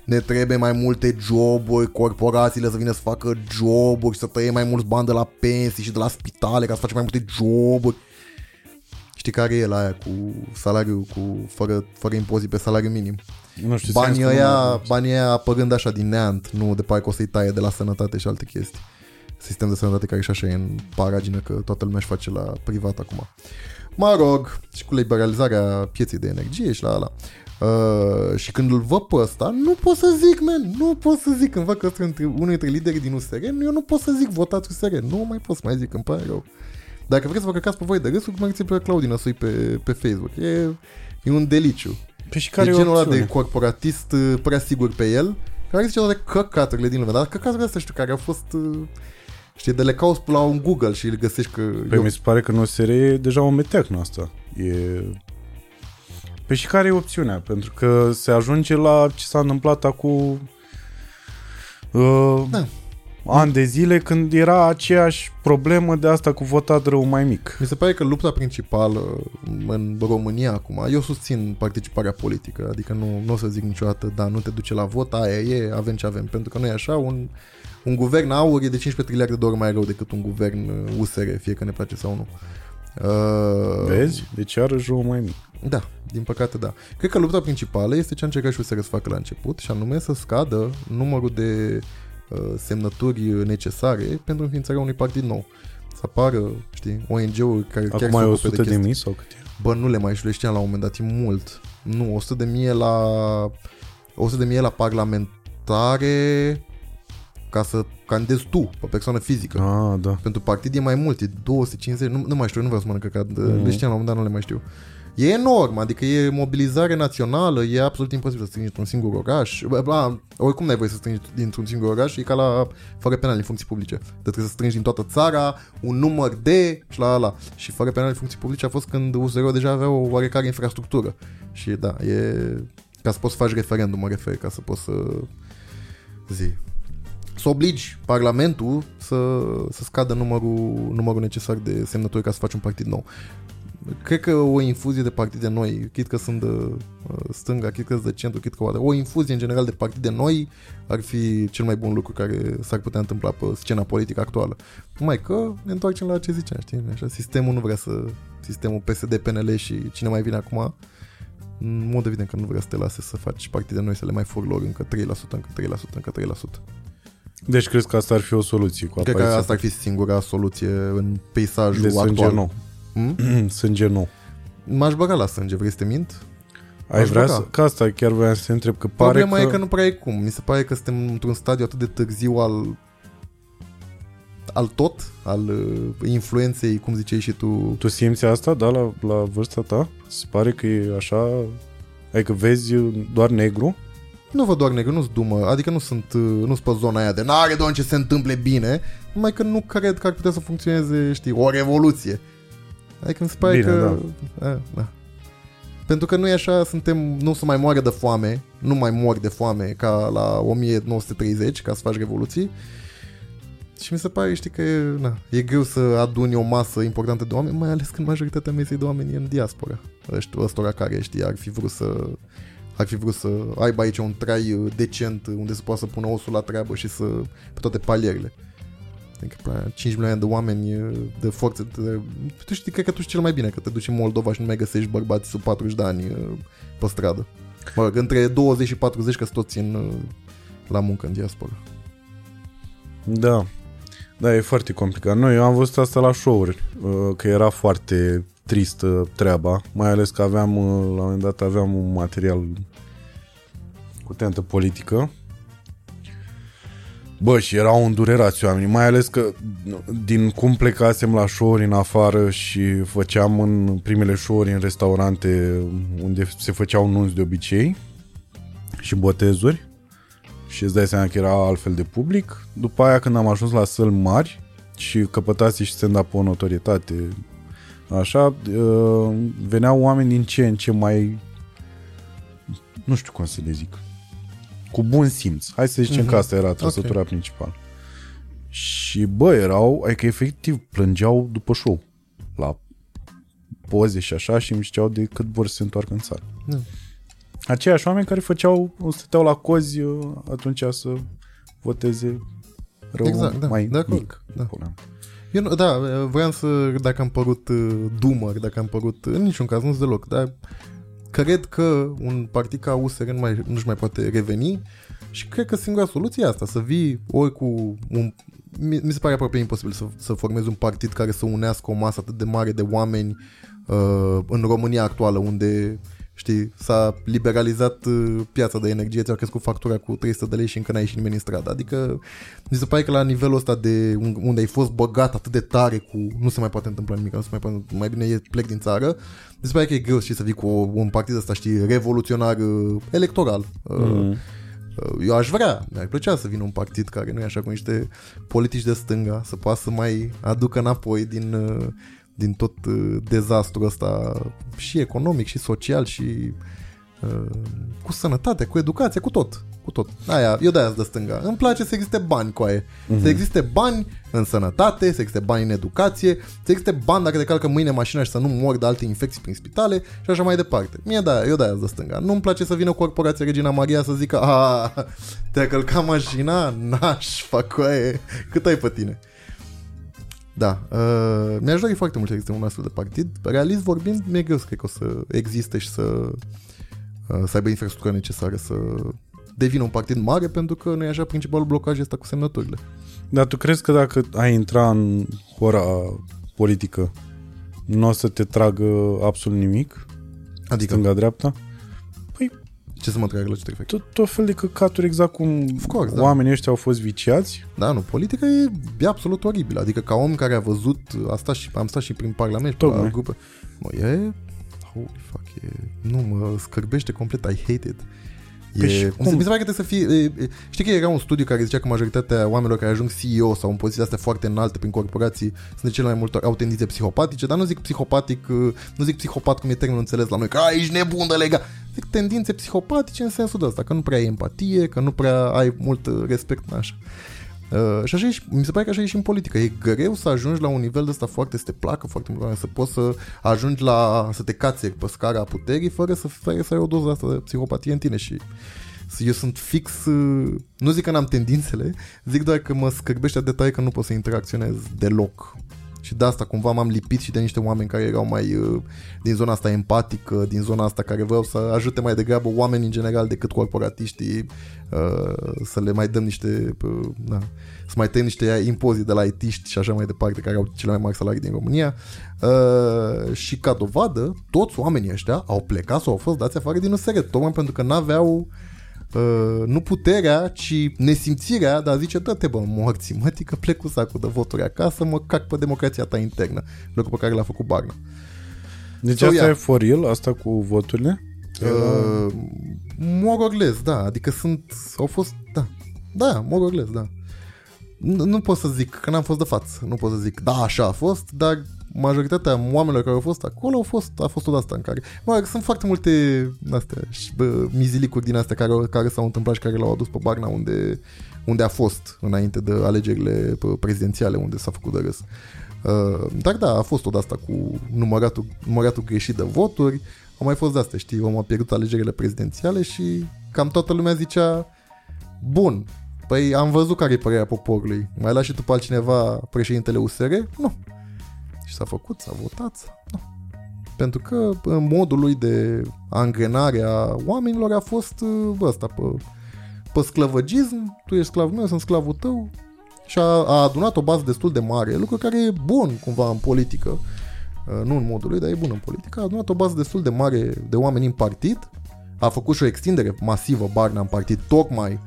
S2: ne trebuie mai multe joburi, corporațiile să vină să facă joburi și să tăie mai mulți bani de la pensii și de la spitale ca să facem mai multe joburi. Știi care e la aia cu salariul, cu, fără, fără impozit pe salariu minim?
S1: Nu știu,
S2: Banii
S1: sens că nu
S2: ăia,
S1: mai-
S2: banii ăia apărând așa din neant, nu de parcă o să-i taie de la sănătate și alte chestii. Sistem de sănătate care și așa e în paragină că toată lumea își face la privat acum. Mă rog, și cu liberalizarea pieței de energie și la ala. Uh, și când îl văd pe ăsta, nu pot să zic, man, nu pot să zic, când văd că ăsta între, unul dintre liderii din USR, eu nu pot să zic votați USR, nu mai pot să mai zic, îmi pare rău. Dacă vreți să vă căcați pe voi de râsul, cum pe Claudina Năsui pe, pe Facebook. E, e un deliciu.
S1: Pe și
S2: Care
S1: care
S2: e
S1: e
S2: genul ăla
S1: opțiune?
S2: de corporatist uh, prea sigur pe el, care zice toate căcaturile din lume, dar căcaturile astea știu care au fost uh, știi, de le cauți la un Google și îl găsești că
S1: Păi mi se pare că în OSR e deja o meteacnă asta. E... Pe și care e opțiunea? Pentru că se ajunge la ce s-a întâmplat acum uh,
S2: Da.
S1: Ani de zile când era aceeași problemă de asta cu votat rău mai mic.
S2: Mi se pare că lupta principală în România acum, eu susțin participarea politică, adică nu, nu o să zic niciodată, da, nu te duce la vot, aia e, avem ce avem, pentru că nu e așa, un, un guvern aur e de 15 triliarde de ori mai rău decât un guvern uh, USR, fie că ne place sau nu. Uh,
S1: Vezi? Deci iarăși rău mai mic.
S2: Da, din păcate da. Cred că lupta principală este ce a încercat și USR să facă la început, și anume să scadă numărul de uh, semnături necesare pentru înființarea unui partid nou. Să apară, știi, ONG-uri care chiar
S1: Acum
S2: se
S1: e
S2: ocupe
S1: 100 de,
S2: chestii.
S1: mii sau cât e?
S2: Bă, nu le mai știu, le știam la un moment dat, e mult. Nu, 100 de mie la 100 de mie la parlamentare ca să candidezi tu, pe persoană fizică.
S1: Ah, da.
S2: Pentru partid e mai mult, e 250, nu, nu mai știu, nu vreau să mănânc că
S1: Mm.
S2: le știam la un moment dat, nu le mai știu. E enorm, adică e mobilizare națională, e absolut imposibil să strângi într-un singur oraș. Bă, bă, oricum n-ai voie să strângi dintr-un singur oraș, e ca la fără penal în funcții publice. Deci trebuie să strângi din toată țara un număr de și la ala. Și fără penal în funcții publice a fost când USR deja avea o oarecare infrastructură. Și da, e ca să poți să faci referendum, mă refer, ca să poți să zi, să obligi Parlamentul să, să scadă numărul, numărul necesar de semnături ca să faci un partid nou. Cred că o infuzie de partide noi, chit că sunt de uh, stânga, chit că sunt de centru, chit că o, o infuzie în general de partide noi ar fi cel mai bun lucru care s-ar putea întâmpla pe scena politică actuală. Numai că ne întoarcem la ce ziceam, știi? Așa, sistemul nu vrea să... Sistemul PSD, PNL și cine mai vine acum în mod evident că nu vrea să te lase să faci partide noi, să le mai fur lor încă 3%, încă 3%, încă 3%.
S1: Deci crezi că asta ar fi o soluție cu
S2: Cred că
S1: apariția
S2: asta ar fi singura soluție în peisajul
S1: de sânge
S2: actual.
S1: nou.
S2: Hmm?
S1: sânge nou.
S2: M-aș băga la sânge, vrei să te mint?
S1: Ai
S2: Aș
S1: vrea
S2: băga.
S1: să... Că asta chiar voiam să te întreb, că pare
S2: Problema
S1: că...
S2: e că nu prea e cum. Mi se pare că suntem într-un stadiu atât de târziu al al tot, al uh, influenței, cum ziceai și tu.
S1: Tu simți asta, da, la, la vârsta ta? Se pare că e așa... Adică vezi doar negru?
S2: Nu văd doar negru, nu-s dumă, adică nu sunt, uh, nu sunt pe zona aia de n-are doar ce se întâmple bine, numai că nu cred că ar putea să funcționeze, știi, o revoluție. Adică mi se pare
S1: Bine,
S2: că... Da. da. Pentru că nu e așa, suntem, nu se mai moare de foame, nu mai mori de foame ca la 1930, ca să faci revoluții. Și mi se pare, știi, că e, na, e greu să aduni o masă importantă de oameni, mai ales când majoritatea mesei de oameni e în diaspora. Ăștia, ăstora care, știi, ar fi vrut să ar fi vrut să aibă aici un trai uh, decent uh, unde se poate să pună osul la treabă și să pe toate palierele. Adică până 5 milioane de oameni uh, de forțe. De, tu știi, cred că tu știi cel mai bine că te duci în Moldova și nu mai găsești bărbați sub 40 de ani uh, pe stradă. Mă rog, între 20 și 40 că sunt toți în, uh, la muncă în diaspora.
S1: Da. Da, e foarte complicat. Noi, eu am văzut asta la show-uri, uh, că era foarte tristă treaba, mai ales că aveam, uh, la un moment dat, aveam un material cu tentă politică. Bă, și erau îndurerați oamenii, mai ales că din cum plecasem la show în afară și făceam în primele show în restaurante unde se făceau nunți de obicei și botezuri, și îți dai seama că era altfel de public. După aia când am ajuns la săli mari și căpătați și stand-up o notorietate, așa, uh, veneau oameni din ce în ce mai nu știu cum să le zic cu bun simț. Hai să zicem
S2: Mhm.
S1: că asta era trăsătura principală. Și bă, erau, adică efectiv plângeau după show la poze și așa și îmi știau de cât vor să se întoarcă în țară.
S2: Da.
S1: Aceiași oameni care făceau, stăteau la cozi uh, atunci să voteze rău
S2: Exact, da,
S1: mai
S2: de acord,
S1: mic.
S2: da.
S1: Pula mea.
S2: Eu nu, da, voiam să, dacă am părut uh, dumăr, dacă am părut, în niciun caz, nu deloc, dar cred că un partid ca USR nu mai, nu-și mai poate reveni și cred că singura soluție e asta, să vii ori cu un... Mi, mi se pare aproape imposibil să, să formezi un partid care să unească o masă atât de mare de oameni uh, în România actuală, unde Știi, s-a liberalizat uh, piața de energie, ți-a crescut factura cu 300 de lei și încă n-ai ieșit nimeni în stradă. Adică mi se pare că la nivelul ăsta de unde ai fost băgat atât de tare cu nu se mai poate întâmpla nimic, nu se mai poate, mai bine e plec din țară, mi se pare că e greu și să vii cu un partid ăsta, știi, revoluționar uh, electoral. Mm. Eu aș vrea, mi-ar plăcea să vină un partid care nu e așa cu niște politici de stânga, să poată să mai aducă înapoi din din tot uh, dezastrul ăsta și economic și social și uh, cu sănătate, cu educație, cu tot. Cu tot. Aia, eu de-aia de stânga. Îmi place să existe bani cu aia. Uh-huh. Să existe bani în sănătate, să existe bani în educație, să existe bani dacă te calcă mâine mașina și să nu mor de alte infecții prin spitale și așa mai departe. Mie de eu de-aia de stânga. Nu-mi place să vină corporația Regina Maria să zică a, te-a călcat mașina? N-aș fac cu aia. Cât ai pe tine? Da, uh, mi-aș dori foarte mult să existe un astfel de partid. Realist vorbind, mi-e greu să cred că o să existe și să, uh, să aibă infrastructura necesară să devină un partid mare, pentru că nu e așa principalul blocaj este cu semnăturile.
S1: Dar tu crezi că dacă ai intra în ora politică, nu o să te tragă absolut nimic? Adică? Stânga-dreapta?
S2: Ce să mă trag la ce te
S1: tot, tot fel de căcaturi, exact cum course, da. oamenii ăștia au fost viciați.
S2: Da, nu, politica e, e absolut oribil. Adică ca om care a văzut, a stat și, am stat și prin parlament, Tocmai. la grupe, mă, e, holy fuck, e, nu, mă scârbește complet, I hate it. Păi e, cum? Mi se pare că trebuie să fie... E, e, știi că era un studiu care zicea că majoritatea oamenilor care ajung CEO sau în poziții astea foarte înalte prin corporații sunt de cele mai multe au tendințe psihopatice, dar nu zic psihopatic, nu zic psihopat cum e termenul înțeles la noi, că ești nebun de lega. Zic tendințe psihopatice în sensul de asta, că nu prea ai empatie, că nu prea ai mult respect, așa. Uh, și așa e și, mi se pare că așa e și în politică. E greu să ajungi la un nivel de ăsta foarte, să te placă foarte mult, să poți să ajungi la, să te cațeri pe scara puterii fără să, fără să ai o doză asta de psihopatie în tine și eu sunt fix, uh, nu zic că n-am tendințele, zic doar că mă scârbește detalii că nu pot să interacționez deloc și de asta cumva m-am lipit și de niște oameni care erau mai uh, din zona asta empatică, din zona asta care vreau să ajute mai degrabă oameni în general decât corporatiștii uh, să le mai dăm niște uh, na, să mai tăiem niște impozite de la itiști și așa mai departe care au cele mai mari salarii din România. Și ca dovadă toți oamenii ăștia au plecat sau au fost dați afară din USR tocmai pentru că n-aveau Uh, nu puterea, ci nesimțirea de a zice, dă-te bă, morții, mă, că plec cu sacul de voturi acasă, mă cac pe democrația ta internă, lucru pe care l-a făcut Barna.
S1: Deci so, asta yeah. e for real, asta cu voturile?
S2: Uh, more or less, da, adică sunt, au fost, da, da, more or less, da. Nu, nu pot să zic, că n-am fost de față, nu pot să zic, da, așa a fost, dar majoritatea oamenilor care au fost acolo au fost, a fost tot asta în care... Mă, sunt foarte multe astea, bă, mizilicuri din astea care, care s-au întâmplat și care l-au adus pe Barna unde, unde a fost înainte de alegerile prezidențiale unde s-a făcut de râs. Uh, dar da, a fost tot asta cu număratul, număratul greșit de voturi, au mai fost de astea, știi, am pierdut alegerile prezidențiale și cam toată lumea zicea bun, Păi am văzut care e părerea poporului. Mai lași și tu pe altcineva președintele USR? Nu. Și s-a făcut, s-a votat. Nu. Pentru că în modul lui de angrenare a oamenilor a fost ă, ăsta, pe, pe sclavăgism, tu ești sclavul meu, eu sunt sclavul tău, și a, a adunat o bază destul de mare, lucru care e bun cumva în politică, ă, nu în modul lui, dar e bun în politică, a adunat o bază destul de mare de oameni în partid, a făcut și o extindere masivă Barna în partid, tocmai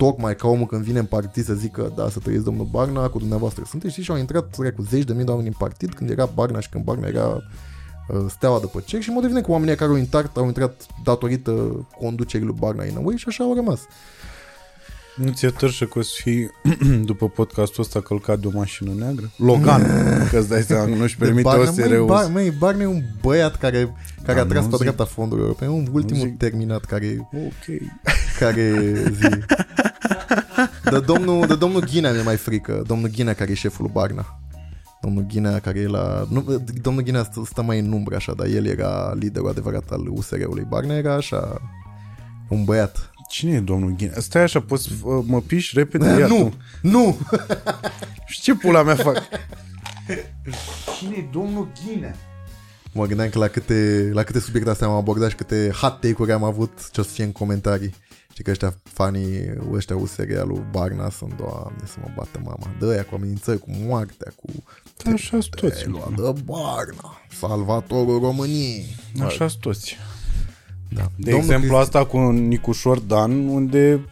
S2: tocmai ca omul când vine în partid să zică da, să trăiesc domnul Barna, cu dumneavoastră sunteți și au intrat cu zeci de mii de oameni în partid când era Barna și când Barna era uh, steaua după cer și în mod evident că oamenii care au intrat au intrat datorită conducerii lui Barna în și așa au rămas.
S1: Nu ți-e târșă că o să fii *clears throat* după podcastul ăsta călcat de o mașină neagră? Logan, *laughs* că îți dai seama, nu-și permite o să
S2: Bar, măi, Barna e un băiat care, care da, a tras pe dreapta fondurilor europene, un ultimul zic. terminat care...
S1: Ok.
S2: Care zi... *laughs* De domnul, de domnul Ghinea mi-e mai frică, domnul Ghinea care e șeful lui Barna. Domnul Ghinea care e la... Nu, domnul Ghinea stă, stă mai în umbră așa, dar el era liderul adevărat al USR-ului. Barna era așa un băiat
S1: Cine e domnul Ghinea? Stai așa, poți mă piși repede? Ia
S2: nu, tu. nu!
S1: Și ce pula mea fac? Cine e domnul Ghinea?
S2: Mă gândeam că la câte, la câte subiecte astea am abordat și câte hot take-uri am avut ce o să fie în comentarii. Știi că ăștia fanii, ăștia USR al lui Barna sunt, doamne, să mă bată mama. Dă aia cu amenințări, cu moartea, cu...
S1: Așa sunt toți.
S2: Lua de Barna, salvatorul României.
S1: Așa sunt toți.
S2: Da.
S1: De
S2: Domnul
S1: exemplu
S2: Cristi-
S1: asta cu Nicușor Dan, unde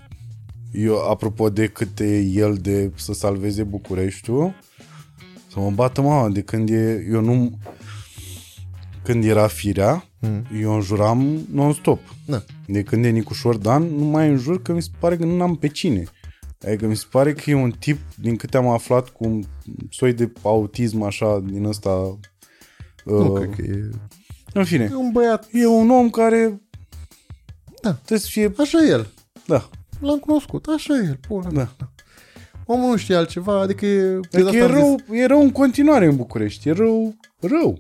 S1: eu, apropo de cât e el de să salveze Bucureștiul, să mă bată mama, de când e, eu nu, când era firea,
S2: Mm.
S1: eu înjuram non-stop.
S2: Da.
S1: De când e Nicușor Dan, nu mai înjur că mi se pare că nu am pe cine. Adică mi se pare că e un tip, din câte am aflat, cu un soi de autism așa, din ăsta...
S2: Nu
S1: uh,
S2: cred că e...
S1: În fine,
S2: E un băiat...
S1: e un om care
S2: Da.
S1: trebuie să fie...
S2: Așa e el.
S1: Da,
S2: L-am cunoscut. Așa e el. Pula.
S1: da.
S2: Omul nu știe altceva, adică e... de
S1: Adică
S2: asta
S1: e
S2: am zis.
S1: rău, e rău în continuare în București. E rău, rău.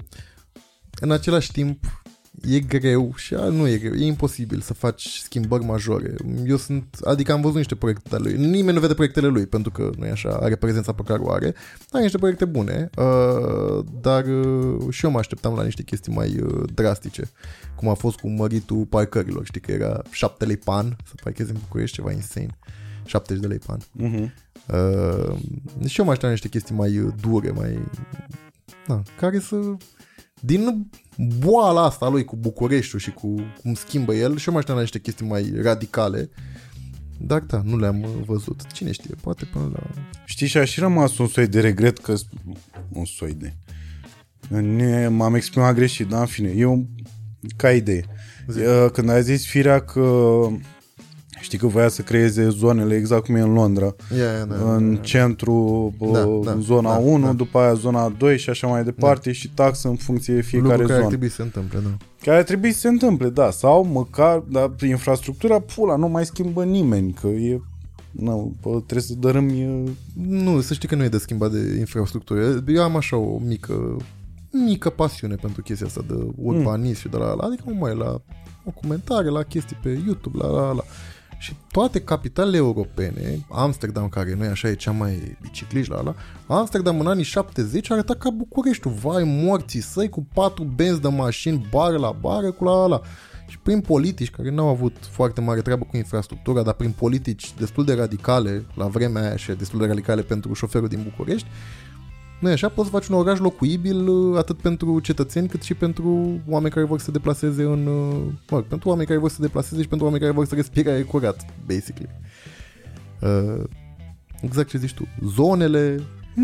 S2: în același timp e greu și a, nu e greu, e imposibil să faci schimbări majore. Eu sunt, adică am văzut niște proiecte ale lui. Nimeni nu vede proiectele lui pentru că nu e așa, are prezența pe care o are. Are niște proiecte bune, uh, dar uh, și eu mă așteptam la niște chestii mai uh, drastice. Cum a fost cu măritul parcărilor, știi că era 7 lei pan să parchezi în București, ceva insane. 70 de lei pan.
S1: Uh-huh.
S2: Uh, și eu mă așteptam la niște chestii mai uh, dure, mai... Na, care să... Din boala asta a lui cu Bucureștiul și cu cum schimbă el, și eu mă așteptam la niște chestii mai radicale. Dar da, nu le-am uh, văzut. Cine știe, poate până la...
S1: Știi, și a și rămas un soi de regret că... Un soi de... Ne, m-am exprimat greșit, dar în fine, eu ca idee. Uh, Când a zis Firea că știi că voia să creeze zonele exact cum e în Londra,
S2: Yeah, yeah, da,
S1: în
S2: da.
S1: centru,
S2: Da,
S1: da,
S2: da,
S1: în zona
S2: da,
S1: 1,
S2: da.
S1: după aia zona 2 și așa mai departe și taxă în funcție de fiecare
S2: Lucru care ar
S1: zonă.
S2: trebui să se întâmple, da.
S1: Care ar trebui să se întâmple, da, sau măcar, dar prin infrastructura, pula, nu mai schimbă nimeni, că e, nu, bă, trebuie să dărâmi e,
S2: Nu, să știi că nu e de schimbat de infrastructură. Eu am așa o mică, mică pasiune pentru chestia asta de urbanism și de la, la adică nu mai la documentare, la chestii pe YouTube, la la la. Și toate capitalele europene, Amsterdam, care nu e așa, e cea mai bicicliști la la, Amsterdam în anii 70 arăta ca Bucureștiul, vai morții săi cu patru benzi de mașini, bară la bară, cu la la la. Și prin politici care n-au avut foarte mare treabă cu infrastructura, dar prin politici destul de radicale, la vremea aia și destul de radicale pentru șoferul din București, nu e așa, poți să faci un oraș locuibil uh, atât pentru cetățeni cât și pentru oameni care vor să se deplaseze în... uh, Mă rog, pentru oameni care vor să se deplaseze și pentru oameni care vor să respire aer curat, basically. Uh, exact ce zici tu. Zonele,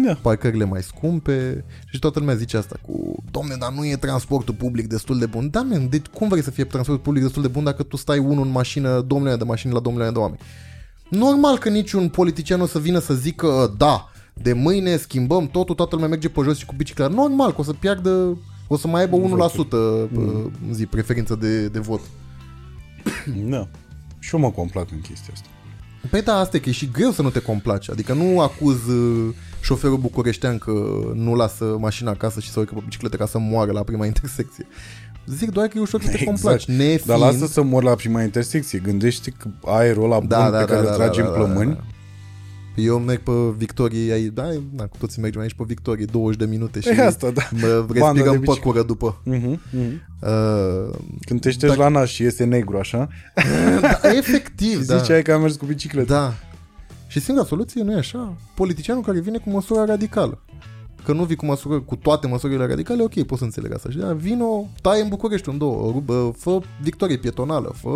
S1: da.
S2: parcările mai scumpe și toată lumea zice asta cu domne, dar nu e transportul public destul de bun. Da, men, deci cum vrei să fie transportul public destul de bun dacă tu stai unul în mașină, domnule de mașini la domnule de oameni? Normal că niciun politician o să vină să zică da, de mâine schimbăm totul, toată lumea merge pe jos și cu bicicleta. Normal că o să piardă, o să mai aibă 1% mm. zi, preferință de, de vot. *coughs*
S1: da. Și eu mă complac în chestia asta.
S2: Păi da, asta e că e și greu să nu te complaci. Adică nu acuz uh, șoferul bucureștean că nu lasă mașina acasă și să urcă pe bicicletă ca să moară la prima *laughs* intersecție. Zic doar că e ușor să te
S1: Exact.
S2: complaci. Nefiind...
S1: Dar lasă să mor la prima intersecție. Gândește că aerul ăla
S2: da,
S1: bun
S2: da,
S1: pe
S2: da,
S1: care
S2: da,
S1: îl tragi
S2: da,
S1: în
S2: da,
S1: plămâni.
S2: da, da. Eu merg pe Victorie, ai, da, na, cu toții mergem aici pe Victorie, 20 de minute și
S1: E asta, da.
S2: mă
S1: Bandă de
S2: respirăm
S1: bicicletă.
S2: păcură după.
S1: Mhm, mhm.
S2: Uh,
S1: Când te ștergi la nas și iese negru, așa,
S2: da, efectiv, *laughs* da.
S1: ziceai că am mers cu bicicletă.
S2: Da. Și singura soluție nu e așa? Politicianul care vine cu măsura radicală. Că nu vii cu, măsură, cu toate măsurile radicale, ok, pot să înțeleg asta. Și da, vino, tai în București în două, rubă, fă victorie pietonală, fă...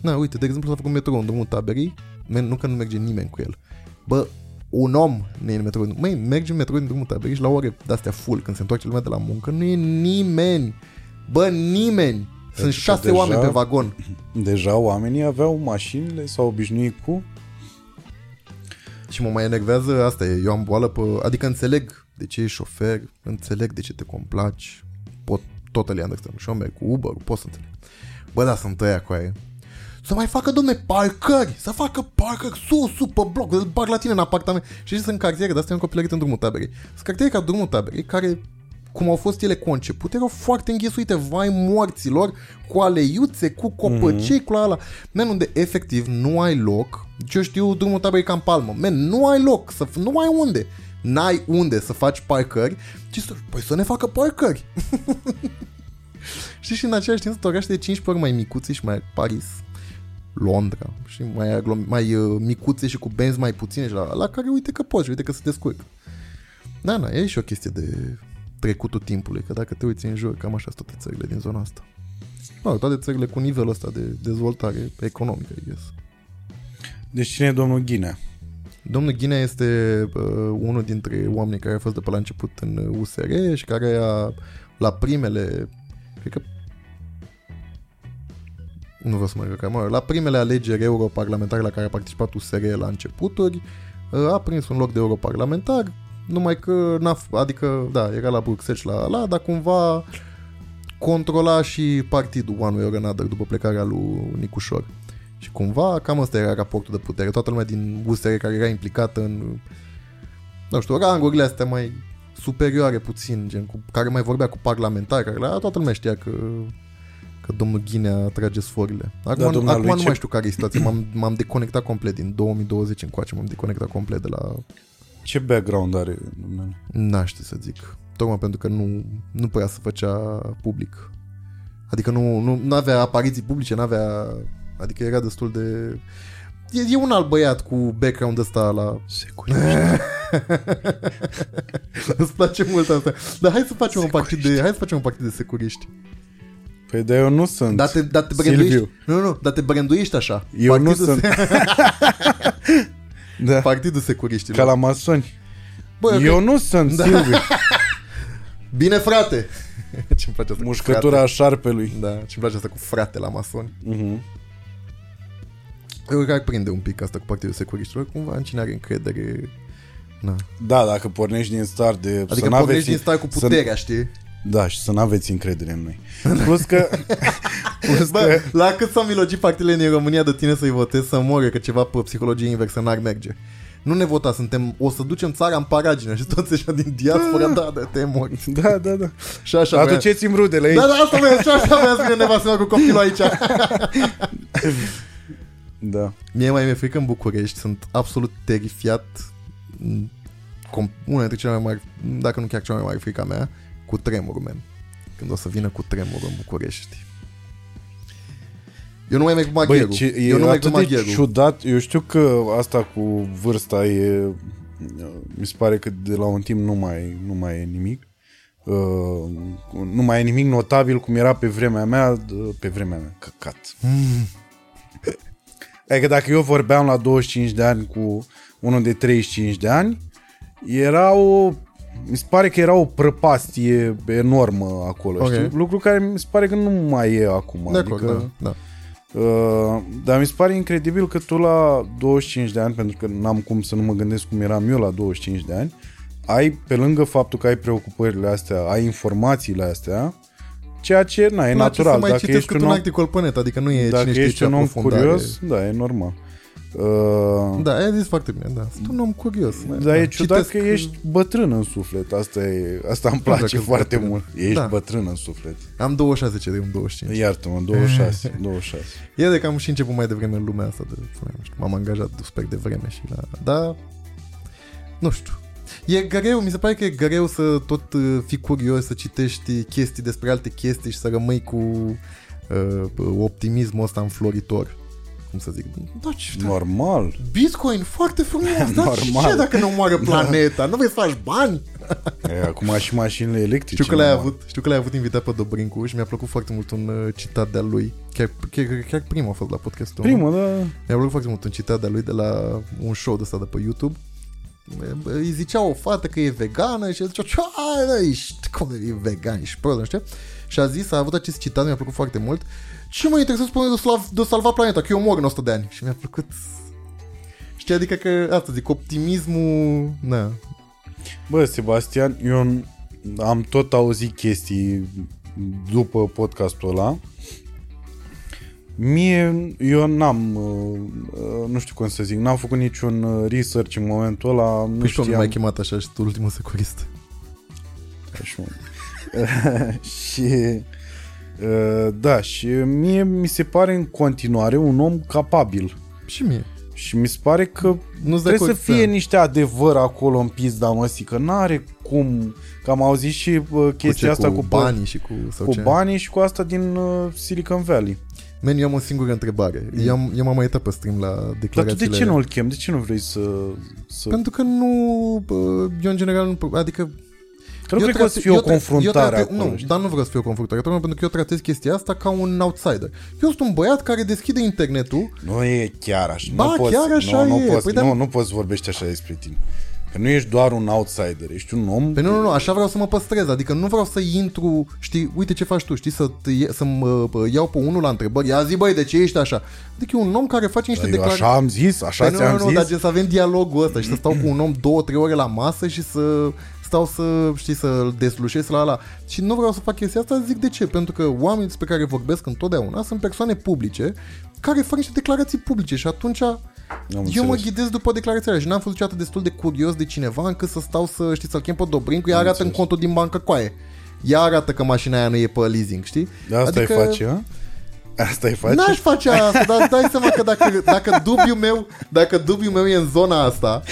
S2: Na, uite, de exemplu s-a făcut metrou în drumul taberii, Men, nu că nu merge nimeni cu el. Bă, un om nu e în metrou. Măi, merge în metrou din drumul taberii și la ore de-astea full, când se întoarce lumea de la muncă, nu e nimeni. Bă, nimeni. Sunt
S1: Pentru că
S2: șase
S1: deja-
S2: oameni pe vagon.
S1: Deja oamenii aveau mașinile, s-au obișnuit cu...
S2: Și mă mai enervează asta e, eu am boală pe... Adică înțeleg de ce ești șofer, înțeleg de ce te complaci, pot totally understand. Și eu merg cu Uber, pot să înțeleg. Bă, da, sunt ăia cu aia. Să mai facă, domne, parcări, să facă parcări sus, sus, pe bloc, îl bag la tine în apartament. Și știi, sunt cartiere, de astea am copilărit în drumul taberei. Sunt cartiere ca drumul taberei, care cum au fost ele concepute, erau foarte înghesuite, vai morților, cu aleiuțe, cu copăcei, mm-hmm. cu la ala. Men, unde efectiv nu ai loc, ce eu știu, drumul taberei ca în palmă, men, nu ai loc, să, f- nu ai unde. N-ai unde să faci parcări, ci să, păi să ne facă parcări. *laughs* Știi, și în același timp sunt orașe de 15 ori mai micuțe și mai Paris, Londra și mai, aglom- mai uh, micuțe și cu benzi mai puține și la, la care uite că poți, uite că se descurcă. Da, na, e și o chestie de trecutul timpului, că dacă te uiți în jur, cam așa sunt toate țările din zona asta. Mă rog, toate țările cu nivelul ăsta de dezvoltare economică, I guess.
S1: Deci cine e domnul Ghinea?
S2: Domnul Ghinea este uh, unul dintre oamenii care a fost de pe la început în USR și care a, la primele, cred că nu vreau să mă recă, mă, la primele alegeri europarlamentare la care a participat USR la începuturi, uh, a prins un loc de europarlamentar, numai că, n-a, f- adică, da, era la Bruxelles și la la, dar cumva controla și partidul One Way or Another după plecarea lui Nicușor. Și cumva cam ăsta era raportul de putere. Toată lumea din USR care era implicată în, nu știu, rangurile astea mai superioare puțin, gen, cu, care mai vorbea cu parlamentari, care la toată lumea știa că că domnul Ghinea trage sforile. Acum,
S1: Da,
S2: da,
S1: dumnealui,
S2: acum nu
S1: ce-
S2: mai știu care e situația, m-am, m-am deconectat complet din 2020 încoace, m-am deconectat complet de la...
S1: Ce background are domnule?
S2: N-aș ști să zic. Tocmai pentru că nu, nu prea se făcea public. Adică nu, nu nu avea apariții publice, nu avea... Adică era destul de... E, e un alt băiat cu background ăsta la...
S1: Securitate. *laughs*
S2: Îți place mult asta. Dar hai să facem un partid de, hai să facem un partid de securiști.
S1: Păi dar eu nu sunt.
S2: Dar te, dar te
S1: Silviu.
S2: branduiești. Nu, nu, dar te branduiești așa.
S1: Eu nu
S2: Partidul
S1: sunt. *laughs* da.
S2: Partidul securiștilor.
S1: Ca la masoni.
S2: Bă,
S1: eu
S2: că-
S1: nu sunt,
S2: Da.
S1: Silviu. *laughs*
S2: Bine, frate! *laughs* Ce-mi place asta
S1: Mușcătura
S2: cu
S1: șarpelui.
S2: frate. Da, ce-mi place asta cu frate la masoni.
S1: Mhm.
S2: Eu cred că prinde un pic asta cu Partidul Securiștilor, cumva în cine are încredere. Na.
S1: Da, dacă pornești din start de...
S2: Adică
S1: să
S2: pornești
S1: n-aveți,
S2: din stai cu
S1: să-
S2: puterea, știi?
S1: Da, și să nu aveți încredere în noi. Plus că... *laughs* plus că...
S2: Bă, la cât s-au milogit partidele din România de tine să-i votezi să moare, că ceva pe psihologie inversă n-ar merge. Nu ne vota, suntem, o să ducem țara în paragină și toți ăștia din diaspora, da, da, te mori.
S1: Da, da, da.
S2: Și așa voia-
S1: Aduceți-mi rudele aici.
S2: Da, da, asta vrea, și așa vrea să vină nevastă mea cu copilul aici. *laughs*
S1: Da.
S2: Mie mai mi-e frică în București, sunt absolut terifiat m, com- una dintre cele mai mari, dacă nu chiar cea mai mare frica mea, cu tremurul, man. Când o să vină cu tremurul în București. Eu nu mai merg cu
S1: Băi,
S2: magherul.
S1: ce, e
S2: Eu nu merg cu
S1: atât de
S2: magherul.
S1: ciudat. Eu știu că asta cu vârsta e... Mi se pare că de la un timp nu mai, nu mai e nimic. Uh, nu mai e nimic notabil cum era pe vremea mea, d- pe vremea mea, căcat.
S2: Mm. *laughs*
S1: Adică dacă eu vorbeam la 25 de ani cu unul de 35 de ani, era o... Mi se pare că era o prăpastie enormă acolo,
S2: Ok.
S1: știi? Lucru care mi se pare că nu mai e acum.
S2: De acord,
S1: adică,
S2: da, da.
S1: Uh, dar mi se pare incredibil că tu la 25 de ani, pentru că n-am cum să nu mă gândesc cum eram eu la 25 de ani, ai, pe lângă faptul că ai preocupările astea, ai informațiile astea, ceea ce, na, e
S2: Îmi place
S1: natural.
S2: să mai
S1: Dacă
S2: citesc
S1: ești
S2: cât
S1: un
S2: un
S1: om,
S2: articol pe net, adică nu e
S1: dacă
S2: cine știe
S1: ești
S2: ce
S1: un om
S2: aprofundare.
S1: curios, da, e normal. Uh,
S2: Da, ai zis foarte bine, da. Sunt un om curios. man.
S1: dar
S2: da.
S1: e ciudat
S2: Citesc,
S1: că ești bătrân în suflet. Asta, e, asta îmi *laughs* place
S2: dacă-s
S1: foarte
S2: bătrân.
S1: mult. Ești
S2: Da.
S1: bătrân în suflet.
S2: Am 26 ce de un 25.
S1: Iartă-mă, 26. 26. *laughs*
S2: E de că am și început mai devreme în lumea asta de, nu știu, m-am angajat super de vreme și la... Da, nu știu. E greu, mi se pare că e greu să tot uh, fii curios, să citești chestii despre alte chestii și să rămâi cu uh, optimismul ăsta înfloritor. Cum să zic? Da, ce, da,
S1: Normal.
S2: Bitcoin, foarte frumos, *laughs* dar
S1: Normal.
S2: ce dacă nu moare planeta? Nu vrei să faci bani?
S1: E, acum și mașinile electrice.
S2: Știu că l-ai
S1: nu?
S2: avut, știu că l-ai avut invitat pe Dobrincu și mi-a plăcut foarte mult un uh, citat de-al lui. Chiar, chiar, chiar primul a fost la podcastul. nu?
S1: Primul, da.
S2: Mi-a plăcut foarte mult un citat de-a lui de la un show de ăsta de pe YouTube. Îi zicea o fată că e vegană și el zicea, ce ai, da, ești, cum e vegan, ești prost, nu știu. Și a zis, a avut acest citat, mi-a plăcut foarte mult. Ce mă interesează spune de, slav, de salva planeta, că eu mor în 100 de ani. Și mi-a plăcut... Știi, adică că, asta zic, optimismul, na,
S1: Bă, Sebastian, eu n- am tot auzit chestii după podcastul ăla. Mie, eu n-am, uh, uh, nu știu cum să zic, n-am făcut niciun uh, research în momentul ăla, nu
S2: Păi și tu nu
S1: știam.
S2: m-ai chemat așa și tu ultimul securist.
S1: Așa. *laughs* și uh, da, și mie mi se pare în continuare un om capabil.
S2: Și mie.
S1: Și mi se pare că
S2: Nu-ți de
S1: trebuie să
S2: acord,
S1: fie
S2: da.
S1: niște adevăr acolo în pizda măsii, că n-are cum, că am auzit și uh,
S2: Cu
S1: chestia
S2: ce,
S1: asta
S2: cu,
S1: cu,
S2: banii și cu... Sau
S1: cu
S2: ce?
S1: banii și cu asta din uh, Silicon Valley.
S2: Man, eu am o singură întrebare. Eu, am, eu m-am mai uitat pe stream la
S1: Dar tu
S2: declarațiile...
S1: de ce nu îl chem? De ce nu vrei să... să...
S2: Pentru că nu... bă, Eu în general nu... Adică...
S1: Că nu
S2: Eu
S1: cred că o să
S2: trate-
S1: fie o
S2: eu tra- eu
S1: confruntare
S2: trate-
S1: acolo.
S2: Nu,
S1: știi?
S2: dar nu vreau să fie o confruntare, tocmai pentru că eu tratez chestia asta ca un outsider. Eu sunt un băiat care deschide internetul
S1: Nu e chiar așa.
S2: Ba,
S1: nu poți,
S2: chiar așa
S1: nu, nu,
S2: e.
S1: poți,
S2: Păi,
S1: nu,
S2: dar-
S1: nu poți vorbești așa despre tine. Că nu ești doar un outsider, ești un om...
S2: Păi nu, nu, nu, așa vreau să mă păstrez, adică nu vreau să intru, știi, uite ce faci tu, știi, să te, să-mi uh, iau pe unul la întrebări, ia zi băi, de ce ești așa? Adică e un om care face niște
S1: Dar eu
S2: declarații.
S1: așa am zis, așa
S2: Păi nu,
S1: ți-am
S2: nu, nu,
S1: zis.
S2: dar gen să avem dialogul ăsta și să stau cu un om două, trei ore la masă și să stau să, știi, să-l deslușesc la ala. Și nu vreau să fac chestia asta, zic de ce? Pentru că oamenii despre care vorbesc întotdeauna sunt persoane publice care fac niște declarații publice și atunci eu
S1: înțeles.
S2: mă ghidez după declarația alea și n-am fost niciodată destul de curios de cineva încât să stau să, știi, să-l chem pe Dobrincu, ea arată în contul din bancă coaie. Ea arată că mașina aia nu e pe leasing, știi?
S1: De asta adică... îi face, a? Asta îi face?
S2: N-aș face asta, dar îți dai seama că dacă, dacă dubiul meu, dacă dubiul meu e în zona asta,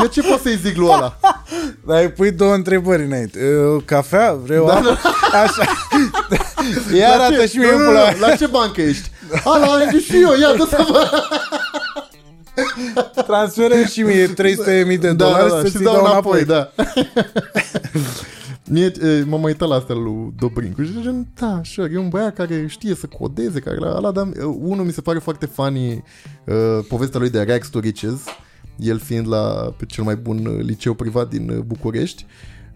S2: eu ce pot să-i zic lui ăla?
S1: Dar îi pui două întrebări înainte. Uh, Cafea? Vreau
S2: Da,
S1: apă? Așa. Ia
S2: La
S1: arată
S2: ce?
S1: și mie
S2: Nu, nu,
S1: pula.
S2: nu, La ce bancă ești? A, la ING și eu, ia dă să vă...
S1: Transferă și mie 300.000 de dolari
S2: da, da,
S1: să-ți
S2: și
S1: dau înapoi.
S2: da. Mie, e, m-am mai uitat la astea lui Dobrincu și gen, da, sure, e un băiat care știe să codeze, care la ala, dar uh, unul mi se pare foarte funny, uh, povestea lui de Rags to Riches, el fiind la pe cel mai bun uh, liceu privat din uh, București,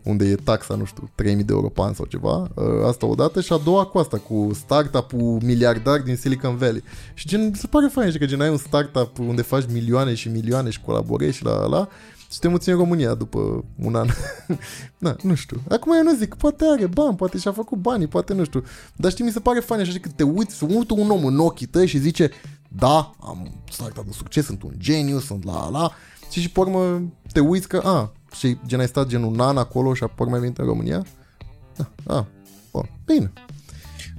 S2: unde e taxa, nu știu, 3000 de euro pe an sau ceva, uh, asta odată, și a doua cu asta, cu startup-ul miliardar din Silicon Valley. Și gen, mi se pare fain, știi, că gen ai un startup unde faci milioane și milioane și colaborezi și la la și te muți în România după un an. *laughs* da, nu știu. Acum eu nu zic, poate are bani, poate și-a făcut banii, poate nu știu. Dar știi, mi se pare fain așa și că te uiți, se uită un om în ochii tăi și zice, da, am startup de succes, sunt un geniu, sunt la la. Și și pe urmă te uiți că, a, și gen ai stat gen un an acolo și apoi mai venit în România? Da, a, bun, bine.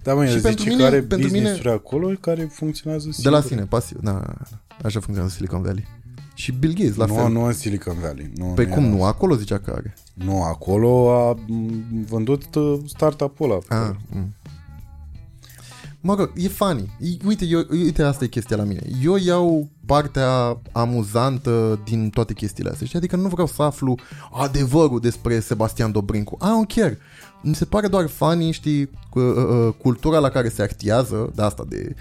S1: Da, mă,
S2: Și
S1: el
S2: pentru
S1: zice
S2: mine-
S1: că are
S2: pentru mine-
S1: business-uri acolo care funcționează
S2: De la
S1: singur.
S2: sine, pasiv. Da, da, da. așa funcționează Silicon Valley. Și Bill Gates, la
S1: nu,
S2: fel.
S1: nu în Silicon Valley. Nu,
S2: Păi
S1: nu
S2: cum
S1: era-
S2: nu? Acolo zicea că are.
S1: Nu, acolo a m, vândut uh, startup-ul ăla.
S2: Ah, mm. Mă rog, e funny. E- Uite, eu, uite, asta e chestia la mine. Eu iau partea amuzantă din toate chestiile astea. Știi? Adică nu vreau să aflu adevărul despre Sebastian Dobrincu. I don't care. Mi se pare doar funny, știi, cu, uh, uh, cultura la care se actiază, de asta, de uh,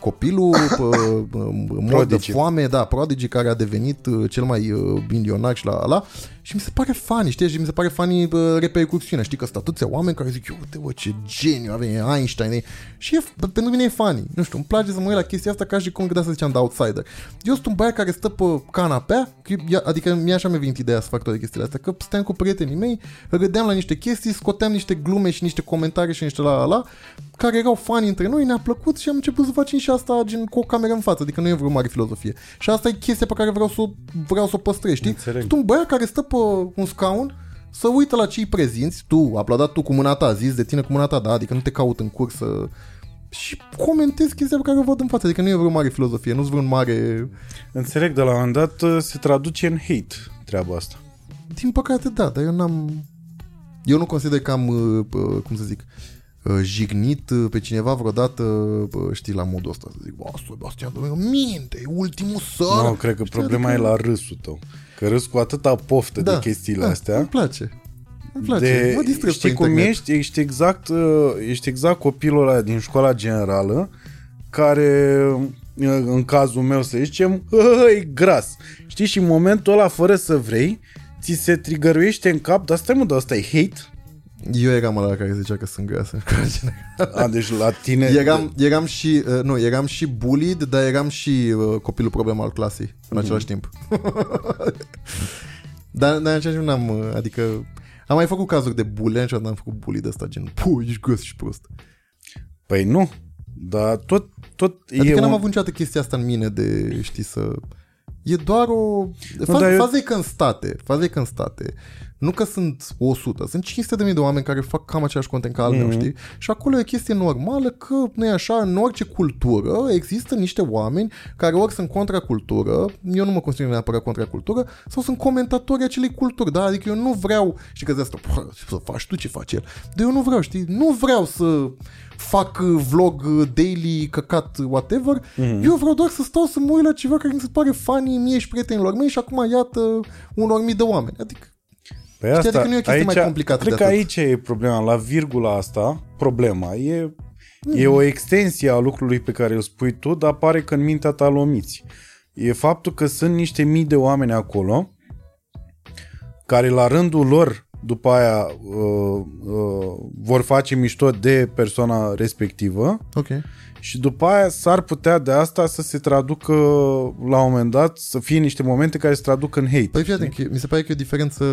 S2: copilul uh, *coughs* uh, mort de
S1: Prodigy.
S2: foame, da, Prodigy care a devenit uh, cel mai uh, milionar și la ala și mi se pare funny, știi, și mi se pare funny uh, repercursiunea, știi că sunt atâția oameni care zic, uite, bă, ce geniu avem, e Einstein, e... și e, bă, pentru mine e funny, nu știu, îmi place să mă uit la chestia asta ca și cum de asta ziceam de outsider. Eu sunt un băiat care stă pe canapea, că eu- adică mie așa mi-a venit ideea să fac toate chestiile astea, că stăteam cu prietenii mei, râdeam la niște chestii, scoteam niște glume și niște comentarii și niște la la la, care erau fani între noi, ne-a plăcut și am început să facem și asta gen cu o cameră în față, adică nu e vreo mare filozofie. Și asta e chestia pe care vreau să, o- vreau să o păstrez, știi?
S1: Înțeleg.
S2: Sunt un băiat care stă pe un scaun, să uită la cei prezinți, tu, aplaudat tu cu mâna ta, zis de tine cu mâna ta, da, adică nu te caut în cursă și comentez chestia pe care o văd în față, adică nu e vreo mare filozofie, nu-s vreun mare...
S1: Înțeleg, de la un moment dat uh, se traduce în hate treaba asta.
S2: Din păcate, da, dar eu n-am... Eu nu consider că am, uh, uh, cum să zic, uh, jignit uh, pe cineva vreodată, uh, știi, la modul ăsta, să zic, bă, Sebastian Domenico, minte, e ultimul săr.
S1: Nu, cred că
S2: Știi,
S1: problema
S2: adică-
S1: e la râsul tău. Că râs cu atâta poftă de chestiile
S2: da,
S1: astea.
S2: Îmi place. Îmi place.
S1: De,
S2: mă distrez
S1: știi
S2: pe
S1: cum
S2: internet.
S1: ești? Ești exact, uh, ești exact copilul ăla din școala generală care, uh, în cazul meu să zicem, *laughs* e gras. Știi? Și în momentul ăla, fără să vrei, ți se trigăruiește în cap, dar stai mă, dar asta e hate?
S2: Eu eram ăla care zicea că sunt grasă în școala *laughs* generală.
S1: A, deci la tine...
S2: Eram, eram și, uh, nu, eram și bullied, dar eram și uh, copilul problem al clasei în
S1: Mhm.
S2: același timp. *laughs* dar, dar în același timp n-am, uh, adică am mai făcut cazuri de bullying, niciodată n-am făcut bully de ăsta, gen, pu, ești gras și prost.
S1: Păi nu, dar tot, tot
S2: Adică
S1: e
S2: n-am
S1: un...
S2: avut niciodată chestia asta în mine de, știi, să... E doar o... Faz,
S1: dar eu-
S2: Faza e că în state, faza e că în state, nu că sunt 100, sunt 500 de mii de oameni care fac cam același content ca al meu,
S1: Mhm.
S2: știi? Și acolo e o chestie normală că, nu e așa, în orice cultură există niște oameni care ori sunt contracultură, eu nu mă consider neapărat contracultură, sau sunt comentatori acelei culturi, da? Adică eu nu vreau, știi că de asta, "Pă, să faci tu ce faci el, dar eu nu vreau, știi? Nu vreau să fac uh, vlog uh, daily, căcat, whatever. Mm-hmm. Eu vreau doar să stau să mă uit la ceva care mi se pare funny mie și prietenilor mei și acum iată unor mii de oameni. Adică
S1: Păi
S2: Știi, adică nu e o chestie
S1: aici,
S2: mai complicată
S1: Cred
S2: de
S1: că
S2: atât.
S1: aici e problema, la virgula asta, problema. E, e o extensie a lucrului pe care îl spui tu, dar pare că în mintea ta îl omiți. E faptul că sunt niște mii de oameni acolo care la rândul lor după aia uh, uh, vor face mișto de persoana respectivă
S2: Ok.
S1: Și după aia s-ar putea de asta să se traducă la un moment dat, să fie niște momente care se traduc în hate.
S2: Păi fii
S1: știi?
S2: atent, că mi se pare că e o diferență,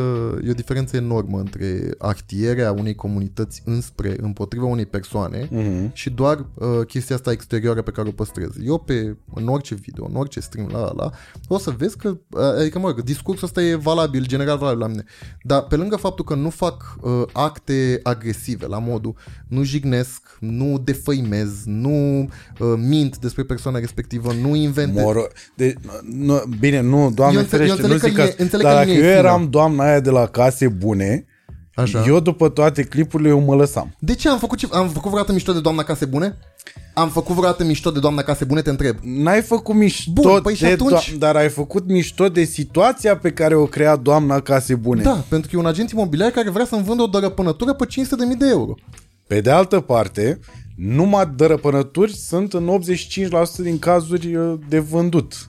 S2: e o diferență enormă între actierea unei comunități înspre, împotriva unei persoane
S1: Mhm.
S2: și doar uh, chestia asta exterioară pe care o păstrezi. Eu pe, în orice video, în orice stream, la, la, la, o să vezi că, uh, adică mă rog, discursul ăsta e valabil, general valabil la mine. Dar pe lângă faptul că nu fac uh, acte agresive, la modul nu jignesc, nu defăimez, nu uh, mint despre persoana respectivă, nu inventez.
S1: Moro... De, nu, bine, nu, doamne
S2: Eu înțeleg-
S1: ferește,
S2: eu înțeleg
S1: nu zic
S2: că
S1: că,
S2: e- înțeleg
S1: dar
S2: că
S1: dacă
S2: linia
S1: eu
S2: e fină.
S1: eram doamna aia de la case bune,
S2: Așa.
S1: eu după toate clipurile eu mă lăsam.
S2: De ce am făcut, ce, am făcut vreodată mișto de doamna case bune? Am făcut vreodată mișto de doamna case bune, te întreb.
S1: N-ai făcut mișto
S2: Bun, păi și
S1: de
S2: atunci-
S1: do- dar ai făcut mișto de situația pe care o crea doamna case bune.
S2: Da, pentru că e un agent imobiliar care vrea să-mi vândă o dărăpânătură pe 500.000 de euro.
S1: Pe de altă parte, numai dărăpânături sunt în 85% din cazuri uh, de vândut.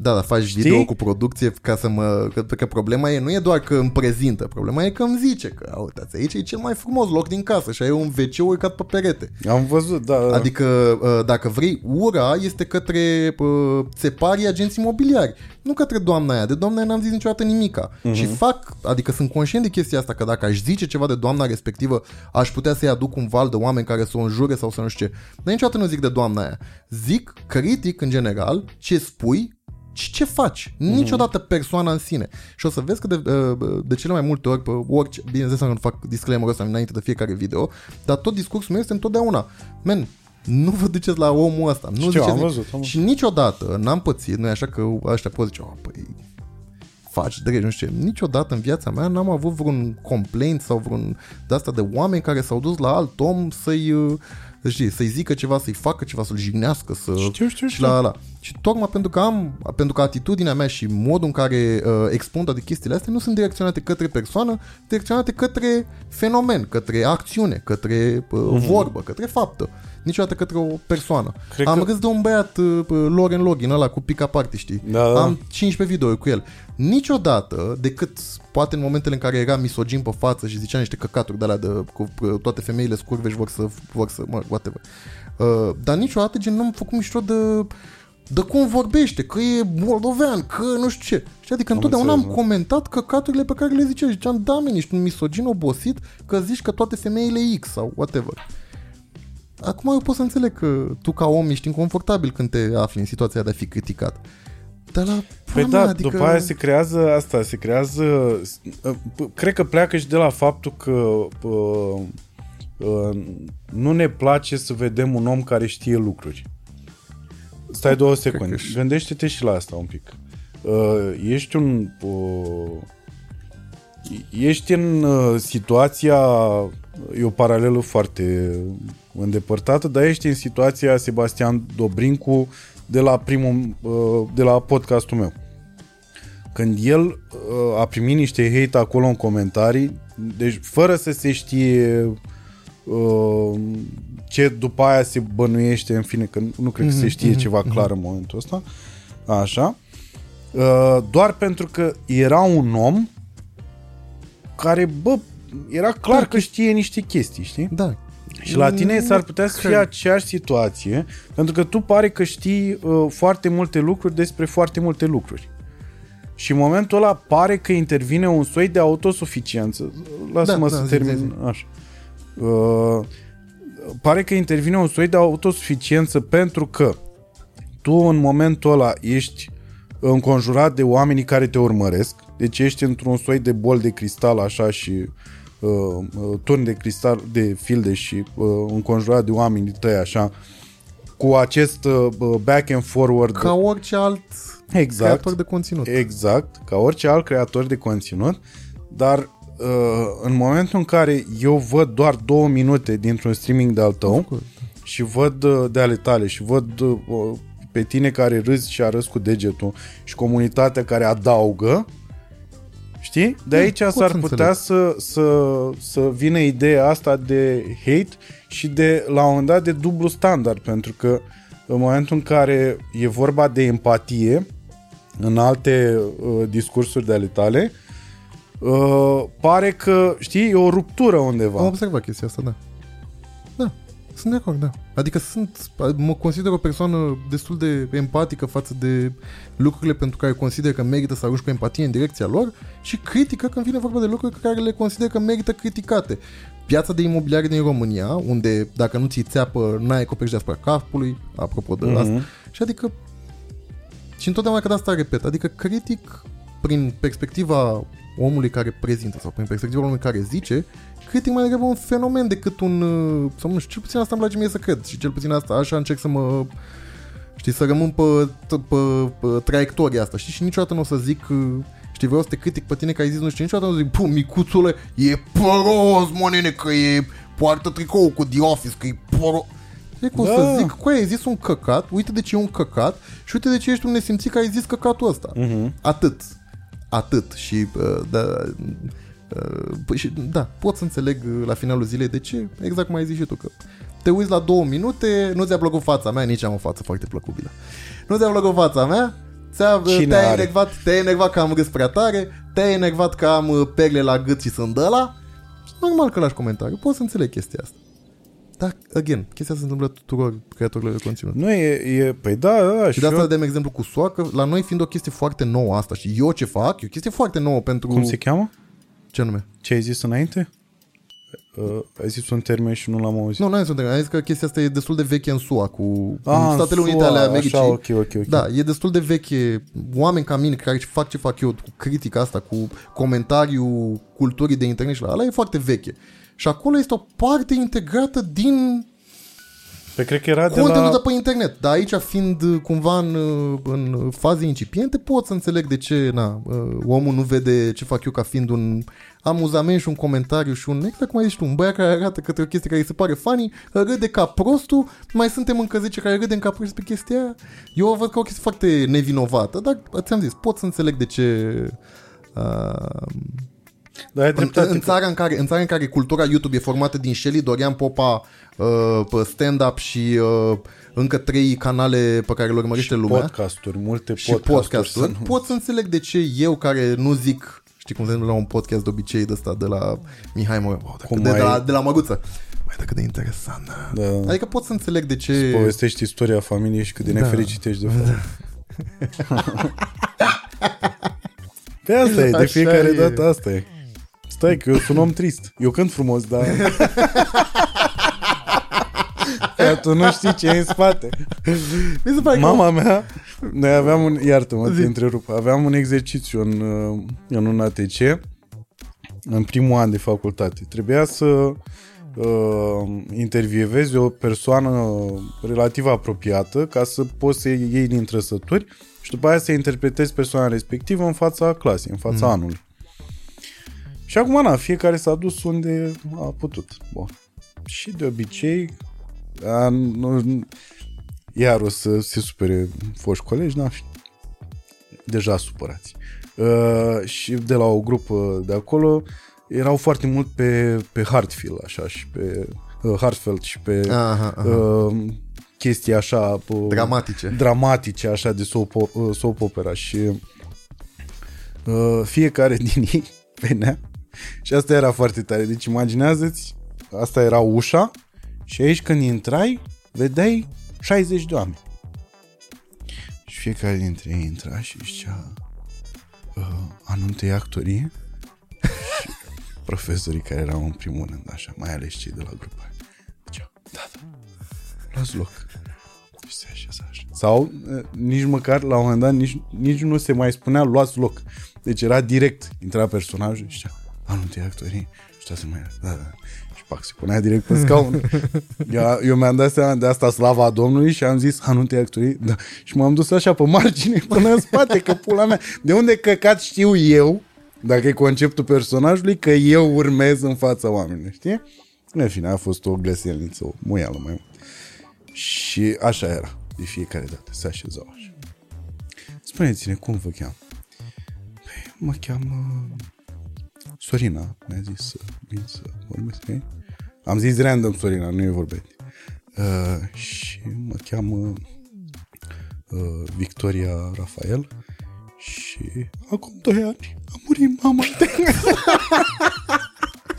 S2: Da, dar faci video cu producție ca să mă... Că, că problema e, nu e doar că îmi prezintă, problema e că îmi zice că, "A, uitați, aici e cel mai frumos loc din casă și ai un wc urcat pe perete.
S1: Am văzut, da. da.
S2: Adică, uh, dacă vrei, ura este către uh, țeparii agenți imobiliari, nu către doamna aia. De doamna aia n-am zis niciodată nimica.
S1: Mhm.
S2: Uh-huh. Și fac, adică sunt conștient de chestia asta, că dacă aș zice ceva de doamna respectivă, aș putea să-i aduc un val de oameni care să o înjure sau să nu știu ce. Dar niciodată nu zic de doamna aia. Zic, critic în general, ce spui și ce faci. Niciodată persoana în sine. Și o să vezi că de, uh, de cele mai multe ori, pe orice, bineînțeles că nu fac disclaimer ăsta înainte de fiecare video, dar tot discursul meu este întotdeauna, men, nu vă duceți la omul ăsta. Nu
S1: Știu,
S2: ziceți
S1: am
S2: nimic.
S1: văzut, am văzut.
S2: Și niciodată n-am pățit, nu e așa că ăștia pot zice, oh, păi, faci drept, nu știu ce. Niciodată în viața mea n-am avut vreun complaint sau vreun de asta de oameni care s-au dus la alt om să-i, uh, știi, să-i zică ceva, să-i facă ceva, să-l jignească, să...
S1: Știu, știu,
S2: Și
S1: știu.
S2: la, la. Și tocmai pentru că am, pentru că atitudinea mea și modul în care uh, expun toate chestiile astea nu sunt direcționate către persoană, direcționate către fenomen, către acțiune, către uh,
S1: Mhm.
S2: vorbă, către faptă. Niciodată către o persoană.
S1: Cred
S2: am
S1: că-
S2: râs de un băiat, uh, Loren Login, ăla cu pica party, știi?
S1: Da, da.
S2: Am 15 video cu el. Niciodată, decât poate în momentele în care era misogin pe față și zicea niște căcaturi de alea de, cu uh, toate femeile scurve și vor să, vor să mă, whatever. Uh, dar niciodată gen n-am făcut mișto de de cum vorbește, că e moldovean, că nu știu ce. Și adică întotdeauna am
S1: înțeles, da.
S2: comentat căcaturile pe care le zicea. Și ziceam, da, men, ești un misogin obosit că zici că toate femeile X sau whatever. Acum eu pot să înțeleg că tu ca om ești inconfortabil când te afli în situația de a fi criticat. Dar la
S1: Păi
S2: pula
S1: da,
S2: mea,
S1: după aia se creează asta, se creează... p- Cred că pleacă și de la faptul că uh, uh, nu ne place să vedem un om care știe lucruri. Stai două secunde.
S2: și-
S1: Gândește-te și la asta un pic. Uh, ești un... Uh, ești în uh, situația... E o paralelă foarte îndepărtată, dar ești în situația Sebastian Dobrincu de la primul, uh, de la podcastul meu. Când el uh, a primit niște hate acolo în comentarii, deci fără să se știe uh, ce după aia se bănuiește, în fine, că nu cred că se știe ceva clar în momentul ăsta, așa, uh, doar pentru că era un om care, bă, era clar că știe niște chestii, știi?
S2: Da.
S1: Și la tine
S2: Nu
S1: s-ar putea să fie
S2: cred.
S1: aceeași situație, pentru că tu pare că știi uh, foarte multe lucruri despre foarte multe lucruri. Și în momentul ăla pare că intervine un soi de autosuficiență. Lasă-mă
S2: Da,
S1: să
S2: da, zi,
S1: termin
S2: zi, zi.
S1: așa. Uh, pare că intervine un soi de autosuficiență pentru că tu în momentul ăla ești înconjurat de oamenii care te urmăresc, deci ești într-un soi de bol de cristal așa și uh, uh, turn de cristal, de filde și uh, înconjurat de oamenii tăi așa, cu acest uh, back and forward.
S2: Ca orice alt
S1: exact,
S2: creator de conținut.
S1: Exact, ca orice alt creator de conținut, dar uh, în momentul în care eu văd doar două minute dintr-un streaming de al tău și văd uh, de ale tale și văd uh, pe tine care râzi și arăți cu degetul și comunitatea care adaugă, știi Știi? De
S2: Da,
S1: aici
S2: pot
S1: s-ar
S2: să
S1: putea să, să, să vină ideea asta de hate și de, la un moment dat, de dublu standard, pentru că în momentul în care e vorba de empatie în alte uh, discursuri de ale tale, uh, pare că, știi, e o ruptură undeva.
S2: Am observat chestia asta, da. Da, sunt de acord, da. Adică sunt, mă consider o persoană destul de empatică față de lucrurile pentru care consider că merită să arunci cu empatie în direcția lor și critică când vine vorba de lucruri pe care le consider că merită criticate. Piața de imobiliare din România, unde dacă nu ți țeapă, n-ai acoperiș deasupra capului, apropo de
S1: Mhm.
S2: asta. Și adică, și întotdeauna că de asta repet, adică critic prin perspectiva omului care prezintă sau prin perspectiva omului care zice, critic mai degrabă un fenomen decât un... uh, Sau nu știu, cel puțin asta îmi place mie să cred și cel puțin asta, așa încerc să mă... Știi, să rămân pe, pe, pe traiectoria asta, știi? Și niciodată nu o să zic... uh, Știi, vreau să te critic pe tine că ai zis nu știu, niciodată nu zic, pă, micuțule, e păros, mă, nene, că e poartă tricou cu The Office, că e păros. E cum
S1: Da.
S2: să zic, cu ai zis un căcat, uite de ce e un căcat și uite de ce ești un nesimțit că ai zis căcatul ăsta.
S1: Mhm.
S2: Atât. Atât. Și, uh, da, uh, păi și, da, pot să înțeleg uh, la finalul zilei de ce, exact cum ai zis și tu, că te uiți la două minute, nu ți-a plăcut fața mea, nici am o față foarte plăcubilă. Nu ți-a plăcut fața mea, ți-a,
S1: Cine
S2: te-ai
S1: are?
S2: enervat, te-ai enervat că am râs prea tare, te-ai enervat că am uh, perle la gât și sunt ăla. Normal că lași comentariu, pot să înțeleg chestia asta. Dar, again, chestia se întâmplă tuturor creatorilor de conținut.
S1: Nu e, e, păi da, da, da.
S2: Și de asta
S1: eu-
S2: dăm exemplu cu SUA, că la noi fiind o chestie foarte nouă asta și eu ce fac, e o chestie foarte nouă pentru...
S1: Cum se cheamă?
S2: Ce nume?
S1: Ce ai zis înainte? Uh, ai zis un termen și nu l-am auzit.
S2: Nu, n-am zis, un am zis că chestia asta e destul de veche în SUA, cu
S1: Ah,
S2: în
S1: în
S2: Statele Unite
S1: SUA,
S2: ale Americii.
S1: Așa, ok, ok, ok.
S2: Da, e destul de veche. Oameni ca mine care fac ce fac eu, cu critica asta, cu comentariu culturii de internet și la ala, e foarte veche. Și acolo este o parte integrată din
S1: Pe cred că era de
S2: contentul
S1: la...
S2: de pe internet. Dar aici, fiind uh, cumva în, uh, în faze incipiente, pot să înțeleg de ce na, uh, omul nu vede ce fac eu ca fiind un amuzament și un comentariu și un, exact cum ai zis tu, un băiat care arată către o chestie care îi se pare funny, râde ca prostul, mai suntem încă 10 care râdem ca prost pe chestia aia. Eu o văd ca o chestie foarte nevinovată, dar ți-am zis, pot să înțeleg de ce... Uh,
S1: Da, ai
S2: în,
S1: dreptate.
S2: în, țara în, care, în țara în care cultura YouTube e formată din Shelly, Dorian Popa, uh, pe stand-up și uh, încă trei canale pe care le urmărește lumea
S1: Podcasturi, multe
S2: și
S1: podcasturi.
S2: podcasturi,
S1: să nu-
S2: pot să înțeleg de ce eu care nu zic, știi cum se întâmplă la un podcast de obicei de ăsta de la Mihai Morea, wow,
S1: Cum
S2: de, de,
S1: ai-
S2: la, de la Măguță. Mai dacă de interesant. Da.
S1: Da.
S2: Adică pot să înțeleg de ce...
S1: Povestești istoria familiei și cât de
S2: Da.
S1: nefericit ești de fapt. *laughs* Pe asta e, de
S2: Așa
S1: fiecare
S2: e.
S1: dată asta e. Stai că eu sunt om trist. Eu cânt frumos, dar... Ia, tu nu știi ce e în spate.
S2: Mi se pare că
S1: Mama mea, noi aveam un, iartă-mă, te întrerup, aveam un exercițiu în, uh, în un ATC, în primul an de facultate. Trebuia să uh, intervievezi o persoană relativ apropiată ca să poți să iei din trăsături și după aia să interpretezi persoana respectivă în fața clasei, în fața mm. anului. Și acum, na, fiecare s-a dus unde a putut. Bun. Și de obicei, a, nu, iar o să se supere foști colegi, n-am fi deja supărați. Uh, și de la o grupă de acolo erau foarte mult pe, pe Hartfield, așa, și pe uh, Hartfeld și pe
S2: Aha, aha.
S1: uh, chestii așa uh,
S2: Dramatice.
S1: dramatice, așa, de soap, uh, soap opera și uh, fiecare *laughs* din ei venea și asta era foarte tare. Deci imaginează-ți, asta era ușa și aici când intrai, vedeai 60 de oameni. Și fiecare dintre ei intra și zicea uh, anunte actorie *laughs* și profesorii care erau în primul rând, așa, mai ales cei de la grupă. Ziceau, da, da, luați loc. Și se așeza așa. Sau uh, nici măcar, la un moment dat, nici, nici nu se mai spunea luați loc. Deci era direct, intra personajul și zicea, anunte actorii și toată lumea, da, da. Și pac, se punea direct pe scaun. *laughs* eu, eu mi-am dat seama de asta slava Domnului și am zis anunte actorii, da. Și m-am dus așa pe margine *laughs* până în spate, că pula mea, de unde căcat știu eu, dacă e conceptul personajului, că eu urmez în fața oamenilor, știi? În fine, a fost o găselniță, o muială mai mult. Și așa era, de fiecare dată, se așezau așa. Spuneți-ne, cum vă cheamă? Păi, mă cheamă Sorina mi-a zis să vin să vorbesc cu ei. Am zis random Sorina, nu e vorba de uh, Și mă cheamă uh, Victoria Rafael și acum doi ani a murit mama *laughs*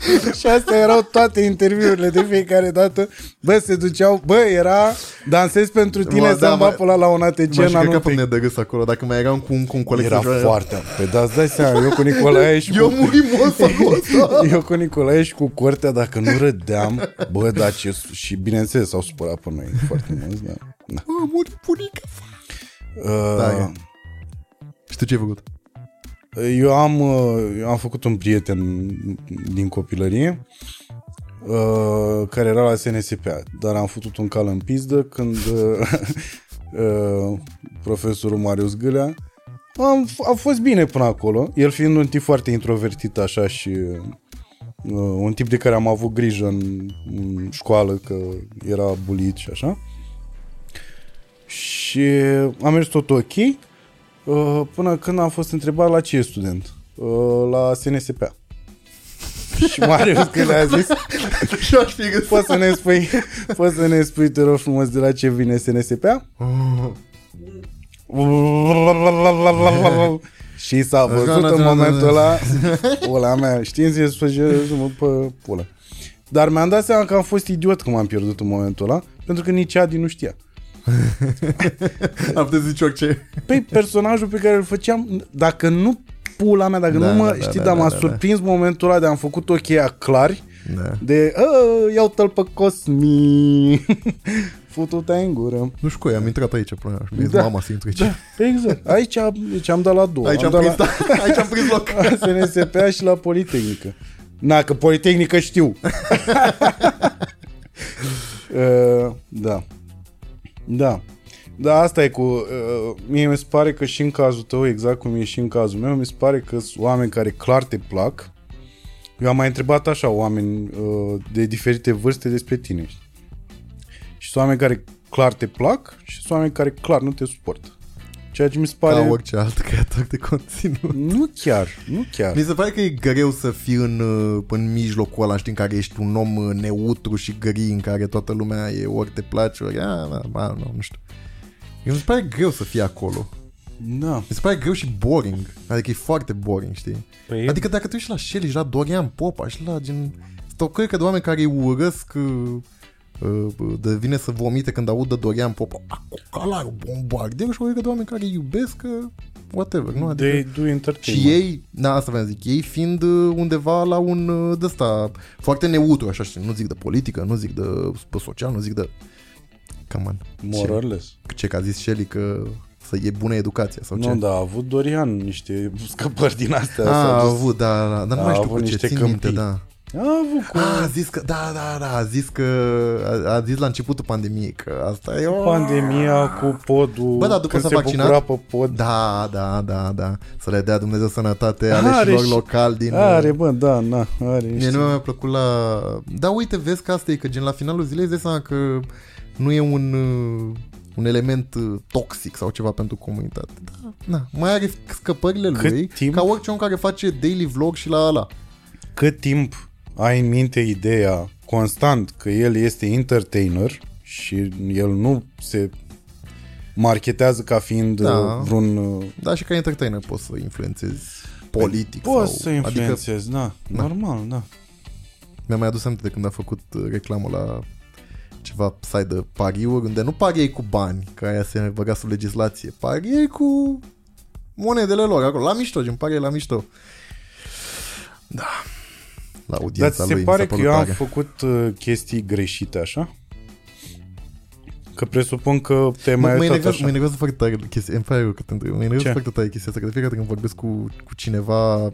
S1: *laughs* și astea erau toate interviurile de fiecare dată. Bă, se duceau, bă, era dansez pentru tine
S2: Mă,
S1: să
S2: da,
S1: da,
S2: mă-
S1: pula la un ATC
S2: Mă, și
S1: în
S2: cred că
S1: anul
S2: pe de râs acolo, dacă mai eram cu un, cu un coleg
S1: Era
S2: să joaie-
S1: foarte... Păi da, îți dai seama, eu cu Nicolae și
S2: Eu
S1: cu...
S2: murim ăsta cu ăsta.
S1: Eu cu Nicolae și cu Cortea, dacă nu râdeam, bă, da, ce... Și bineînțeles, s-au supărat pe noi foarte mulți, da. da.
S2: Bă, muri bunica.
S1: Uh,
S2: Da, Și tu ce ai făcut?
S1: Eu am, uh, eu am făcut un prieten din copilărie uh, care era la SNSPA, dar am făcut un cal în pizdă când uh, *laughs* uh, profesorul Marius Gâlea am, a fost bine până acolo, el fiind un tip foarte introvertit așa și uh, un tip de care am avut grijă în, în școală că era bulit și așa. Și am mers tot ok uh, până când am fost întrebat la ce e student. Uh, la SNSPA. *laughs* și Marius când a zis *laughs*
S2: Și aș fi găsit.
S1: poți să ne spui, poți să ne spui, te rog frumos, de la ce vine SNSPA? *laughs* și s-a văzut în
S2: națională.
S1: momentul ăla pula mea, știți, se spune pe pula. Dar mi-am dat seama că am fost idiot când m-am pierdut în momentul ăla, pentru că nici Adi nu știa. *laughs*
S2: Am putut să zici orice.
S1: Păi personajul pe care îl făceam, dacă nu pula mea, dacă
S2: Da,
S1: nu mă,
S2: da, da,
S1: știi,
S2: da,
S1: dar
S2: da,
S1: m-a
S2: da, da.
S1: surprins momentul ăla de am făcut ochii clari,
S2: Da.
S1: de "A, iau-te-l pe Cosmi, *laughs* futu-te în gură.
S2: Nu știu cum, am intrat aici până și mi-a zis
S1: Da.
S2: mama să intru aici.
S1: Da, exact. Aici, aici am dat la două.
S2: Aici am
S1: dat
S2: prins,
S1: la
S2: da, *laughs* aici am prins loc.
S1: SNSPA și la Politehnică. Na, că Politehnică știu. uh, da. Da. Da, asta e cu... Uh, mie mi se pare că și în cazul tău, exact cum e și în cazul meu, mi se pare că sunt oameni care clar te plac. Eu am mai întrebat așa oameni uh, de diferite vârste despre tine. știi? Și sunt oameni care clar te plac și sunt oameni care clar nu te suportă. Ceea ce mi se pare...
S2: Ca orice alt creator de conținut.
S1: Nu chiar, nu chiar.
S2: Mi se pare că e greu să fii în, uh, în mijlocul ăla, știi, în care ești un om uh, neutru și gri, în care toată lumea e ori te place, ori, a, da, ba, nu, nu știu. Mi se pare greu să fii acolo.
S1: Da.
S2: Mi se pare greu și boring. Adică e foarte boring, știi?
S1: Păi,
S2: Adică dacă tu ești la Shelly și la Dorian Popa și la gen... Stocări că de oameni care îi urăsc uh, uh, de vine să vomite când audă Dorian Popa Cocalarul, bombardier și o că de oameni care îi iubesc uh, whatever, nu? Adică...
S1: they do entertainment.
S2: Și ei, da, asta vreau să zic, ei fiind uh, undeva la un uh, de ăsta foarte neutru, așa știi, nu zic de politică, nu zic de pe social, nu zic de... Come on.
S1: More or less.
S2: Ce, ce că a zis Shelly că să e bună educația sau ce?
S1: Nu, da, a avut Dorian niște scăpări din astea.
S2: a,
S1: s-a
S2: a
S1: dus.
S2: avut, da, da, dar nu
S1: A
S2: mai știu
S1: avut
S2: cu ce,
S1: niște
S2: țin minte,
S1: câmpii.
S2: da.
S1: A avut cu
S2: A, a zis că, da, da, da, a zis că, a, a zis la începutul pandemiei că asta e o...
S1: pandemia, cu podul,
S2: Bă, da, după
S1: când
S2: s-a
S1: se
S2: vaccinat-
S1: bucura pe pod.
S2: Da, da, da, da, să le dea Dumnezeu sănătate
S1: Are
S2: aleșilor
S1: și-
S2: locali din...
S1: Are, bă, da, na, are
S2: Mie
S1: niște...
S2: nu mi-a plăcut la... Da, uite, vezi că asta e, că gen la finalul zilei îți dai seama că nu e un, uh, un element uh, toxic sau ceva pentru comunitate. Da, na, mai are scăpările
S1: Cât
S2: lui,
S1: timp?
S2: ca orice om care face daily vlog și la ala.
S1: Cât timp ai în minte ideea constant că el este entertainer și el nu se marketează ca fiind
S2: Da.
S1: uh, vreun... uh,
S2: Da, și ca entertainer poți să influențezi politic
S1: Poți
S2: sau...
S1: să
S2: Adică
S1: influențezi, da,
S2: Da.
S1: normal, da.
S2: mi-am mai adus aminte de când a făcut uh, reclamă la ceva site de pariuri, unde nu pariei cu bani, că aia se băga sub legislație, pariei cu monedele lor acolo, la mișto, gen pariei la mișto. Da. La
S1: Dar
S2: audiența
S1: ți se
S2: lui mi
S1: pare
S2: s-a
S1: că
S2: părut
S1: eu am
S2: tare.
S1: făcut uh, chestii greșite așa? Că presupun că te-ai
S2: Mă,
S1: mai
S2: mă,
S1: uitat
S2: enervează,
S1: așa.
S2: mă enervează foarte tare chestia, îmi pare rău că te întreb, mă enervează
S1: Ce?
S2: foarte tare chestia asta, că de fiecare dată când vorbesc cu, cu cineva uh,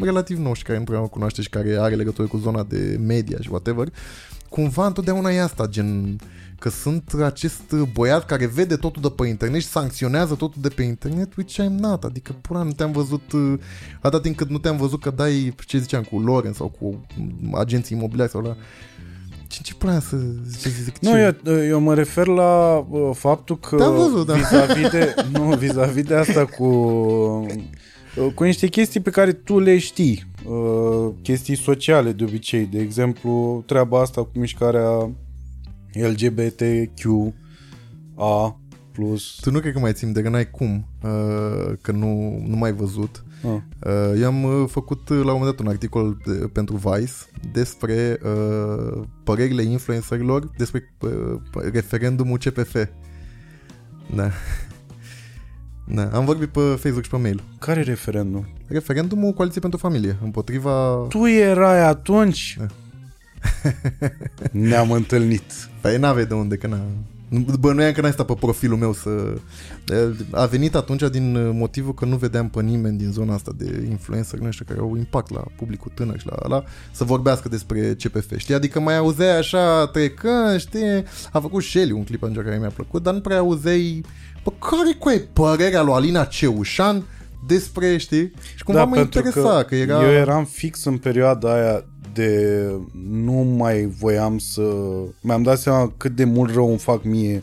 S2: relativ nou și care nu prea mă cunoaște și care are legătură cu zona de media și whatever, cumva întotdeauna e asta, gen că sunt acest băiat care vede totul de pe internet și sancționează totul de pe internet, which I'm not, adică pura nu te-am văzut uh, atâta timp cât nu te-am văzut că dai, ce ziceam, cu Loren sau cu agenții imobiliari sau la ce, ce pula să ce zic,
S1: Nu,
S2: ce?
S1: eu, eu mă refer la uh, faptul că
S2: Te-am văzut, da.
S1: vis-a-vis de, *laughs* nu, vis-a-vis de asta cu Uh, Cu niște chestii pe care tu le știi. Uh, Chestii sociale de obicei. De exemplu, treaba asta cu mișcarea LGBTQA+.
S2: Tu nu cred că mai țin de că n-ai cum, uh, că nu, nu mai ai văzut.
S1: Ah.
S2: Uh, eu am uh, făcut uh, la un moment dat un articol de, pentru Vice despre uh, părerile influencerilor despre uh, referendumul CPF. Da. *laughs* Da, am vorbit pe Facebook și pe mail.
S1: Care referendum?
S2: Referendumul Coaliției pentru Familie, împotriva...
S1: Tu erai atunci? *laughs* Ne-am întâlnit.
S2: Păi n-aveai de unde, că n-a... Bănuiam că n-ai stat pe profilul meu să... A venit atunci din motivul că nu vedeam pe nimeni din zona asta de influencer, nu știu, care au impact la publicul tânăr și la ala, să vorbească despre CPF, știi? Adică mai auzeai așa trecând, știi? A făcut Shelly un clip atunci care mi-a plăcut, dar nu prea auzeai Bă, care cu e părerea lui Alina Ceușan despre, știi? Și cumva mă
S1: pentru
S2: interesa, că, că era...
S1: Eu eram fix în perioada aia de nu mai voiam să... Mi-am dat seama cât de mult rău îmi fac mie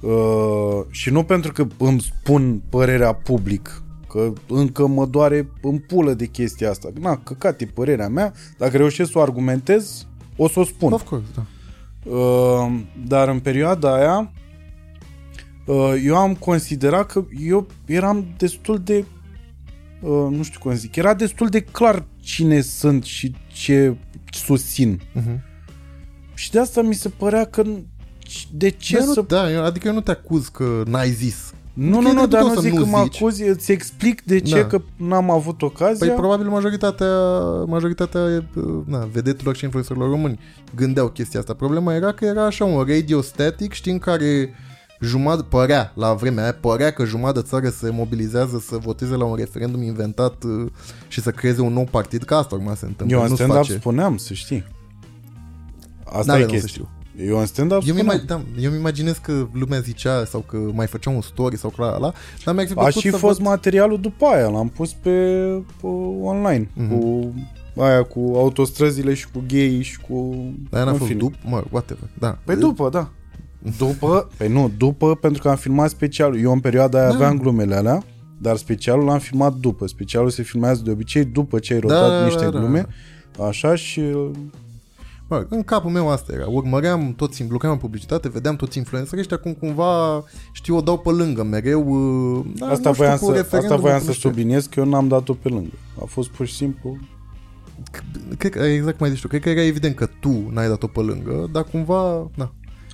S1: uh, și nu pentru că îmi spun părerea public, că încă mă doare în pulă de chestia asta. Na, căcat e părerea mea, dacă reușesc să o argumentez, o să o spun.
S2: Of course, da.
S1: Uh, dar în perioada aia uh, eu am considerat că eu eram destul de uh, nu știu cum zic, era destul de clar cine sunt și ce susțin.
S2: Uh-huh.
S1: Și de asta mi se părea că de ce
S2: da, nu,
S1: să...
S2: da, eu- adică eu nu te acuz că n-ai zis.
S1: Nu,
S2: Că
S1: nu,
S2: e
S1: nu,
S2: dreptul
S1: dar
S2: tău
S1: nu
S2: să
S1: zic
S2: nu
S1: că mă
S2: zici.
S1: acuzi, îți explic de ce
S2: Da.
S1: că n-am avut ocazia.
S2: Păi probabil majoritatea, majoritatea na, vedetelor și influencerilor români gândeau chestia asta. Problema era că era așa un radio static, știi, în care jumătate, părea, la vremea aia, părea că jumătate de țară se mobilizează să voteze la un referendum inventat uh, și să creeze un nou partid, că asta urma se întâmplă.
S1: eu în
S2: nu se
S1: stand-up
S2: face.
S1: spuneam, să știi. Asta
S2: N-are
S1: e
S2: rost să
S1: chestia.
S2: știu.
S1: Eu în stand-up
S2: Eu mi,
S1: spuneam.
S2: da, eu mi imaginez că lumea zicea sau că mai făcea un story sau că la ala, dar mi-ar fi
S1: A
S2: plăcut
S1: și
S2: să
S1: fost
S2: văd...
S1: materialul după aia, l-am pus pe, pe online,
S2: Mhm.
S1: cu aia cu autostrăzile și cu gay și cu...
S2: Dar n-a
S1: în
S2: fost
S1: fine.
S2: după, mă, whatever, da.
S1: Păi după, da. După, păi nu, după, pentru că am filmat specialul. Eu în perioada aia
S2: Da.
S1: aveam glumele alea, dar specialul l-am filmat după. Specialul se filmează de obicei după ce ai rotat
S2: Da,
S1: niște
S2: da, da.
S1: glume. Așa și...
S2: Mă, în capul meu asta era. Urmăream toți, lucram în publicitate, vedeam toți influencerii ăștia cum cumva, știu, o dau pe lângă mereu. uh, Da,
S1: Asta
S2: nu știu,
S1: voiam,
S2: cu
S1: să, asta
S2: referendumul,
S1: voiam
S2: cu
S1: să
S2: nu știu.
S1: subliniez că eu n-am dat-o pe lângă. A fost pur și simplu...
S2: Cred că, exact cum ai zis tu, cred că era evident că tu n-ai dat-o pe lângă, dar cumva, na.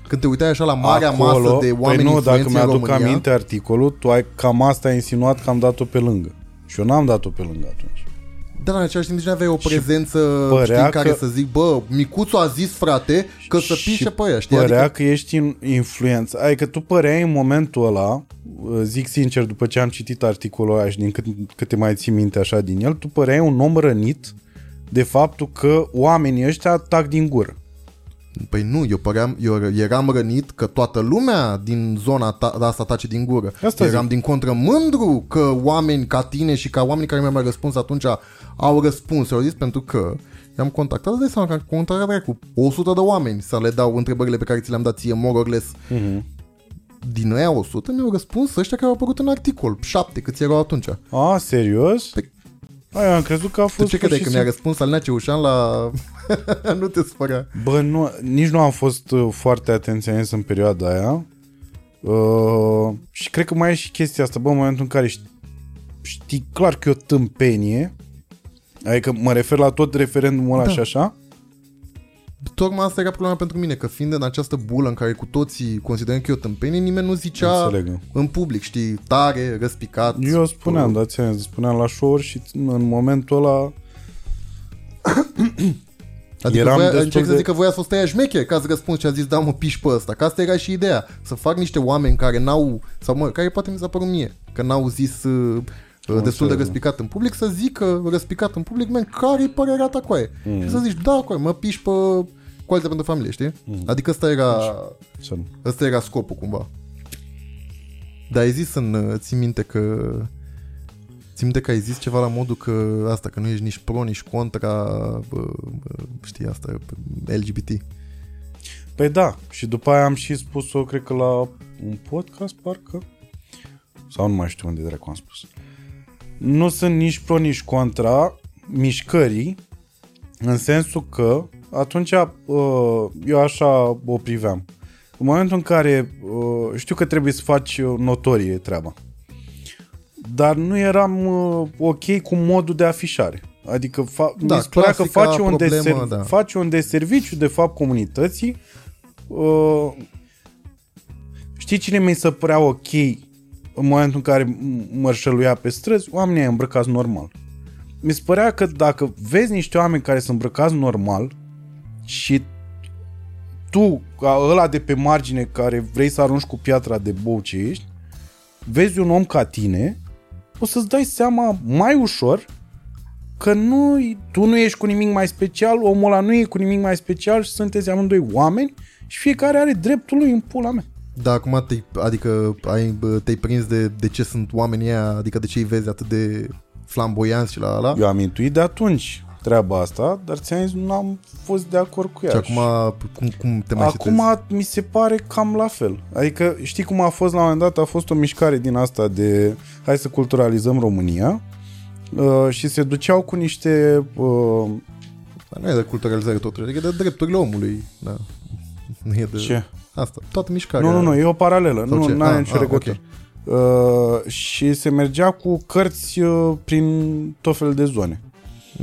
S2: Când te uitai așa la marea masă de oameni
S1: păi nu, dacă
S2: influenți în
S1: mi-aduc
S2: România,
S1: aminte articolul, tu ai cam asta ai insinuat că am dat-o pe lângă. Și eu n-am dat-o pe lângă atunci.
S2: dar în același timp nici nu aveai o prezență,
S1: părea
S2: știi, care
S1: că-
S2: să zic, bă, Micuțu a zis, frate, că să
S1: Și
S2: pișe pe ea, știi?
S1: Părea
S2: Adică,
S1: că ești in- influență. Adică tu păreai în momentul ăla, zic sincer, după ce am citit articolul ăla și din cât, câte mai ții minte așa din el, tu păreai un om rănit de faptul că oamenii ăștia tac din gură.
S2: Păi nu, eu, păream, eu eram rănit că toată lumea din zona ta, asta tace din gură.
S1: Asta
S2: eram
S1: zic.
S2: din contră mândru că oameni ca tine și ca oamenii care mi-au mai răspuns atunci au răspuns. Au zis pentru că i-am contactat, îți dai seama că am contactat cu 100 de oameni să le dau întrebările pe care ți le-am dat ție, more or less.
S1: Mm-hmm.
S2: Din ăia 100 mi-au răspuns ăștia care au apărut în articol, 7 câți erau atunci.
S1: A, serios?
S2: Pe-
S1: Ai, am crezut că a
S2: Tu
S1: fost
S2: ce
S1: pur
S2: credeai
S1: și
S2: că mi-a
S1: simplu-
S2: răspuns Alina Ceușan la... *laughs* nu te spăra.
S1: Bă, nu, nici nu am fost uh, foarte atenționist în perioada aia. Uh, și cred că mai e și chestia asta, bă, în momentul în care știi, știi clar că e o tâmpenie, adică mă refer la tot referendumul ăla
S2: Da.
S1: și așa,
S2: Tocmai asta era problema pentru mine, că fiind în această bulă în care cu toții considerăm că e o tâmpenie, nimeni nu zicea
S1: Înțeleg.
S2: în public, știi, tare, răspicat.
S1: eu spuneam, da, ți spuneam la show și în momentul ăla *coughs*
S2: Adică
S1: eram
S2: voia,
S1: destul
S2: încerc să
S1: de-
S2: zic că voia să o stai șmecher ca să răspunzi și a zis da mă piși pe ăsta. Că asta era și ideea. Să fac niște oameni care n-au, sau mă, care poate mi s-a părut mie, că n-au zis uh, destul de
S1: înțeleg.
S2: răspicat în public, să zică răspicat în public, man, care-i părerea ta cu aia? Mm. Și să zici, da, cu aia, mă piși pe coaliția pentru familie, știi? Mm. Adică ăsta era,
S1: să nu.
S2: ăsta era scopul cumva. Dar ai zis în, uh, ții minte că Ții minte că ai zis ceva la modul că asta, că nu ești nici pro, nici contra, bă, bă, știi asta, LGBT.
S1: Păi da, și după aia am și spus-o, cred că la un podcast, parcă, sau nu mai știu unde dracu am spus. nu sunt nici pro, nici contra mișcării, în sensul că atunci uh, eu așa o priveam. În momentul în care uh, știu că trebuie să faci notorie treaba, dar nu eram uh, ok cu modul de afișare. Adică fa-
S2: Da,
S1: mi se părea că
S2: clasica
S1: face un,
S2: problemă,
S1: deser-
S2: da.
S1: face un deserviciu de fapt comunității. Uh, știi cine mi se părea ok în momentul în care m- mărșăluia pe străzi? Oamenii ăia îmbrăcați normal. Mi se părea că dacă vezi niște oameni care sunt îmbrăcați normal și tu, ca ăla de pe margine care vrei să arunci cu piatra de bou ce ești, vezi un om ca tine, o să-ți dai seama mai ușor că nu, tu nu ești cu nimic mai special, omul ăla nu e cu nimic mai special și sunteți amândoi oameni și fiecare are dreptul lui în pula mea.
S2: Da, acum te adică ai, bă, te-ai prins de, de ce sunt oamenii ăia, adică de ce îi vezi atât de flamboianți și la ala.
S1: Eu am intuit de atunci treaba asta, dar ți-am zis, nu am fost de acord cu ea.
S2: Și acum cum, cum te mai
S1: Acum
S2: situezi?
S1: mi se pare cam la fel. Adică știi cum a fost la un moment dat? A fost o mișcare din asta de hai să culturalizăm România uh, și se duceau cu niște uh,
S2: Dar nu e de culturalizare totuși, adică de drepturile omului. Da. Nu e de...
S1: ce?
S2: Asta, toată mișcarea.
S1: Nu, nu, nu, e o paralelă.
S2: Sau
S1: Nu,
S2: ce?
S1: nu are
S2: Ah,
S1: nicio
S2: ah,
S1: legătură. Uh, și se mergea cu cărți uh, prin tot fel de zone.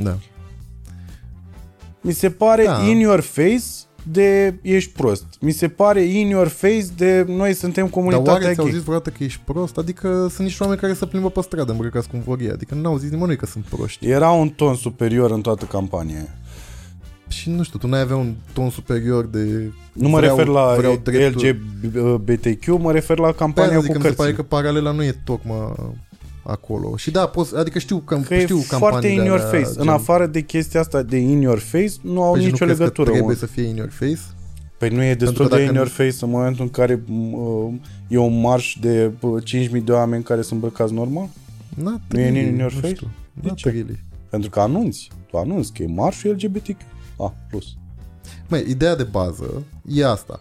S2: Da.
S1: Mi se pare
S2: Da.
S1: in your face de ești prost. Mi se pare in your face de noi suntem
S2: Dar
S1: comunitatea
S2: oare ți-au
S1: gay.
S2: zis vreodată că ești prost? Adică sunt niște oameni care se plimbă pe stradă îmbrăcați cum vor ei. Adică n-au zis nimănui că sunt proști.
S1: Era un ton superior în toată campania aia.
S2: Și nu știu, tu n-ai avea un ton superior de...
S1: Nu mă
S2: vreau,
S1: refer la
S2: vreau drepturi.
S1: LGBTQ, mă refer la
S2: Pe
S1: campania
S2: aia
S1: cu
S2: zic că mi se pare
S1: cărțile.
S2: că paralela nu e tocmai acolo. Și da, poți, adică știu că,
S1: Că e
S2: știu
S1: foarte in your face. În afară de chestia asta de in your face, nu au
S2: păi și
S1: nicio
S2: nu crezi
S1: legătură.
S2: Că trebuie
S1: mă.
S2: să fie in your face?
S1: Păi nu e destul
S2: Pentru că
S1: de
S2: dacă
S1: in your
S2: nu-
S1: face în momentul în care uh, e un marș de uh, 5.000 de oameni care sunt îmbrăcați normal?
S2: Not
S1: Nu e
S2: really,
S1: in your
S2: nu
S1: face?
S2: știu.
S1: De
S2: Not
S1: ce?
S2: really.
S1: Pentru că anunți. Tu anunți că e marșul LGBTQ. A, plus.
S2: Măi, ideea de bază e asta.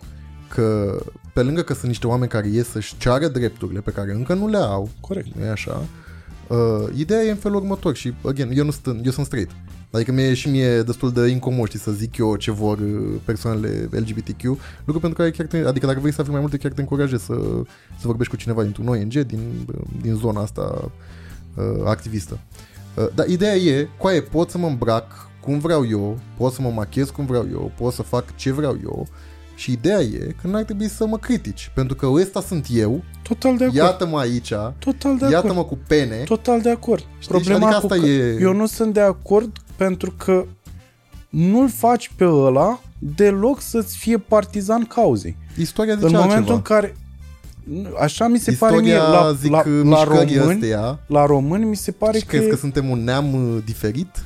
S2: Că pe lângă că sunt niște oameni care ies să-și ceară drepturile pe care încă nu le au,
S1: Corect.
S2: nu e așa, uh, ideea e în felul următor și, again, eu, nu sunt, eu sunt straight. Adică mie și mie destul de incomod știi, să zic eu ce vor uh, persoanele LGBTQ, lucru pentru care chiar te, adică dacă vrei să afli mai multe, chiar te încurajez să, să vorbești cu cineva dintr-un ONG din, uh, din zona asta uh, activistă. Uh, dar ideea e, coaie, pot să mă îmbrac cum vreau eu, pot să mă machez cum vreau eu, pot să fac ce vreau eu și ideea e că n-ar trebui să mă critici, pentru că ăsta sunt eu,
S1: Total de acord.
S2: iată-mă aici,
S1: Total de acord.
S2: iată-mă cu pene,
S1: Total de acord.
S2: Știi?
S1: Problema
S2: Adică
S1: cu
S2: asta
S1: că
S2: e-
S1: eu nu sunt de acord pentru că nu-l faci pe ăla deloc să-ți fie partizan cauzei.
S2: istoria zice
S1: în momentul
S2: altceva.
S1: în care așa mi se
S2: Istoria,
S1: pare mie la,
S2: zic,
S1: la, la
S2: mișcării
S1: români,
S2: astea,
S1: la români mi se pare
S2: și
S1: că,
S2: crezi că suntem un neam uh, diferit?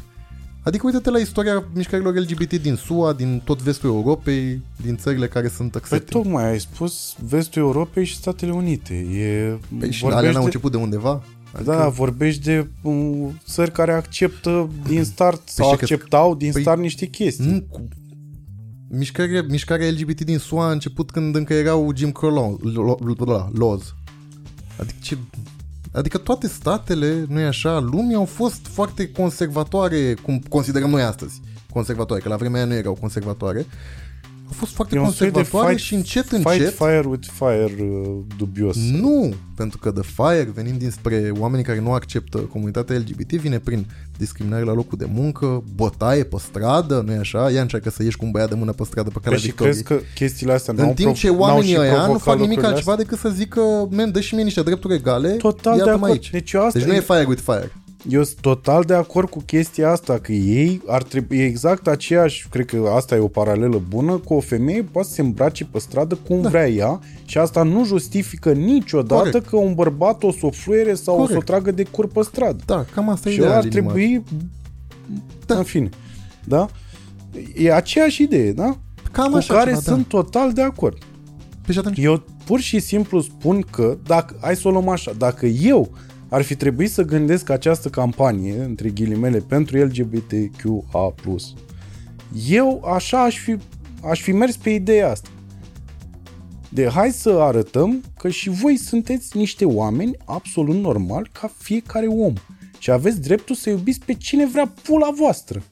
S2: Adică uite-te la istoria mișcărilor LGBT din SUA, din tot vestul Europei, din țările care sunt
S1: Păi
S2: accepting.
S1: tocmai ai spus vestul Europei și Statele Unite. E,
S2: Păi și
S1: vorbești
S2: alea n-au
S1: de-
S2: început de undeva? Adică,
S1: Da, vorbești de um, țări care acceptă din start sau
S2: și că-
S1: acceptau din
S2: păi-
S1: start niște chestii.
S2: Nu, cu... Mișcarea, mișcarea LGBT din SUA a început când încă erau Jim Crow law- lo- lo- laws. Adică ce... Adică toate statele, nu e așa, lumii au fost foarte conservatoare, cum considerăm noi astăzi. Conservatoare, că la vremea aia nu erau conservatoare. Au fost foarte
S1: E un soi de
S2: conservatoare
S1: fight-
S2: și încet,
S1: Fight
S2: încet...
S1: fire with fire uh, dubios.
S2: Nu, pentru că The Fire, venind dinspre oamenii care nu acceptă comunitatea LGBT, vine prin discriminare la locul de muncă, bătaie pe stradă, nu e așa? Ea încearcă să ieși cu un băiat de mână pe stradă pe
S1: Păi
S2: calea
S1: și
S2: Victoriei.
S1: crezi că chestiile astea
S2: În
S1: n-au
S2: timp
S1: prov-
S2: ce
S1: n-au
S2: oamenii
S1: și
S2: ăia nu
S1: provocat
S2: fac nimic
S1: lucrurile
S2: altceva decât să zică, men, dă și mie niște drepturi egale,
S1: Total de
S2: iată-mă
S1: acord.
S2: aici.
S1: Deci eu asta
S2: Deci nu e fire with fire.
S1: Eu sunt total de acord cu chestia asta, că ei ar trebui, e exact aceeași, cred că asta e o paralelă bună, cu o femeie poate să se îmbrace pe stradă cum da. vrea ea și asta nu justifică niciodată
S2: Corect.
S1: că un bărbat o să o fluiere sau
S2: Corect.
S1: o să o tragă de cur pe stradă.
S2: Da, cam asta e
S1: și
S2: ideea.
S1: ăla ar
S2: Lili Mari.
S1: trebui, da. în fine, da? E aceeași idee, da?
S2: Cam
S1: cu
S2: așa
S1: care
S2: ceva,
S1: sunt total de acord.
S2: Da. Păi și atunci,
S1: Eu pur și simplu spun că, dacă, hai să o luăm așa, dacă eu ar fi trebuit să gândesc această campanie, între ghilimele, pentru LGBTQA+, eu așa aș fi, aș fi mers pe ideea asta. De hai să arătăm că și voi sunteți niște oameni absolut normali ca fiecare om. Și aveți dreptul să iubiți pe cine vrea pula voastră.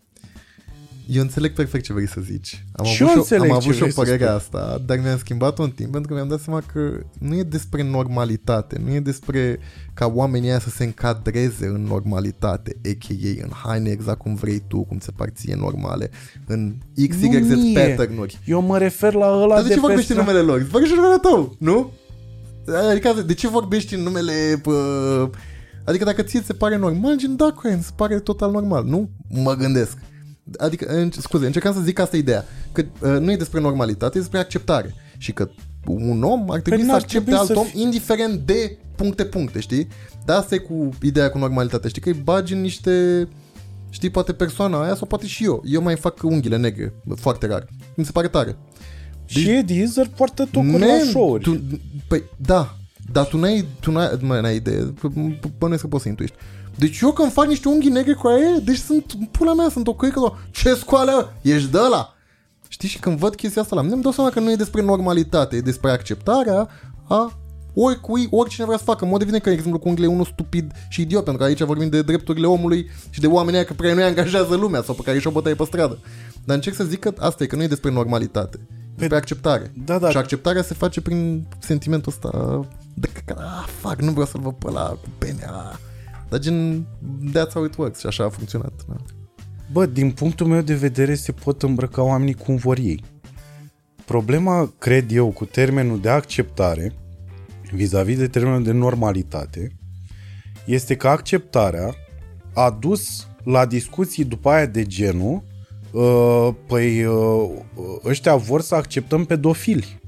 S2: Eu înțeleg perfect ce vrei să zici. Am
S1: Și
S2: avut
S1: eu
S2: și, o-
S1: înțeleg
S2: am
S1: ce
S2: avut și o
S1: vrei să
S2: părere
S1: spui.
S2: asta, dar mi-am schimbat un timp pentru că mi-am dat seama că nu e despre normalitate, nu e despre ca oamenii aia să se încadreze în normalitate, a.k.a. în haine exact cum vrei tu, cum ți se ție normale, în XYZ
S1: Nu mie.
S2: pattern-uri.
S1: Eu mă refer la ăla
S2: Dar de
S1: de
S2: ce
S1: pe
S2: vorbești în
S1: stra-
S2: numele lor? Vorbești în numele tău, nu? Adică de ce vorbești în numele... Pă... Adică dacă ție ți se pare normal, gen da, Coen, se pare total normal, nu? Mă gândesc. Adică, în, scuze, încercam să zic asta ideea, că uh, nu e despre normalitate, e despre acceptare. Și că un om ar trebui
S1: Păi
S2: să
S1: n-ar
S2: accepte
S1: trebui
S2: alt
S1: să
S2: om,
S1: fi-
S2: indiferent de puncte, puncte, știi? Dar asta e cu ideea cu normalitate, știi? Că îi bagi în niște... Știi, poate persoana aia sau poate și eu. Eu mai fac unghiile negre, foarte rar. Mi se pare tare.
S1: Și Eddie Izzard poartă tocuri la
S2: Man,
S1: show-uri.
S2: Tu, păi, da, dar tu n-ai, tu n-ai, mai n-ai idee, că b- bănuiesc că poți să intuiești. Deci eu când fac niște unghii negre cu aia, deci sunt, pula mea, sunt o căică, ce scoală, ești de ăla. Știi, și când văd chestia asta la mine, îmi dau seama că nu e despre normalitate, e despre acceptarea a oricui, oricine vrea să facă. În mod evident că exemplu cu unghiile e unul stupid și idiot, pentru că aici vorbim de drepturile omului și de oamenii aia că prea nu angajează lumea sau pe care și-o bătaie pe stradă. Dar încerc să zic că asta e, că nu e despre normalitate. E despre acceptare.
S1: Da, da.
S2: Și acceptarea se face prin sentimentul ăsta de că, ah, fuck, nu vreau să-l văd pe ăla cu pene, ah. Dar gen, that's how it works și așa a funcționat. Da.
S1: Bă, din punctul meu de vedere se pot îmbrăca oamenii cum vor ei. Problema, cred eu, cu termenul de acceptare, vis-a-vis de termenul de normalitate, este că acceptarea a dus la discuții după aia de genul uh, păi uh, ăștia vor să acceptăm pedofili.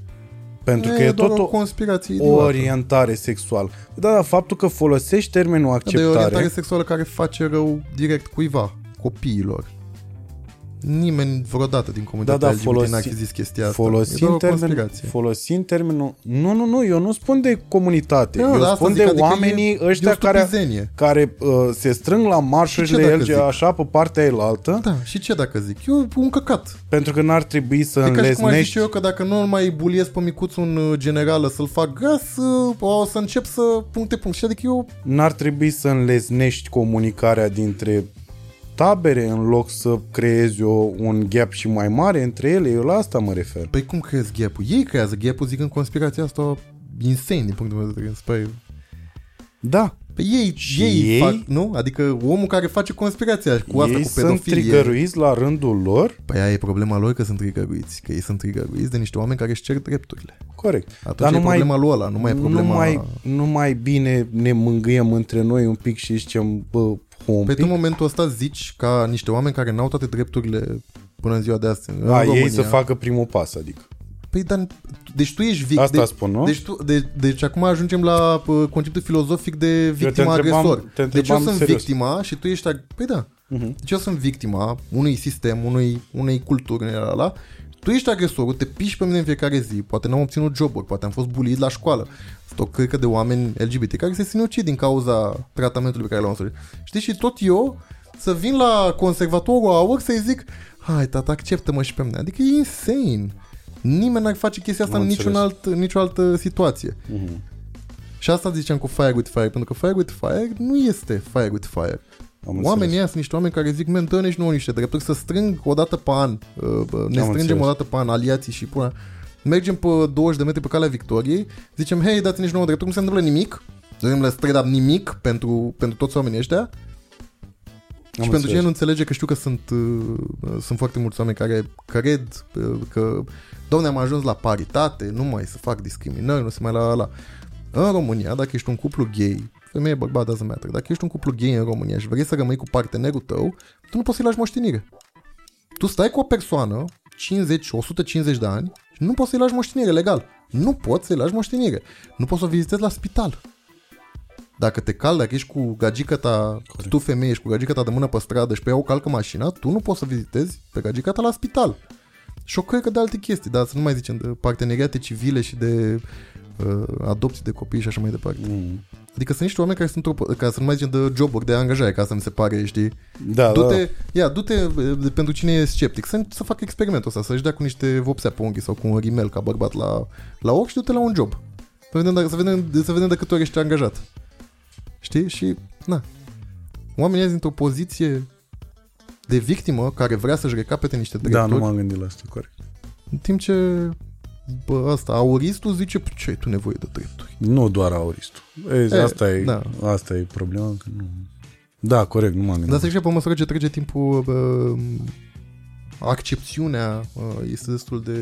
S1: Pentru că e
S2: doar
S1: tot
S2: o
S1: o,
S2: conspirație
S1: o
S2: idiotă.
S1: orientare sexuală. Da, dar faptul că folosești termenul
S2: Dar e o orientare
S1: acceptare...
S2: sexuală care face rău direct cuiva, copiilor. Nimeni vreodată din comunitatea
S1: Da, da,
S2: LGBT
S1: folosi-
S2: n-a zis chestia asta. e
S1: Folosind,
S2: doar o
S1: termen,
S2: conspirație.
S1: folosind termenul... Nu, nu, nu, eu nu spun de comunitate.
S2: Nu,
S1: eu
S2: dar asta
S1: spun
S2: zic,
S1: de
S2: adică
S1: oamenii
S2: e- e
S1: ăștia
S2: o
S1: care,
S2: stupizenie.
S1: care uh, se strâng la
S2: Și
S1: marșurile
S2: ce dacă
S1: LG
S2: zic?
S1: așa pe partea elaltă,
S2: Da, și ce dacă zic? Eu un căcat.
S1: pentru că n-ar trebui să
S2: E ca și cum aș
S1: înleznești...
S2: zice eu că dacă nu îl mai buliez pe micuțul în uh, generală să-l fac gas, uh, o să încep să puncte punct. Și adică eu
S1: N-ar trebui să înleznești comunicarea dintre tabere în loc să creezi o, un gap și mai mare între ele. Eu la asta mă refer.
S2: Păi cum crezi gap-ul? Ei creează gap-ul zicând conspirația asta insane din punctul meu de vedere. Spui,
S1: Da,
S2: Păi ei,
S1: Și
S2: ei,
S1: ei-
S2: fac, nu? Adică omul care face conspirația cu asta,
S1: ei
S2: cu
S1: sunt
S2: pedofilie.
S1: trigăruiți la rândul lor.
S2: Păi aia e problema lor că sunt trigăruiți. Că ei sunt trigăruiți de niște oameni care își cer drepturile.
S1: Corect.
S2: Atunci
S1: Dar
S2: e
S1: nu mai,
S2: problema lui ăla, nu mai e problema...
S1: nu, mai, nu mai bine ne mângâiem între noi un pic și zicem, bă, un
S2: Păi
S1: pic.
S2: tu în momentul ăsta zici ca niște oameni care n-au toate drepturile până în ziua de astăzi. în
S1: A,
S2: România.
S1: ei să facă primul pas, adică.
S2: Păi, dar, deci tu ești victim.
S1: Asta
S2: de,
S1: spun, nu?
S2: Deci, tu, de, deci acum ajungem la uh, conceptul filozofic de victima
S1: întrebam-
S2: agresor.
S1: te
S2: deci eu
S1: întrebam
S2: sunt
S1: serios.
S2: victima și tu ești... ag- Păi da.
S1: Mhm.
S2: Deci eu sunt victima unui sistem, unui, unei culturi în ăla. Tu ești agresorul, te piși pe mine în fiecare zi, poate n-am obținut joburi, poate am fost bulit la școală. Sunt o cărcă de oameni LGBT care se sinucid din cauza tratamentului pe care l-au însurit. Știi, și tot eu să vin la conservatorul aur să-i zic hai tata, acceptă-mă și pe mine. Adică e insane. Nimeni n-ar face chestia asta
S1: Am
S2: în niciun
S1: înțeles.
S2: alt, în nicio altă situație.
S1: Mhm.
S2: Și asta ziceam cu Fire with Fire, pentru că Fire with Fire nu este Fire with Fire.
S1: Am
S2: Oamenii
S1: înțeles.
S2: ăia sunt niște oameni care zic, men, dă-ne și nouă niște drepturi, să strâng o dată pe an, uh, bă, ne
S1: Am
S2: strângem
S1: înțeles.
S2: o dată pe an aliații și până mergem pe 20 de metri pe calea victoriei, zicem, hei, dați-ne și nouă drepturi, nu se întâmplă nimic, nu se întâmplă straight up nimic pentru, pentru toți oamenii ăștia,
S1: Am
S2: și pentru
S1: înțeles.
S2: cine nu înțelege că știu că sunt, uh, sunt foarte mulți oameni care cred uh, că, doamne, am ajuns la paritate, nu mai să fac discriminări, nu se mai la la. la. În România, dacă ești un cuplu gay, femeie, bărbat, doesn't matter, dacă ești un cuplu gay în România și vrei să rămâi cu partenerul tău, tu nu poți să-i lași moștenire. Tu stai cu o persoană, 50, 150 de ani, și nu poți să-i lași moștenire legal. Nu poți să-i lași moștenire. Nu poți să o vizitezi la spital. Dacă te cal, dacă ești cu gagica ta, tu femeie, ești cu gagica ta de mână pe stradă și pe ea o calcă mașina, tu nu poți să vizitezi pe gagica ta la spital. Și o cred că de alte chestii, dar să nu mai zicem de parteneriate civile și de uh, adopții de copii și așa mai departe.
S1: Mm.
S2: Adică sunt niște oameni care sunt, într-o- ca să nu mai zicem de joburi, de angajare, ca să mi se pare, știi?
S1: Da, da.
S2: Du-te, ia, du-te uh, de, pentru cine e sceptic, să, să facă experimentul ăsta, să-și dea cu niște vopsea pe unghii sau cu un rimel ca bărbat la, la ochi și du-te la un job. Să vedem, dacă, să, vedem, să vedem de câte ori ești angajat. Știi? Și, na. Oamenii azi într-o poziție de victimă care vrea să-și recapete niște
S1: Da,
S2: drepturi,
S1: nu m-am gândit la asta, corect.
S2: în timp ce bă, ăsta, auristul zice, "Păi, ce ai tu nevoie de drepturi?
S1: Nu doar auristul. Ei,
S2: E,
S1: asta, e,
S2: da.
S1: asta e problema. Că nu... Da, corect, nu m-am gândit.
S2: Dar să știi, pe măsură ce trece timpul, bă, accepțiunea uh, este destul de...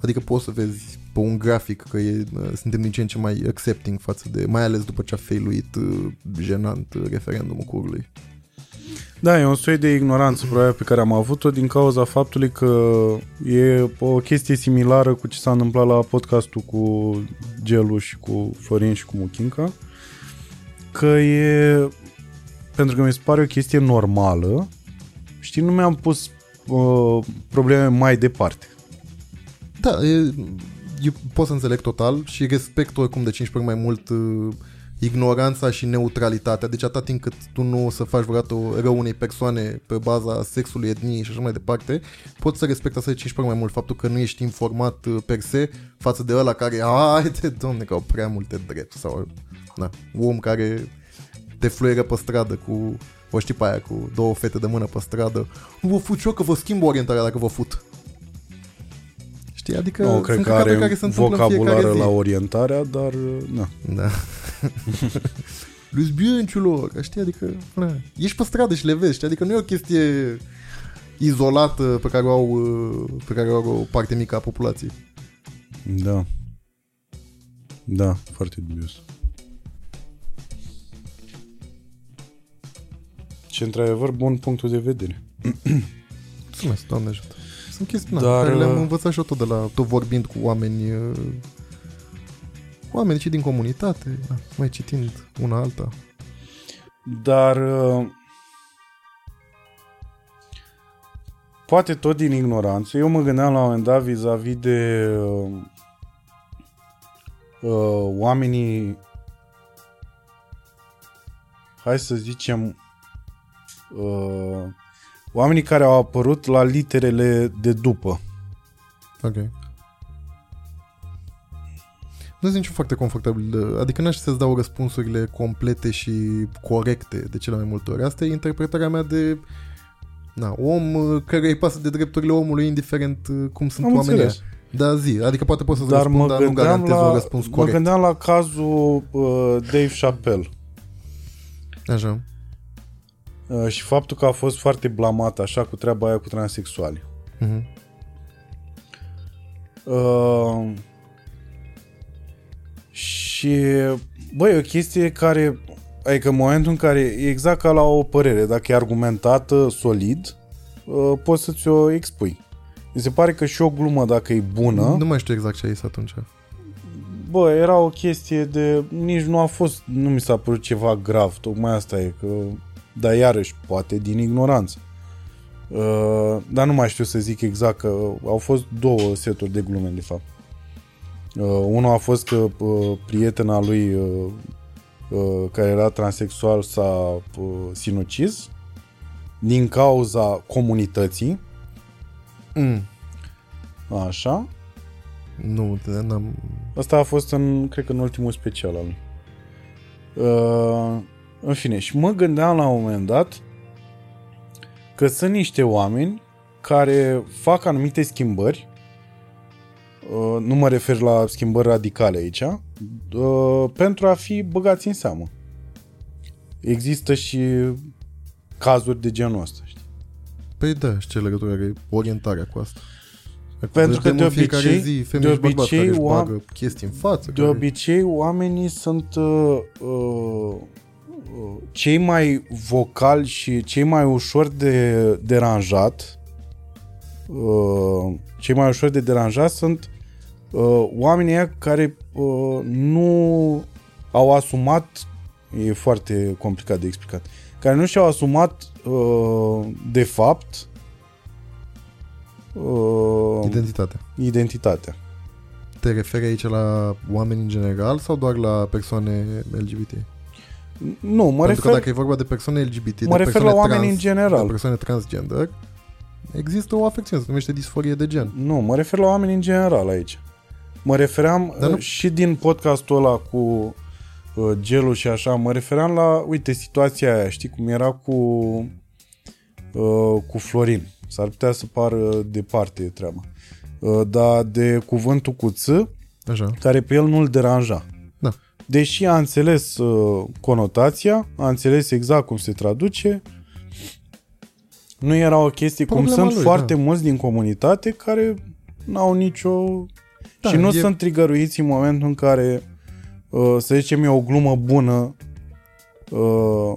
S2: Adică poți să vezi pe un grafic că e, uh, suntem din ce în ce mai accepting față de... Mai ales după ce a failuit uh, jenant uh, referendumul curului.
S1: Da, e un soi de ignoranță probabil pe care am avut-o din cauza faptului că e o chestie similară cu ce s-a întâmplat la podcastul cu Gelu și cu Florin și cu Muchinca că e pentru că mi se pare o chestie normală știi, nu mi-am pus uh, probleme mai departe.
S2: Da, e, eu pot să înțeleg total și respect oricum de 15 ori mai mult uh, ignoranța și neutralitatea. Deci atât timp cât tu nu o să faci vreodată rău unei persoane pe baza sexului, etniei și așa mai departe, poți să respecti asta de 15 ori mai mult faptul că nu ești informat uh, per se față de ăla care, haide, domne, că au prea multe drepturi sau, na, om care te fluieră pe stradă cu, o știi pe aia, cu două fete de mână pe stradă. Nu vă fut și eu că vă schimb orientarea dacă vă fut. Știi? Adică
S1: Nu, cred
S2: sunt
S1: că
S2: căcaturi
S1: are
S2: care se întâmplă în fiecare
S1: vocabulară
S2: zi.
S1: la orientarea, dar na.
S2: Da. Lesbiancilor, știi? Adică, na, ești pe stradă și le vezi, știi? Adică nu e o chestie izolată pe care o au, uh, pe care o au o parte mică a populației.
S1: Da. Da, foarte dubios. Și într-adevăr, bun punctul de vedere.
S2: Mulțumesc, Doamne ajută. Sunt chestii na,
S1: Dar,
S2: care le-am
S1: uh,
S2: învățat și eu tot de la, tot vorbind cu oameni, uh, oameni și din comunitate, na, mai citind una alta.
S1: Dar uh, poate tot din ignoranță. Eu mă gândeam la un moment dat vis-a-vis de uh, uh, oamenii hai să zicem uh, oamenii care au apărut la literele de după.
S2: Ok. Nu sunt nici foarte confortabil, adică n-aș să-ți dau răspunsurile complete și corecte de cele mai multe ori. Asta e interpretarea mea de na, om uh, care îi pasă de drepturile omului, indiferent uh, cum sunt
S1: Am
S2: oamenii.
S1: înțeles.
S2: Da, zi. Adică poate poți să-ți
S1: Dar
S2: răspund,
S1: mă
S2: dar nu
S1: gândeam,
S2: garantez
S1: la,
S2: un răspuns
S1: mă
S2: corect.
S1: gândeam la cazul uh, Dave Chappelle.
S2: Așa.
S1: Uh, și faptul că a fost foarte blamat așa cu treaba aia cu transexuali.
S2: Mhm.
S1: Uh, și, băi, e o chestie care, adică în momentul în care, e exact ca la o părere, dacă e argumentată solid, uh, poți să ți-o expui. Mi se pare că și o glumă, dacă e bună,
S2: Nu mai știu exact ce ai zis atunci.
S1: bă, era o chestie de, nici nu a fost, nu mi s-a părut ceva grav, tocmai asta e, că, dar iarăși, poate din ignoranță. Uh, dar nu mai știu să zic exact că au fost două seturi de glume, de fapt. Uh, unul a fost că uh, prietena lui uh, uh, care era transexual s-a uh, sinucis din cauza comunității,
S2: Mm.
S1: așa.
S2: Nu, n-am...
S1: Asta a fost în, cred că în ultimul special al lui. Uh, în fine, și mă gândeam la un moment dat că sunt niște oameni care fac anumite schimbări uh, nu mă refer la schimbări radicale aici, uh, pentru a fi băgați în seamă. Există și cazuri de genul ăsta, știi?
S2: Păi da, și ce legătură are orientarea cu asta?
S1: Pentru că
S2: Vedem
S1: de
S2: în fiecare
S1: obicei-
S2: zi femei
S1: de
S2: și bărbați
S1: obicei
S2: care își
S1: oam-
S2: bagă chestii în față.
S1: De
S2: care...
S1: obicei, oamenii sunt uh, uh, uh, cei mai vocali și cei mai ușor de deranjat. Uh, cei mai ușor de deranjat sunt uh, oamenii ăia care uh, nu au asumat e foarte complicat de explicat care nu și-au asumat uh, de fapt uh,
S2: Identitatea.
S1: identitatea.
S2: Te referi aici la oameni în general sau doar la persoane LGBT?
S1: Nu, mă
S2: Pentru
S1: refer
S2: că dacă e vorba de persoane LGBT,
S1: Mă
S2: de
S1: refer
S2: persoane
S1: la oameni
S2: trans,
S1: în general.
S2: de persoane transgender, există o afecțiune, se numește disforie de gen.
S1: Nu, mă refer la oameni în general aici. Mă refeream
S2: Dar nu-
S1: nu... și din podcastul ăla cu uh, gelul și așa, mă refeream la, uite, situația aia, știi cum era cu, uh, cu Florin. S-ar putea să pară departe treaba. Uh, dar de cuvântul cu ț,
S2: Așa.
S1: care pe el nu-l deranja.
S2: Da.
S1: Deși a înțeles uh, conotația, a înțeles exact cum se traduce, nu era o chestie cum
S2: Problema
S1: sunt
S2: lui,
S1: foarte
S2: da.
S1: mulți din comunitate care n-au nicio...
S2: Da,
S1: și nu
S2: e-
S1: sunt trigăruiți în momentul în care, uh, să zicem, e o glumă bună uh,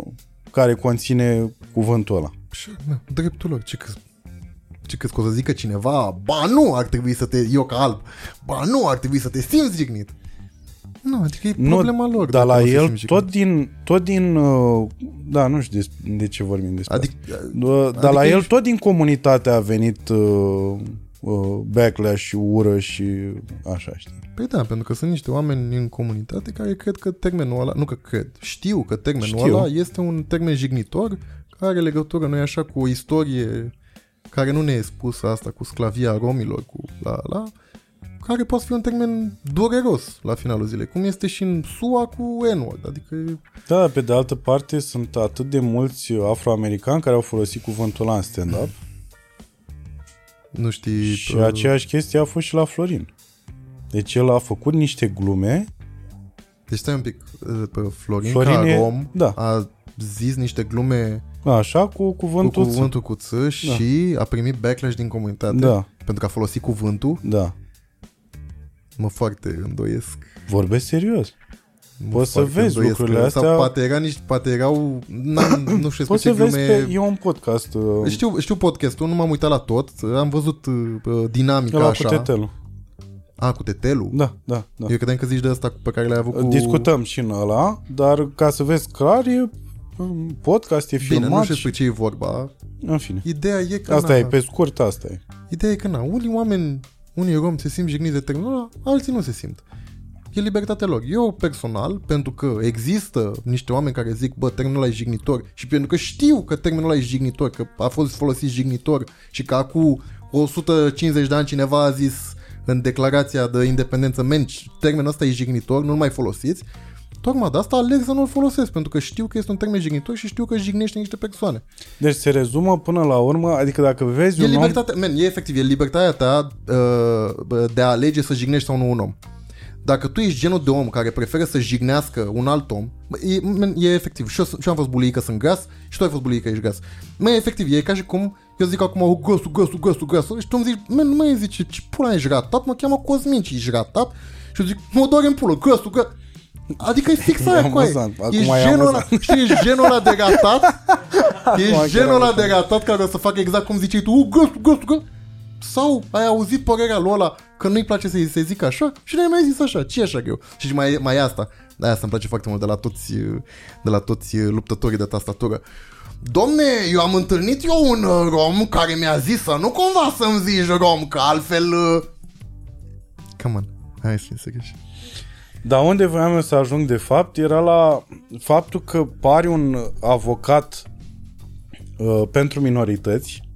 S1: care conține cuvântul ăla.
S2: Și, na, dreptul lor. Ce crezi? Ce crezi că o să zică cineva? Ba nu ar trebui să te... Eu ca alb. Ba nu ar trebui să te simți jignit. Nu, adică e problema lor.
S1: dar
S2: dacă
S1: la
S2: nu se
S1: el,
S2: simt jignit.
S1: tot din, tot din uh, da, nu știu de, de ce vorbim despre
S2: Adică,
S1: Uh, Dar
S2: Adică
S1: la el
S2: ești-
S1: tot din comunitate a venit uh, uh, backlash și ură și așa, știi?
S2: Păi da, pentru că sunt niște oameni în comunitate care cred că termenul ăla, nu că cred, știu că termenul
S1: Știu.
S2: ăla este un termen jignitor care are legătură, nu e așa, cu o istorie care nu ne e spusă asta cu sclavia romilor, cu la la, care poate fi un termen dureros la finalul zilei, cum este și în SUA cu n adică
S1: Da, pe de altă parte sunt atât de mulți afroamericani care au folosit cuvântul ăla în stand-up
S2: nu știi...
S1: și
S2: uh,
S1: aceeași chestie a fost și la Florin. Deci el a făcut niște glume
S2: Deci stai un pic, uh, pe Florin,
S1: Florin
S2: ca
S1: e-
S2: rom
S1: da.
S2: a zis niște glume
S1: așa cu
S2: cu
S1: cuvântul ț.
S2: cuvântul cu ț și a primit backlash din comunitate
S1: Da,
S2: pentru că a folosit cuvântul.
S1: da.
S2: Mă foarte îndoiesc.
S1: Vorbesc serios.
S2: Mă
S1: Poți să
S2: foarte
S1: vezi
S2: îndoiesc
S1: lucrurile
S2: că-
S1: astea.
S2: Sau poate, era niște, poate erau... N-am, nu știu
S1: Poți
S2: despre
S1: să
S2: ce
S1: vezi
S2: glume...
S1: pe... E un podcast uh,
S2: Știu, știu podcastul, nu m-am uitat la tot, am văzut uh, dinamica
S1: ăla
S2: așa.
S1: cu tetelul.
S2: A, cu tetelul?
S1: Da, da, da.
S2: Eu credeam că zici de asta pe care l-ai avut cu...
S1: Discutăm și în ăla, dar ca să vezi clar, e um, podcast, e
S2: Bine, nu
S1: filmat
S2: știu
S1: și...
S2: despre ce e vorba.
S1: În fine.
S2: Ideea e că...
S1: Asta
S2: na,
S1: e, pe scurt, asta e.
S2: Ideea e că, na, unii oameni, unii romi se simt jigniți de termenul ăla, alții nu se simt. E libertatea lor. Eu personal, pentru că există niște oameni care zic, bă, termenul ăla e jignitor și pentru că știu că termenul ăla e jignitor, că a fost folosit jignitor și că acum 150 de ani cineva a zis în declarația de independență, menci, termenul ăsta e jignitor, nu-l mai folosiți, tocmai de asta aleg să nu-l folosesc, pentru că știu că este un termen jignitor și știu că jignește niște persoane.
S1: Deci se rezumă până la urmă, adică dacă vezi
S2: E
S1: un om...
S2: libertatea, man, e efectiv, e libertatea ta uh, de a alege să jignești sau nu un om. Dacă tu ești genul de om care preferă să jignească un alt om, bă, e, man, e efectiv. Și eu, sunt- și eu am fost buliit că sunt gras și tu ai fost buliit că ești gras. Mă, efectiv, e ca și cum eu zic acum, oh, găsul, găsul, găsul, găsul, și tu îmi zici, man, nu mai zice, ce pula ești ratat, mă cheamă Cosmin și ești ratat, și eu zic, mă doare în pulă, găsul, găsul. Adică e fix *laughs*
S1: E
S2: aia cu aia.
S1: amuzant. Acum
S2: Ești
S1: e
S2: genul ăla,
S1: amuzant.
S2: știi, ești genul ăla de ratat, *laughs* ești
S1: chiar
S2: genul ăla
S1: am
S2: de ratat care o să facă exact cum ziceai tu, uh, găsul, găsul, găsul. Sau ai auzit părerea lui ăla că nu-i place să-i se zică așa și nu-i mai zis așa. ce e așa greu? Și mai, mai e asta. De asta îmi place foarte mult de la toți, de la toți luptătorii de tastatură. Domne, eu am întâlnit eu un uh, rom care mi-a zis să nu cumva să-mi zici rom, că altfel... uh, Come on, hai să fim serioși.
S1: Dar unde voiam eu să ajung de fapt era la faptul că pari un avocat uh, pentru minorități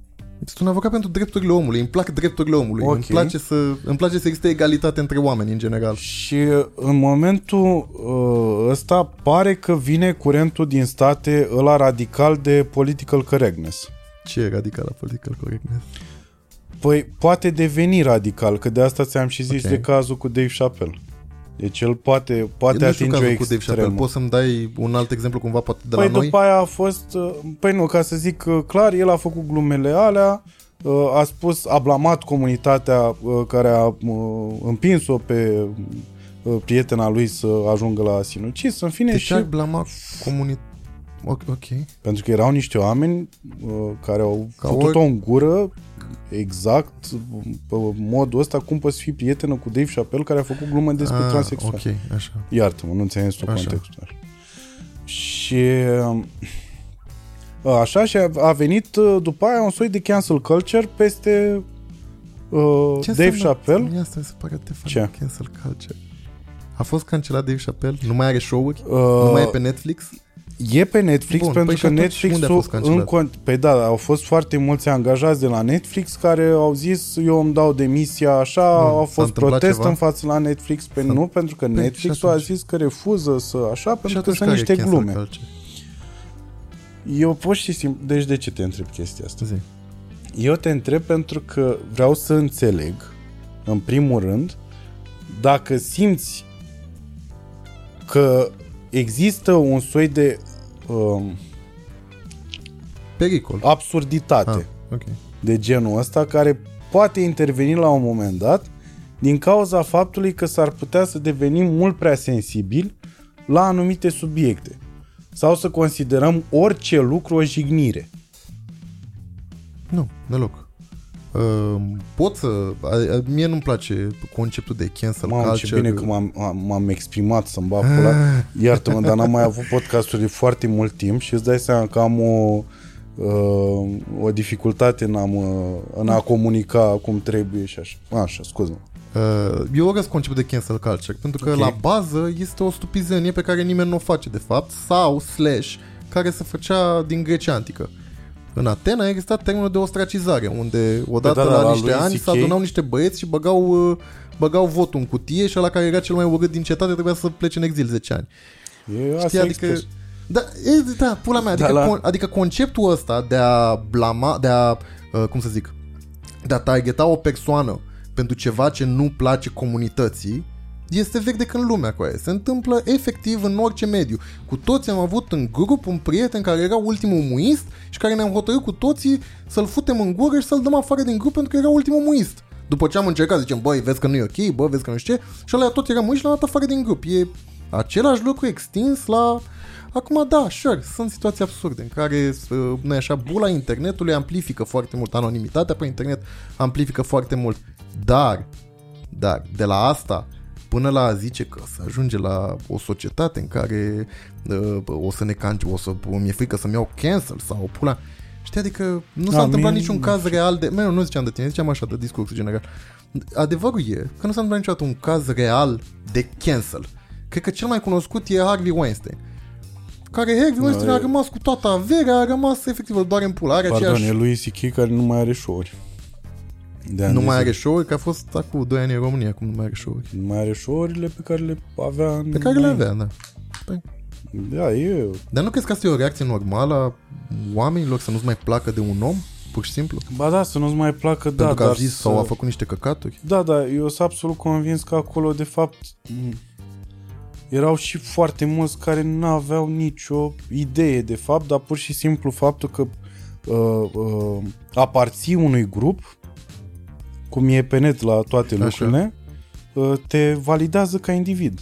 S2: Sunt un avocat pentru drepturile omului, îmi plac drepturile omului,
S1: Ok.
S2: îmi, place să, îmi place să existe egalitate între oameni în general.
S1: și uh, în momentul uh, ăsta pare că vine curentul din state ăla radical de political correctness.
S2: Ce e radical la political correctness?
S1: Păi poate deveni radical, că de asta ți-am și zis
S2: Ok.
S1: de cazul cu Dave Chappelle. Deci el poate, poate
S2: nu știu
S1: atinge o
S2: cazul cu Dave Chappelle,
S1: extremă.
S2: poți să-mi dai un alt exemplu cumva poate de
S1: Păi
S2: la noi?
S1: după aia a fost, uh, păi nu, ca să zic uh, clar, el a făcut glumele alea, uh, a spus, a blamat comunitatea uh, care a uh, împins-o pe uh, prietena lui să ajungă la sinucis, în fine,
S2: Deci
S1: și
S2: ar blama comunitatea. Ok. ok.
S1: pentru că erau niște oameni uh, care au
S2: Ca
S1: făcut-o
S2: ori-
S1: în gură exact pe modul ăsta cum poți fi prietenă cu Dave Chappelle care a făcut glumă despre
S2: Ah,
S1: transexual.
S2: Ok, așa.
S1: Iartă-mă, nu înțeles tu
S2: Așa.
S1: contextul. Așa. Și uh, așa și a, a venit uh, după aia un soi de cancel culture peste uh,
S2: Ce
S1: Dave
S2: înseamnă?
S1: Chappelle.
S2: Mie asta mi se pare te
S1: Ce?
S2: cancel culture. A fost cancelat Dave Chappelle? Nu mai are show-uri?
S1: Uh,
S2: Nu mai e pe Netflix?
S1: E pe Netflix
S2: Bun,
S1: pentru
S2: păi și
S1: că
S2: atunci
S1: Netflix
S2: unde a fost cancelat?
S1: în con- Păi da, au fost foarte mulți angajați de la Netflix care au zis eu îmi dau demisia așa,
S2: Bun,
S1: au
S2: s-a
S1: fost
S2: întâmplat
S1: protest
S2: ceva?
S1: în față la Netflix, pe
S2: S-a-
S1: nu, pentru că
S2: Păi,
S1: Netflix-ul a
S2: și
S1: zis că refuză să așa,
S2: și
S1: pentru că
S2: atunci
S1: sunt
S2: care e
S1: niște
S2: cancel
S1: glume.
S2: culture?
S1: Eu pot și simplu, deci de ce te întreb chestia asta?
S2: Zi.
S1: Eu te întreb pentru că vreau să înțeleg, în primul rând, dacă simți că există un soi de um,
S2: Pericol.
S1: absurditate
S2: Ah, ok.
S1: de genul ăsta care poate interveni la un moment dat din cauza faptului că s-ar putea să devenim mult prea sensibili la anumite subiecte sau să considerăm orice lucru o jignire.
S2: Nu, deloc. Uh, pot să... A, a, mie nu-mi place conceptul de cancel
S1: Mamă,
S2: culture.
S1: ce bine că m-am, am- m-am exprimat să-mi bag pula. *laughs* Iartă-mă, dar n-am mai avut podcasturi de foarte mult timp și îți dai seama că am o, uh, o dificultate în a, mă, în a comunica cum trebuie și așa. Așa, scuză
S2: Uh, eu urăsc conceptul de cancel culture, pentru că
S1: Ok.
S2: la bază este o stupizenie pe care nimeni nu o face de fapt, sau slash, care se făcea din Grecia Antică. În Atena a existat termenul de ostracizare, unde odată
S1: da, da,
S2: la,
S1: la
S2: niște
S1: lui
S2: ani
S1: C.K.
S2: se adunau niște băieți și băgau, uh, băgau votul în cutie și la care era cel mai urât din cetate trebuia să plece în exil 10 ani.
S1: E, asta
S2: Știi,
S1: e
S2: adică...
S1: expres.
S2: Da, e, da, pula mea, adică,
S1: Da, la-
S2: con, adică conceptul ăsta de a blama, de a, uh, cum să zic, de a targeta o persoană pentru ceva ce nu place comunității, este vechi de când lumea cu aia. Se întâmplă efectiv în orice mediu. Cu toți am avut în grup un prieten care era ultimul muist și care ne-am hotărât cu toții să-l futem în gură și să-l dăm afară din grup pentru că era ultimul muist. După ce am încercat, zicem, băi, vezi că nu e ok, bă, vezi că nu știu ce, și ăla tot era muist și l-am dat afară din grup. E același lucru extins la... Acum, da, sure, sunt situații absurde în care, uh, nu așa, bula internetului amplifică foarte mult, anonimitatea pe internet amplifică foarte mult, dar, dar, de la asta până la a zice că să ajunge la o societate în care uh, o să ne canci, o să mi-e frică să-mi iau cancel sau pula. Știi, adică nu s-a
S1: Da,
S2: întâmplat
S1: mie-
S2: niciun caz real de... Mă, nu ziceam de tine, ziceam așa de discurs general. Adevărul e că nu s-a întâmplat niciodată un caz real de cancel. Cred că cel mai cunoscut e Harvey Weinstein. Care Harvey Weinstein
S1: e-
S2: a rămas cu toată averea, a rămas efectiv doar în pula, are
S1: Pardon,
S2: aceeași...
S1: e lui C.K. care nu mai are show-uri. De ani
S2: Nu
S1: de
S2: mai
S1: zile.
S2: are show că a fost acum 2 ani în România, acum nu mai are show
S1: Nu mai are show-urile pe care le avea în...
S2: Pe care le avea, da.
S1: Da, e...
S2: Dar nu crezi că asta e o reacție normală a oamenilor să nu-ți mai placă de un om? Pur și simplu?
S1: Ba da, să nu-ți mai placă, da,
S2: Pentru că a
S1: dar
S2: zis
S1: să...
S2: sau a făcut niște căcaturi?
S1: Da, da, eu sunt absolut convins că acolo, de fapt, m, erau și foarte mulți care nu aveau nicio idee, de fapt, dar pur și simplu faptul că uh, uh, aparții unui grup, cum e pe net la toate
S2: Așa.
S1: lucrurile, uh, te validează ca individ.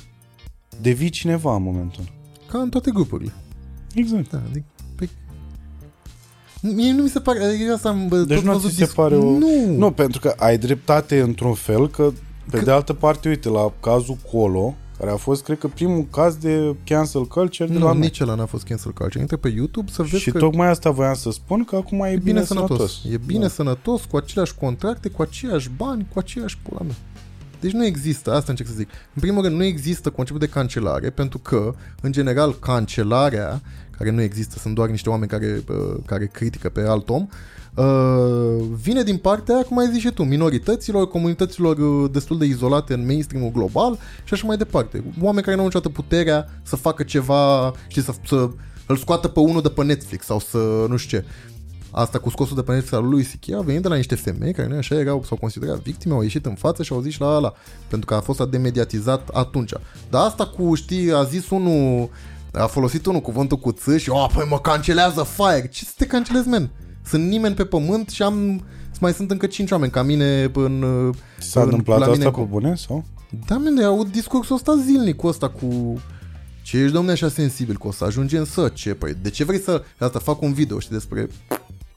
S1: Devii cineva în momentul ăla.
S2: Ca în toate grupurile.
S1: Exact.
S2: Da, adică, păi... Mie nu mi se pare, adică asta am bă,
S1: Deci
S2: tot
S1: nu
S2: văzut
S1: ți se
S2: disc-
S1: pare o...
S2: Nu,
S1: Nu, pentru că ai dreptate într-un fel, că pe
S2: Că-
S1: de altă parte, uite, la cazul Colo, care a fost, cred că, primul caz de cancel culture de
S2: nu
S1: la noi.
S2: nici ăla n-a fost cancel culture. Intră pe YouTube să vezi
S1: Și
S2: că
S1: tocmai asta voiam să spun, că acum e,
S2: e bine sănătos.
S1: sănătos.
S2: E bine
S1: Da.
S2: sănătos, cu aceleași contracte, cu aceiași bani, cu aceeași pula mea. Deci nu există, asta încerc să zic. În primul rând, nu există conceptul de cancelare, pentru că, în general, cancelarea, care nu există, sunt doar niște oameni care, uh, care critică pe alt om, uh, vine din partea, cum ai zis și tu, minorităților, comunităților uh, destul de izolate în mainstream global și așa mai departe. Oameni care nu au niciodată puterea să facă ceva, știi, să, să îl scoată pe unul de pe Netflix sau să, nu știu ce. Asta cu scosul de pe Netflix al lui C.K. a venit de la niște femei care nu așa erau, s-au considerat victime, au ieșit în față și au zis la ala, pentru că a fost demediatizat atunci. Dar asta cu, știi, a zis unul, a folosit unul cuvântul cu ț și, oh, păi mă cancelează fire. Ce să te cancelezi, men? Sunt nimeni pe pământ și am, mai sunt încă cinci oameni ca mine în...
S1: S-a
S2: în-
S1: întâmplat
S2: la mine
S1: asta
S2: în
S1: pe bune, sau?
S2: da, mene, aud discursul ăsta zilnic cu ăsta cu... Ce ești, domne, așa sensibil cu o să ajungem să ce? Păi, de ce vrei să... Asta fac un video, știi, despre...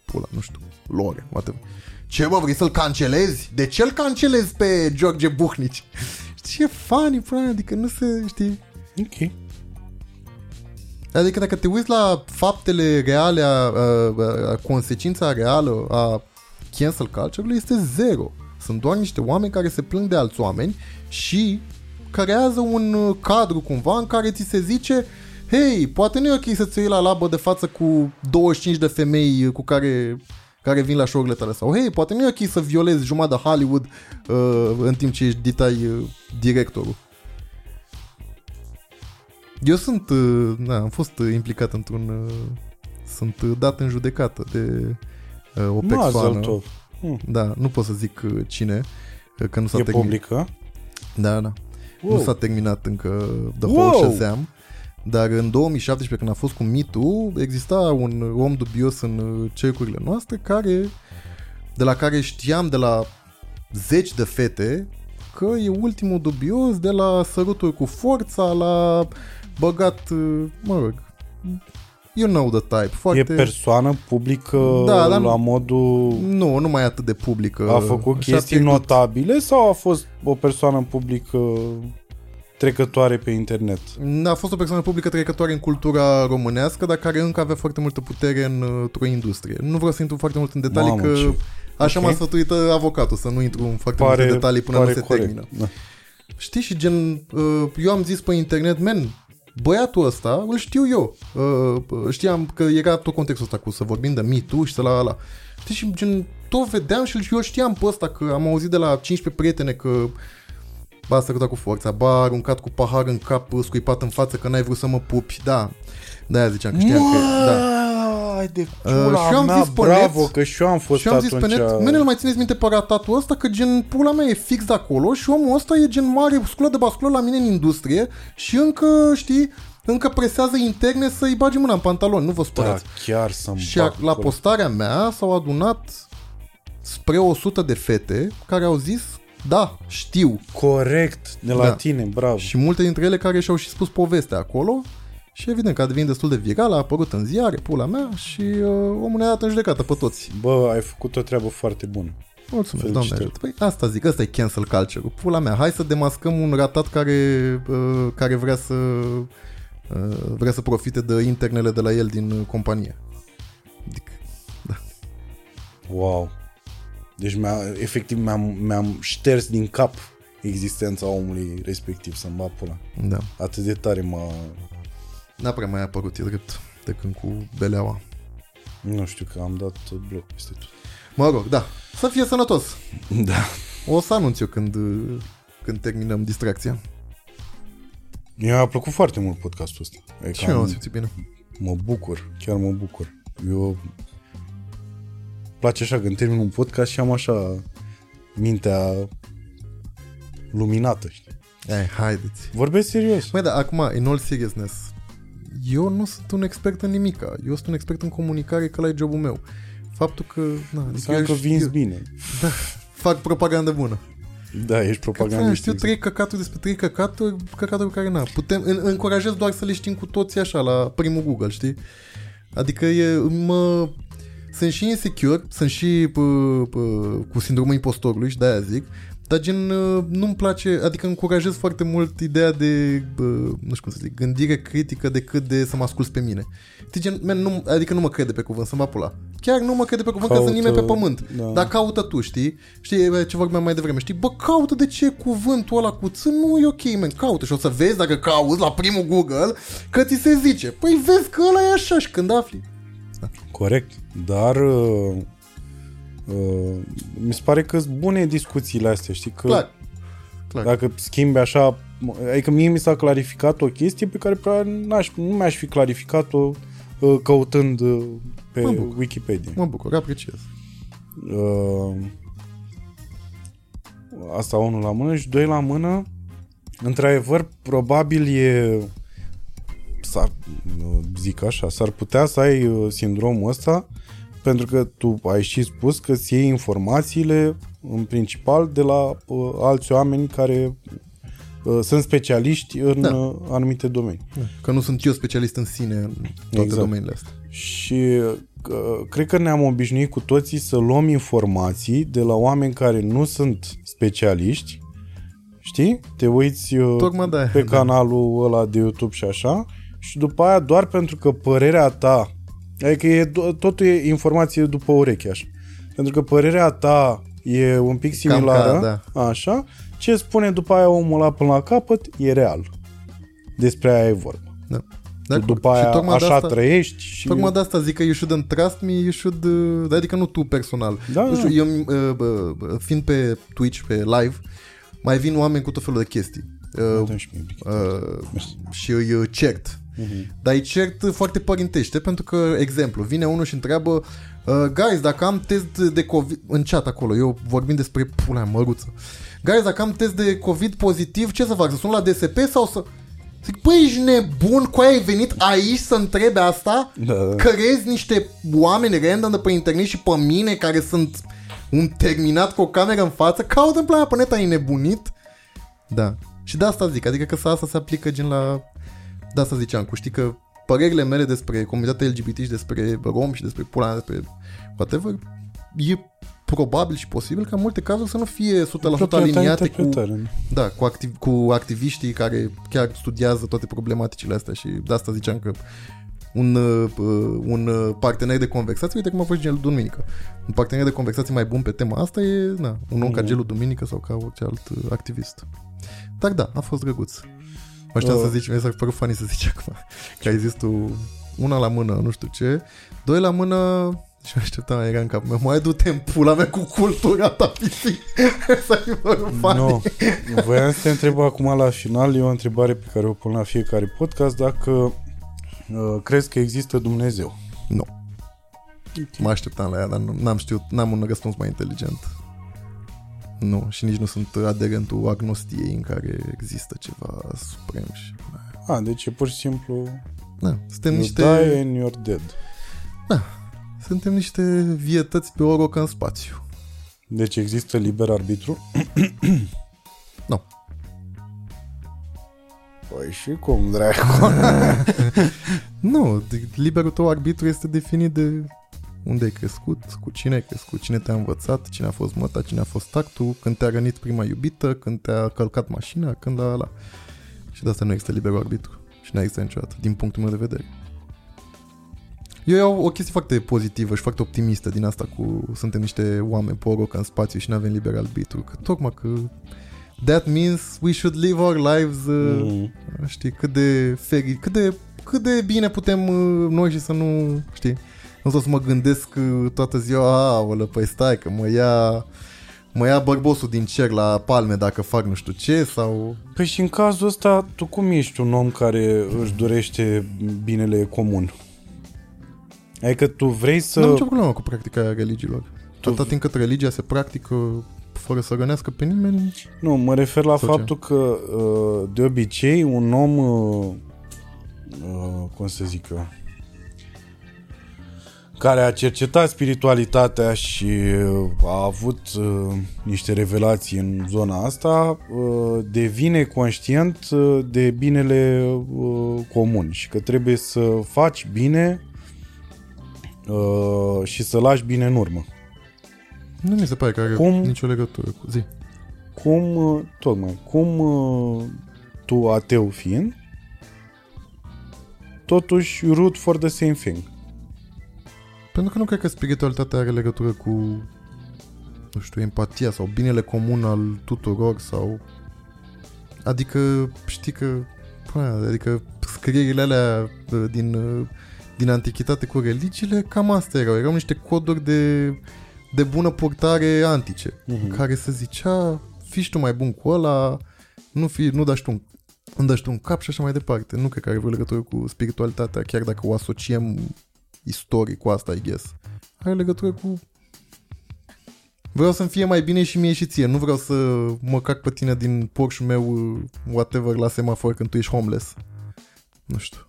S2: Pula, nu știu, lore, whatever. Ce, bă, vrei să-l cancelezi? De ce-l cancelezi pe George Buhnici? *laughs* Ce funny, pula, mea, adică nu se, știi...
S1: Ok.
S2: Adică dacă te uiți la faptele reale, a, a, a, consecința reală a cancel culture-ului este zero. Sunt doar niște oameni care se plâng de alți oameni și creează un uh, cadru cumva în care ți se zice hei, poate nu e ok să-ți iei la labă de față cu 25 de femei cu care care vin la show-urile tale sau hei, poate nu e ok să violezi jumătate de Hollywood uh, în timp ce ești ditai uh, directorul. Eu sunt, uh, na, am fost uh, implicat într-un, uh, sunt uh, dat în judecată de uh, o
S1: Mazel
S2: persoană.
S1: tov.
S2: Da, nu pot să zic uh, cine, uh, că nu s-a
S1: E
S2: terminat.
S1: publică?
S2: Da, da.
S1: Wow.
S2: Nu s-a terminat încă The
S1: Wow.
S2: Whole Shazam. Dar în 2017, când a fost cu Mitu, exista un om dubios în uh, cercurile noastre care, de la care știam de la zeci de fete că e ultimul dubios de la săruturi cu forța la băgat, uh, mă rog, you know the type. Foarte...
S1: E persoană publică
S2: Da, dar nu-
S1: la modul...
S2: Nu, nu mai atât de publică.
S1: A făcut
S2: Și-a
S1: chestii
S2: trecut-
S1: notabile sau a fost o persoană publică trecătoare pe internet?
S2: A fost o persoană publică trecătoare în cultura românească, dar care încă avea foarte multă putere în, uh, într-o industrie. Nu vreau să intru foarte mult în detalii,
S1: Mamă,
S2: că
S1: ce-
S2: așa
S1: ok.
S2: m-a sfătuit uh, avocatul, să nu intru în foarte
S1: Pare,
S2: multe detalii până
S1: pare
S2: nu se
S1: corect.
S2: termină.
S1: Da.
S2: Știi, și gen, uh, eu am zis pe internet, men, băiatul ăsta, îl știu eu. Uh, Știam că era tot contextul ăsta cu să vorbim de Me Too și să la ala. Știi, și gen, tot vedeam și eu știam pe ăsta că am auzit de la 15 prietene că ba sărutat cu forța, ba aruncat cu pahar în cap, scuipat în față că n-ai vrut să mă pupi, da. De-aia ziceam că știam că, da.
S1: Ai de
S2: Uh,
S1: cula
S2: și eu am
S1: mea,
S2: zis pe
S1: bravo,
S2: net-
S1: că și eu am fost
S2: Și am zis pe
S1: atunci...
S2: net, mene, îl mai țineți minte pe ratatul ăsta că gen pula mea e fix de acolo și omul ăsta e gen mare sculă de basculă la mine în industrie și încă, știi, încă presează interne să-i bagi mâna în pantaloni, nu vă
S1: da,
S2: spărați.
S1: chiar să-mi
S2: și
S1: bag
S2: a, la
S1: acolo.
S2: postarea mea s-au adunat spre 100 de fete care au zis, da, știu.
S1: Corect, de la
S2: Da.
S1: tine, bravo.
S2: Și multe dintre ele care și-au și spus povestea acolo și evident că a devenit destul de viral, a apărut în ziare, pula mea și uh, omul ne-a dat în judecată pe toți.
S1: Bă, ai făcut o treabă foarte bună.
S2: Mulțumesc,
S1: Felicitări.
S2: doamne ajută. Păi asta zic, asta e cancel culture Pula mea, hai să demascăm un ratat care, uh, care vrea să uh, vrea să profite de internele de la el din uh, companie. Adică,
S1: Wow. Deci mi-a, efectiv mi-am, mi-am șters din cap existența omului respectiv să-mi bat pula.
S2: da.
S1: Atât de tare m-a...
S2: N-a prea mai apărut, e drept, de când cu beleaua.
S1: Nu știu că am dat bloc peste tot.
S2: Mă rog, da, să fie sănătos.
S1: Da.
S2: O să anunț eu când, uh, când terminăm distracția.
S1: Mi-a plăcut foarte mult podcastul ăsta. Adică
S2: Și eu am
S1: am-
S2: simțit bine.
S1: Mă bucur, chiar mă bucur. Eu place așa când termin un podcast și am așa mintea luminată, știi?
S2: Hai, haideți.
S1: Vorbesc serios.
S2: Măi, dar acum, in all seriousness, eu nu sunt un expert în nimica. Eu sunt un expert în comunicare, că la e jobul meu. Faptul că... Na, adică
S1: Înseamnă
S2: eu
S1: că
S2: știu-
S1: vinzi bine. *laughs*
S2: fac propagandă bună.
S1: Da, ești
S2: Că da,
S1: propagandist.
S2: știu trei căcaturi despre trei căcaturi, căcaturi care na. Putem, în, încurajez doar să le știm cu toții așa, la primul Google, știi? Adică e, mă, sunt și insecure, sunt și pă, pă, cu sindromul impostorului și de-aia zic, dar gen uh, nu-mi place, adică încurajez foarte mult ideea de, bă, nu știu cum să zic, gândire critică decât de să mă ascult pe mine. Știi, gen, man, nu, adică nu mă crede pe cuvânt, să-mi va pula. Chiar nu mă crede pe cuvânt că
S1: Caută-
S2: sunt nimeni pe pământ.
S1: da.
S2: Dar caută tu, știi? Știi ce vorbeam mai devreme, știi? Bă, caută de ce cuvântul ăla cu ță nu e ok, man, caută și o să vezi dacă cauți la primul Google că ți se zice. Păi vezi că ăla e așa și când afli.
S1: Corect. Dar uh, uh, mi se pare că sunt bune discuțiile astea, știi? Că
S2: Clar. Clar.
S1: Dacă schimbi așa, adică mie mi s-a clarificat o chestie pe care probabil n-aș, nu mi-aș fi clarificat-o uh, căutând uh, pe
S2: Mă bucur.
S1: Wikipedia.
S2: Mă bucur, apreciez.
S1: Uh, asta unul la mână și doi la mână. Într-adevăr, probabil e s-ar, uh, zic așa, s-ar putea să ai uh, sindromul ăsta pentru că tu ai și spus că îți iei informațiile în principal de la uh, alți oameni care uh, sunt specialiști în
S2: Da.
S1: uh, anumite domenii.
S2: Că nu sunt eu specialist în sine în toate
S1: Exact.
S2: domeniile astea.
S1: Și uh, cred că ne-am obișnuit cu toții să luăm informații de la oameni care nu sunt specialiști, știi? Te uiți uh,
S2: Tocmai de-aia,
S1: pe
S2: da.
S1: canalul ăla de YouTube și așa și după aia doar pentru că părerea ta adică e, do- totul e informație după ureche așa. Pentru că părerea ta e un pic
S2: Cam
S1: similară,
S2: ca,
S1: așa, ce spune după aia omul ăla până la capăt e real. Despre aia e vorba.
S2: Da.
S1: tu
S2: acord.
S1: după
S2: Și
S1: aia
S2: tocmai de
S1: așa
S2: asta-
S1: trăiești și...
S2: Tocmai de asta zic că you shouldn't trust me, you should... uh, Adică nu tu personal.
S1: Da,
S2: nu știu,
S1: da.
S2: eu uh, uh, fiind pe Twitch, pe live, mai vin oameni cu tot felul de chestii. Uh,
S1: Uite și mie, Brigitte.
S2: uh,
S1: Mersi.
S2: și îi uh, cert.
S1: Mhm.
S2: Dar îi cert foarte părintește pentru că, exemplu, vine unul și întreabă uh, Guys, dacă am test de COVID În chat acolo, eu vorbim despre pula măruță Guys, dacă am test de COVID pozitiv Ce să fac? Să sun la DSP sau să... Zic, băi, ești nebun? Cu aia ai venit aici să întrebe asta?
S1: Da, da.
S2: Cărezi niște oameni random de pe internet și pe mine care sunt un terminat cu o cameră în față? Caută în plana pe net, ai nebunit? Da. Și de asta zic, adică că să asta se aplică gen la... De asta ziceam, cu știi că părerile mele despre comunitatea LGBT și despre rom și despre pula mea, despre whatever, e probabil și posibil ca în multe cazuri să nu fie 100%
S1: Proprietatea
S2: aliniate cu,
S1: interpretare.
S2: da, cu, activ, cu activiștii care chiar studiază toate problematicile astea și de asta ziceam că un, uh, un uh, partener de conversație, uite cum a fost Gelul Duminică. Un partener de conversație mai bun pe tema asta e na, un om ca
S1: Mhm.
S2: Gelul Duminică sau ca orice alt uh, activist. Dar da, a fost drăguț. Mă așteptam
S1: Uh.
S2: să zici, mi s-a părut funny să zici *laughs* acum că ai zis tu una la mână, nu știu ce, doi la mână *laughs* și mă așteptam, era în capul meu, mai du-te în pula mea cu cultura ta, pisic. *laughs* Să fi părut funny.
S1: Nu, voiam să te întreb acum la final, e o întrebare pe care o pun la fiecare podcast, dacă uh, crezi că există Dumnezeu.
S2: Nu. Mă așteptam la ea, dar nu, n-am știut, n-am un răspuns mai inteligent. Nu, și nici nu sunt aderentul agnostiei în care există ceva suprem și...
S1: A, deci e pur și simplu
S2: Da, suntem
S1: you
S2: niște,
S1: die and you're dead.
S2: suntem niște vietăți pe o rocă în spațiu.
S1: Deci există liber arbitru? *clears throat*
S2: Nu.
S1: Păi și cum, dracu? *laughs* *laughs*
S2: Nu, de- liberul tău arbitru este definit de unde ai crescut, cu cine ai crescut, cine te-a învățat, cine a fost măta, cine a fost tactul, când te-a rănit prima iubită, când te-a călcat mașina, când a la... Și de asta nu există liberul arbitru. Și nu există niciodată, din punctul meu de vedere. Eu iau o chestie foarte pozitivă și foarte optimistă din asta cu suntem niște oameni pe o rocă în spațiu și nu avem liber arbitru. Că tocmai că that means we should live our lives uh,
S1: Mm.
S2: Știi, cât de feri, cât de, cât de bine putem uh, noi și să nu, știi, nu tot să mă gândesc uh, toată ziua, aolă, păi stai că mă ia, mă ia bărbosul din cer la palme dacă fac nu știu ce sau...
S1: Păi și în cazul ăsta, tu cum ești un om care își dorește binele comun? Adică tu vrei să...
S2: Nu am nicio problemă cu practicarea religiilor.
S1: Tu-
S2: Atâta timp cât religia se practică fără să rănească pe nimeni,
S1: Nu, mă refer la
S2: Sau ce?
S1: faptul că uh, de obicei un om uh, uh, cum să zic eu care a cercetat spiritualitatea și uh, a avut uh, niște revelații în zona asta, uh, devine conștient uh, de binele uh, comun și că trebuie să faci bine uh, și să lași bine în urmă.
S2: nu mi se pare că are
S1: Cum?
S2: nicio legătură cu zi.
S1: Cum, uh, tocmai, cum uh, tu ateu fiind, totuși root for the same thing.
S2: Pentru că nu cred că spiritualitatea are legătură cu, nu știu, empatia sau binele comun al tuturor sau... Adică, știi că, pă, adică scrierile alea uh, din, uh, din antichitate cu religiile, cam asta erau. Erau niște coduri de, de bună purtare antice,
S1: Mhm.
S2: în care se zicea, fii și tu mai bun cu ăla, nu, fi, nu dași tu un îmi dă și tu un cap și așa mai departe. Nu cred că are vreo legătură cu spiritualitatea, chiar dacă o asociem istoric cu asta, I guess. Are legătură cu... Vreau să-mi fie mai bine și mie și ție. Nu vreau să mă cac pe tine din Porsche-ul meu, whatever, la semafor când tu ești homeless. Nu știu.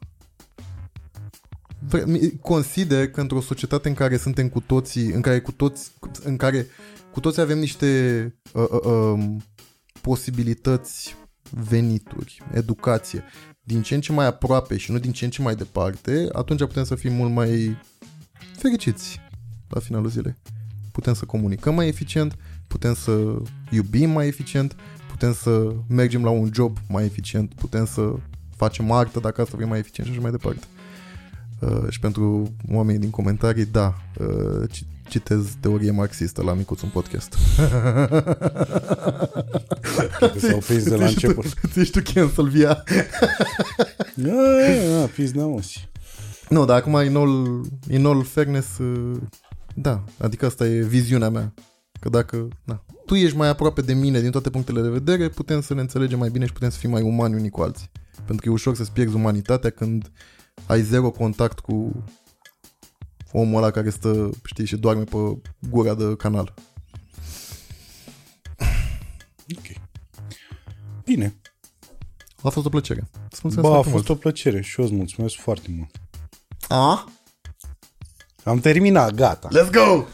S2: Vre- mi- Consider că într-o societate în care suntem cu toții, în care cu toți, în care cu toți avem niște uh, uh, um, posibilități, venituri, educație, din ce în ce mai aproape și nu din ce în ce mai departe, atunci putem să fim mult mai fericiți la finalul zilei. Putem să comunicăm mai eficient, putem să iubim mai eficient, putem să mergem la un job mai eficient, putem să facem artă dacă asta vrem mai eficient și așa mai departe. Uh, și pentru oamenii din comentarii, da, uh, ci- citez teorie marxistă la micuț un podcast.
S1: Cred că s-au prins de la
S2: Ți-ești tu-
S1: început.
S2: Ți-ești tu cancel via.
S1: Da, da, pizna osi.
S2: Nu, dar acum, in all, in all fairness, uh, da, adică asta e viziunea mea. Că dacă na, tu ești mai aproape de mine din toate punctele de vedere, putem să ne înțelegem mai bine și putem să fim mai umani unii cu alții. Pentru că e ușor să-ți pierzi umanitatea când ai zero contact cu omul ăla care stă, știi, și doarme pe gura de canal.
S1: Ok. Bine.
S2: A fost o plăcere. Să mulțumesc
S1: Ba, a
S2: foarte
S1: fost
S2: mult.
S1: o plăcere și eu îți mulțumesc foarte mult.
S2: A?
S1: Am terminat, gata.
S2: Let's go!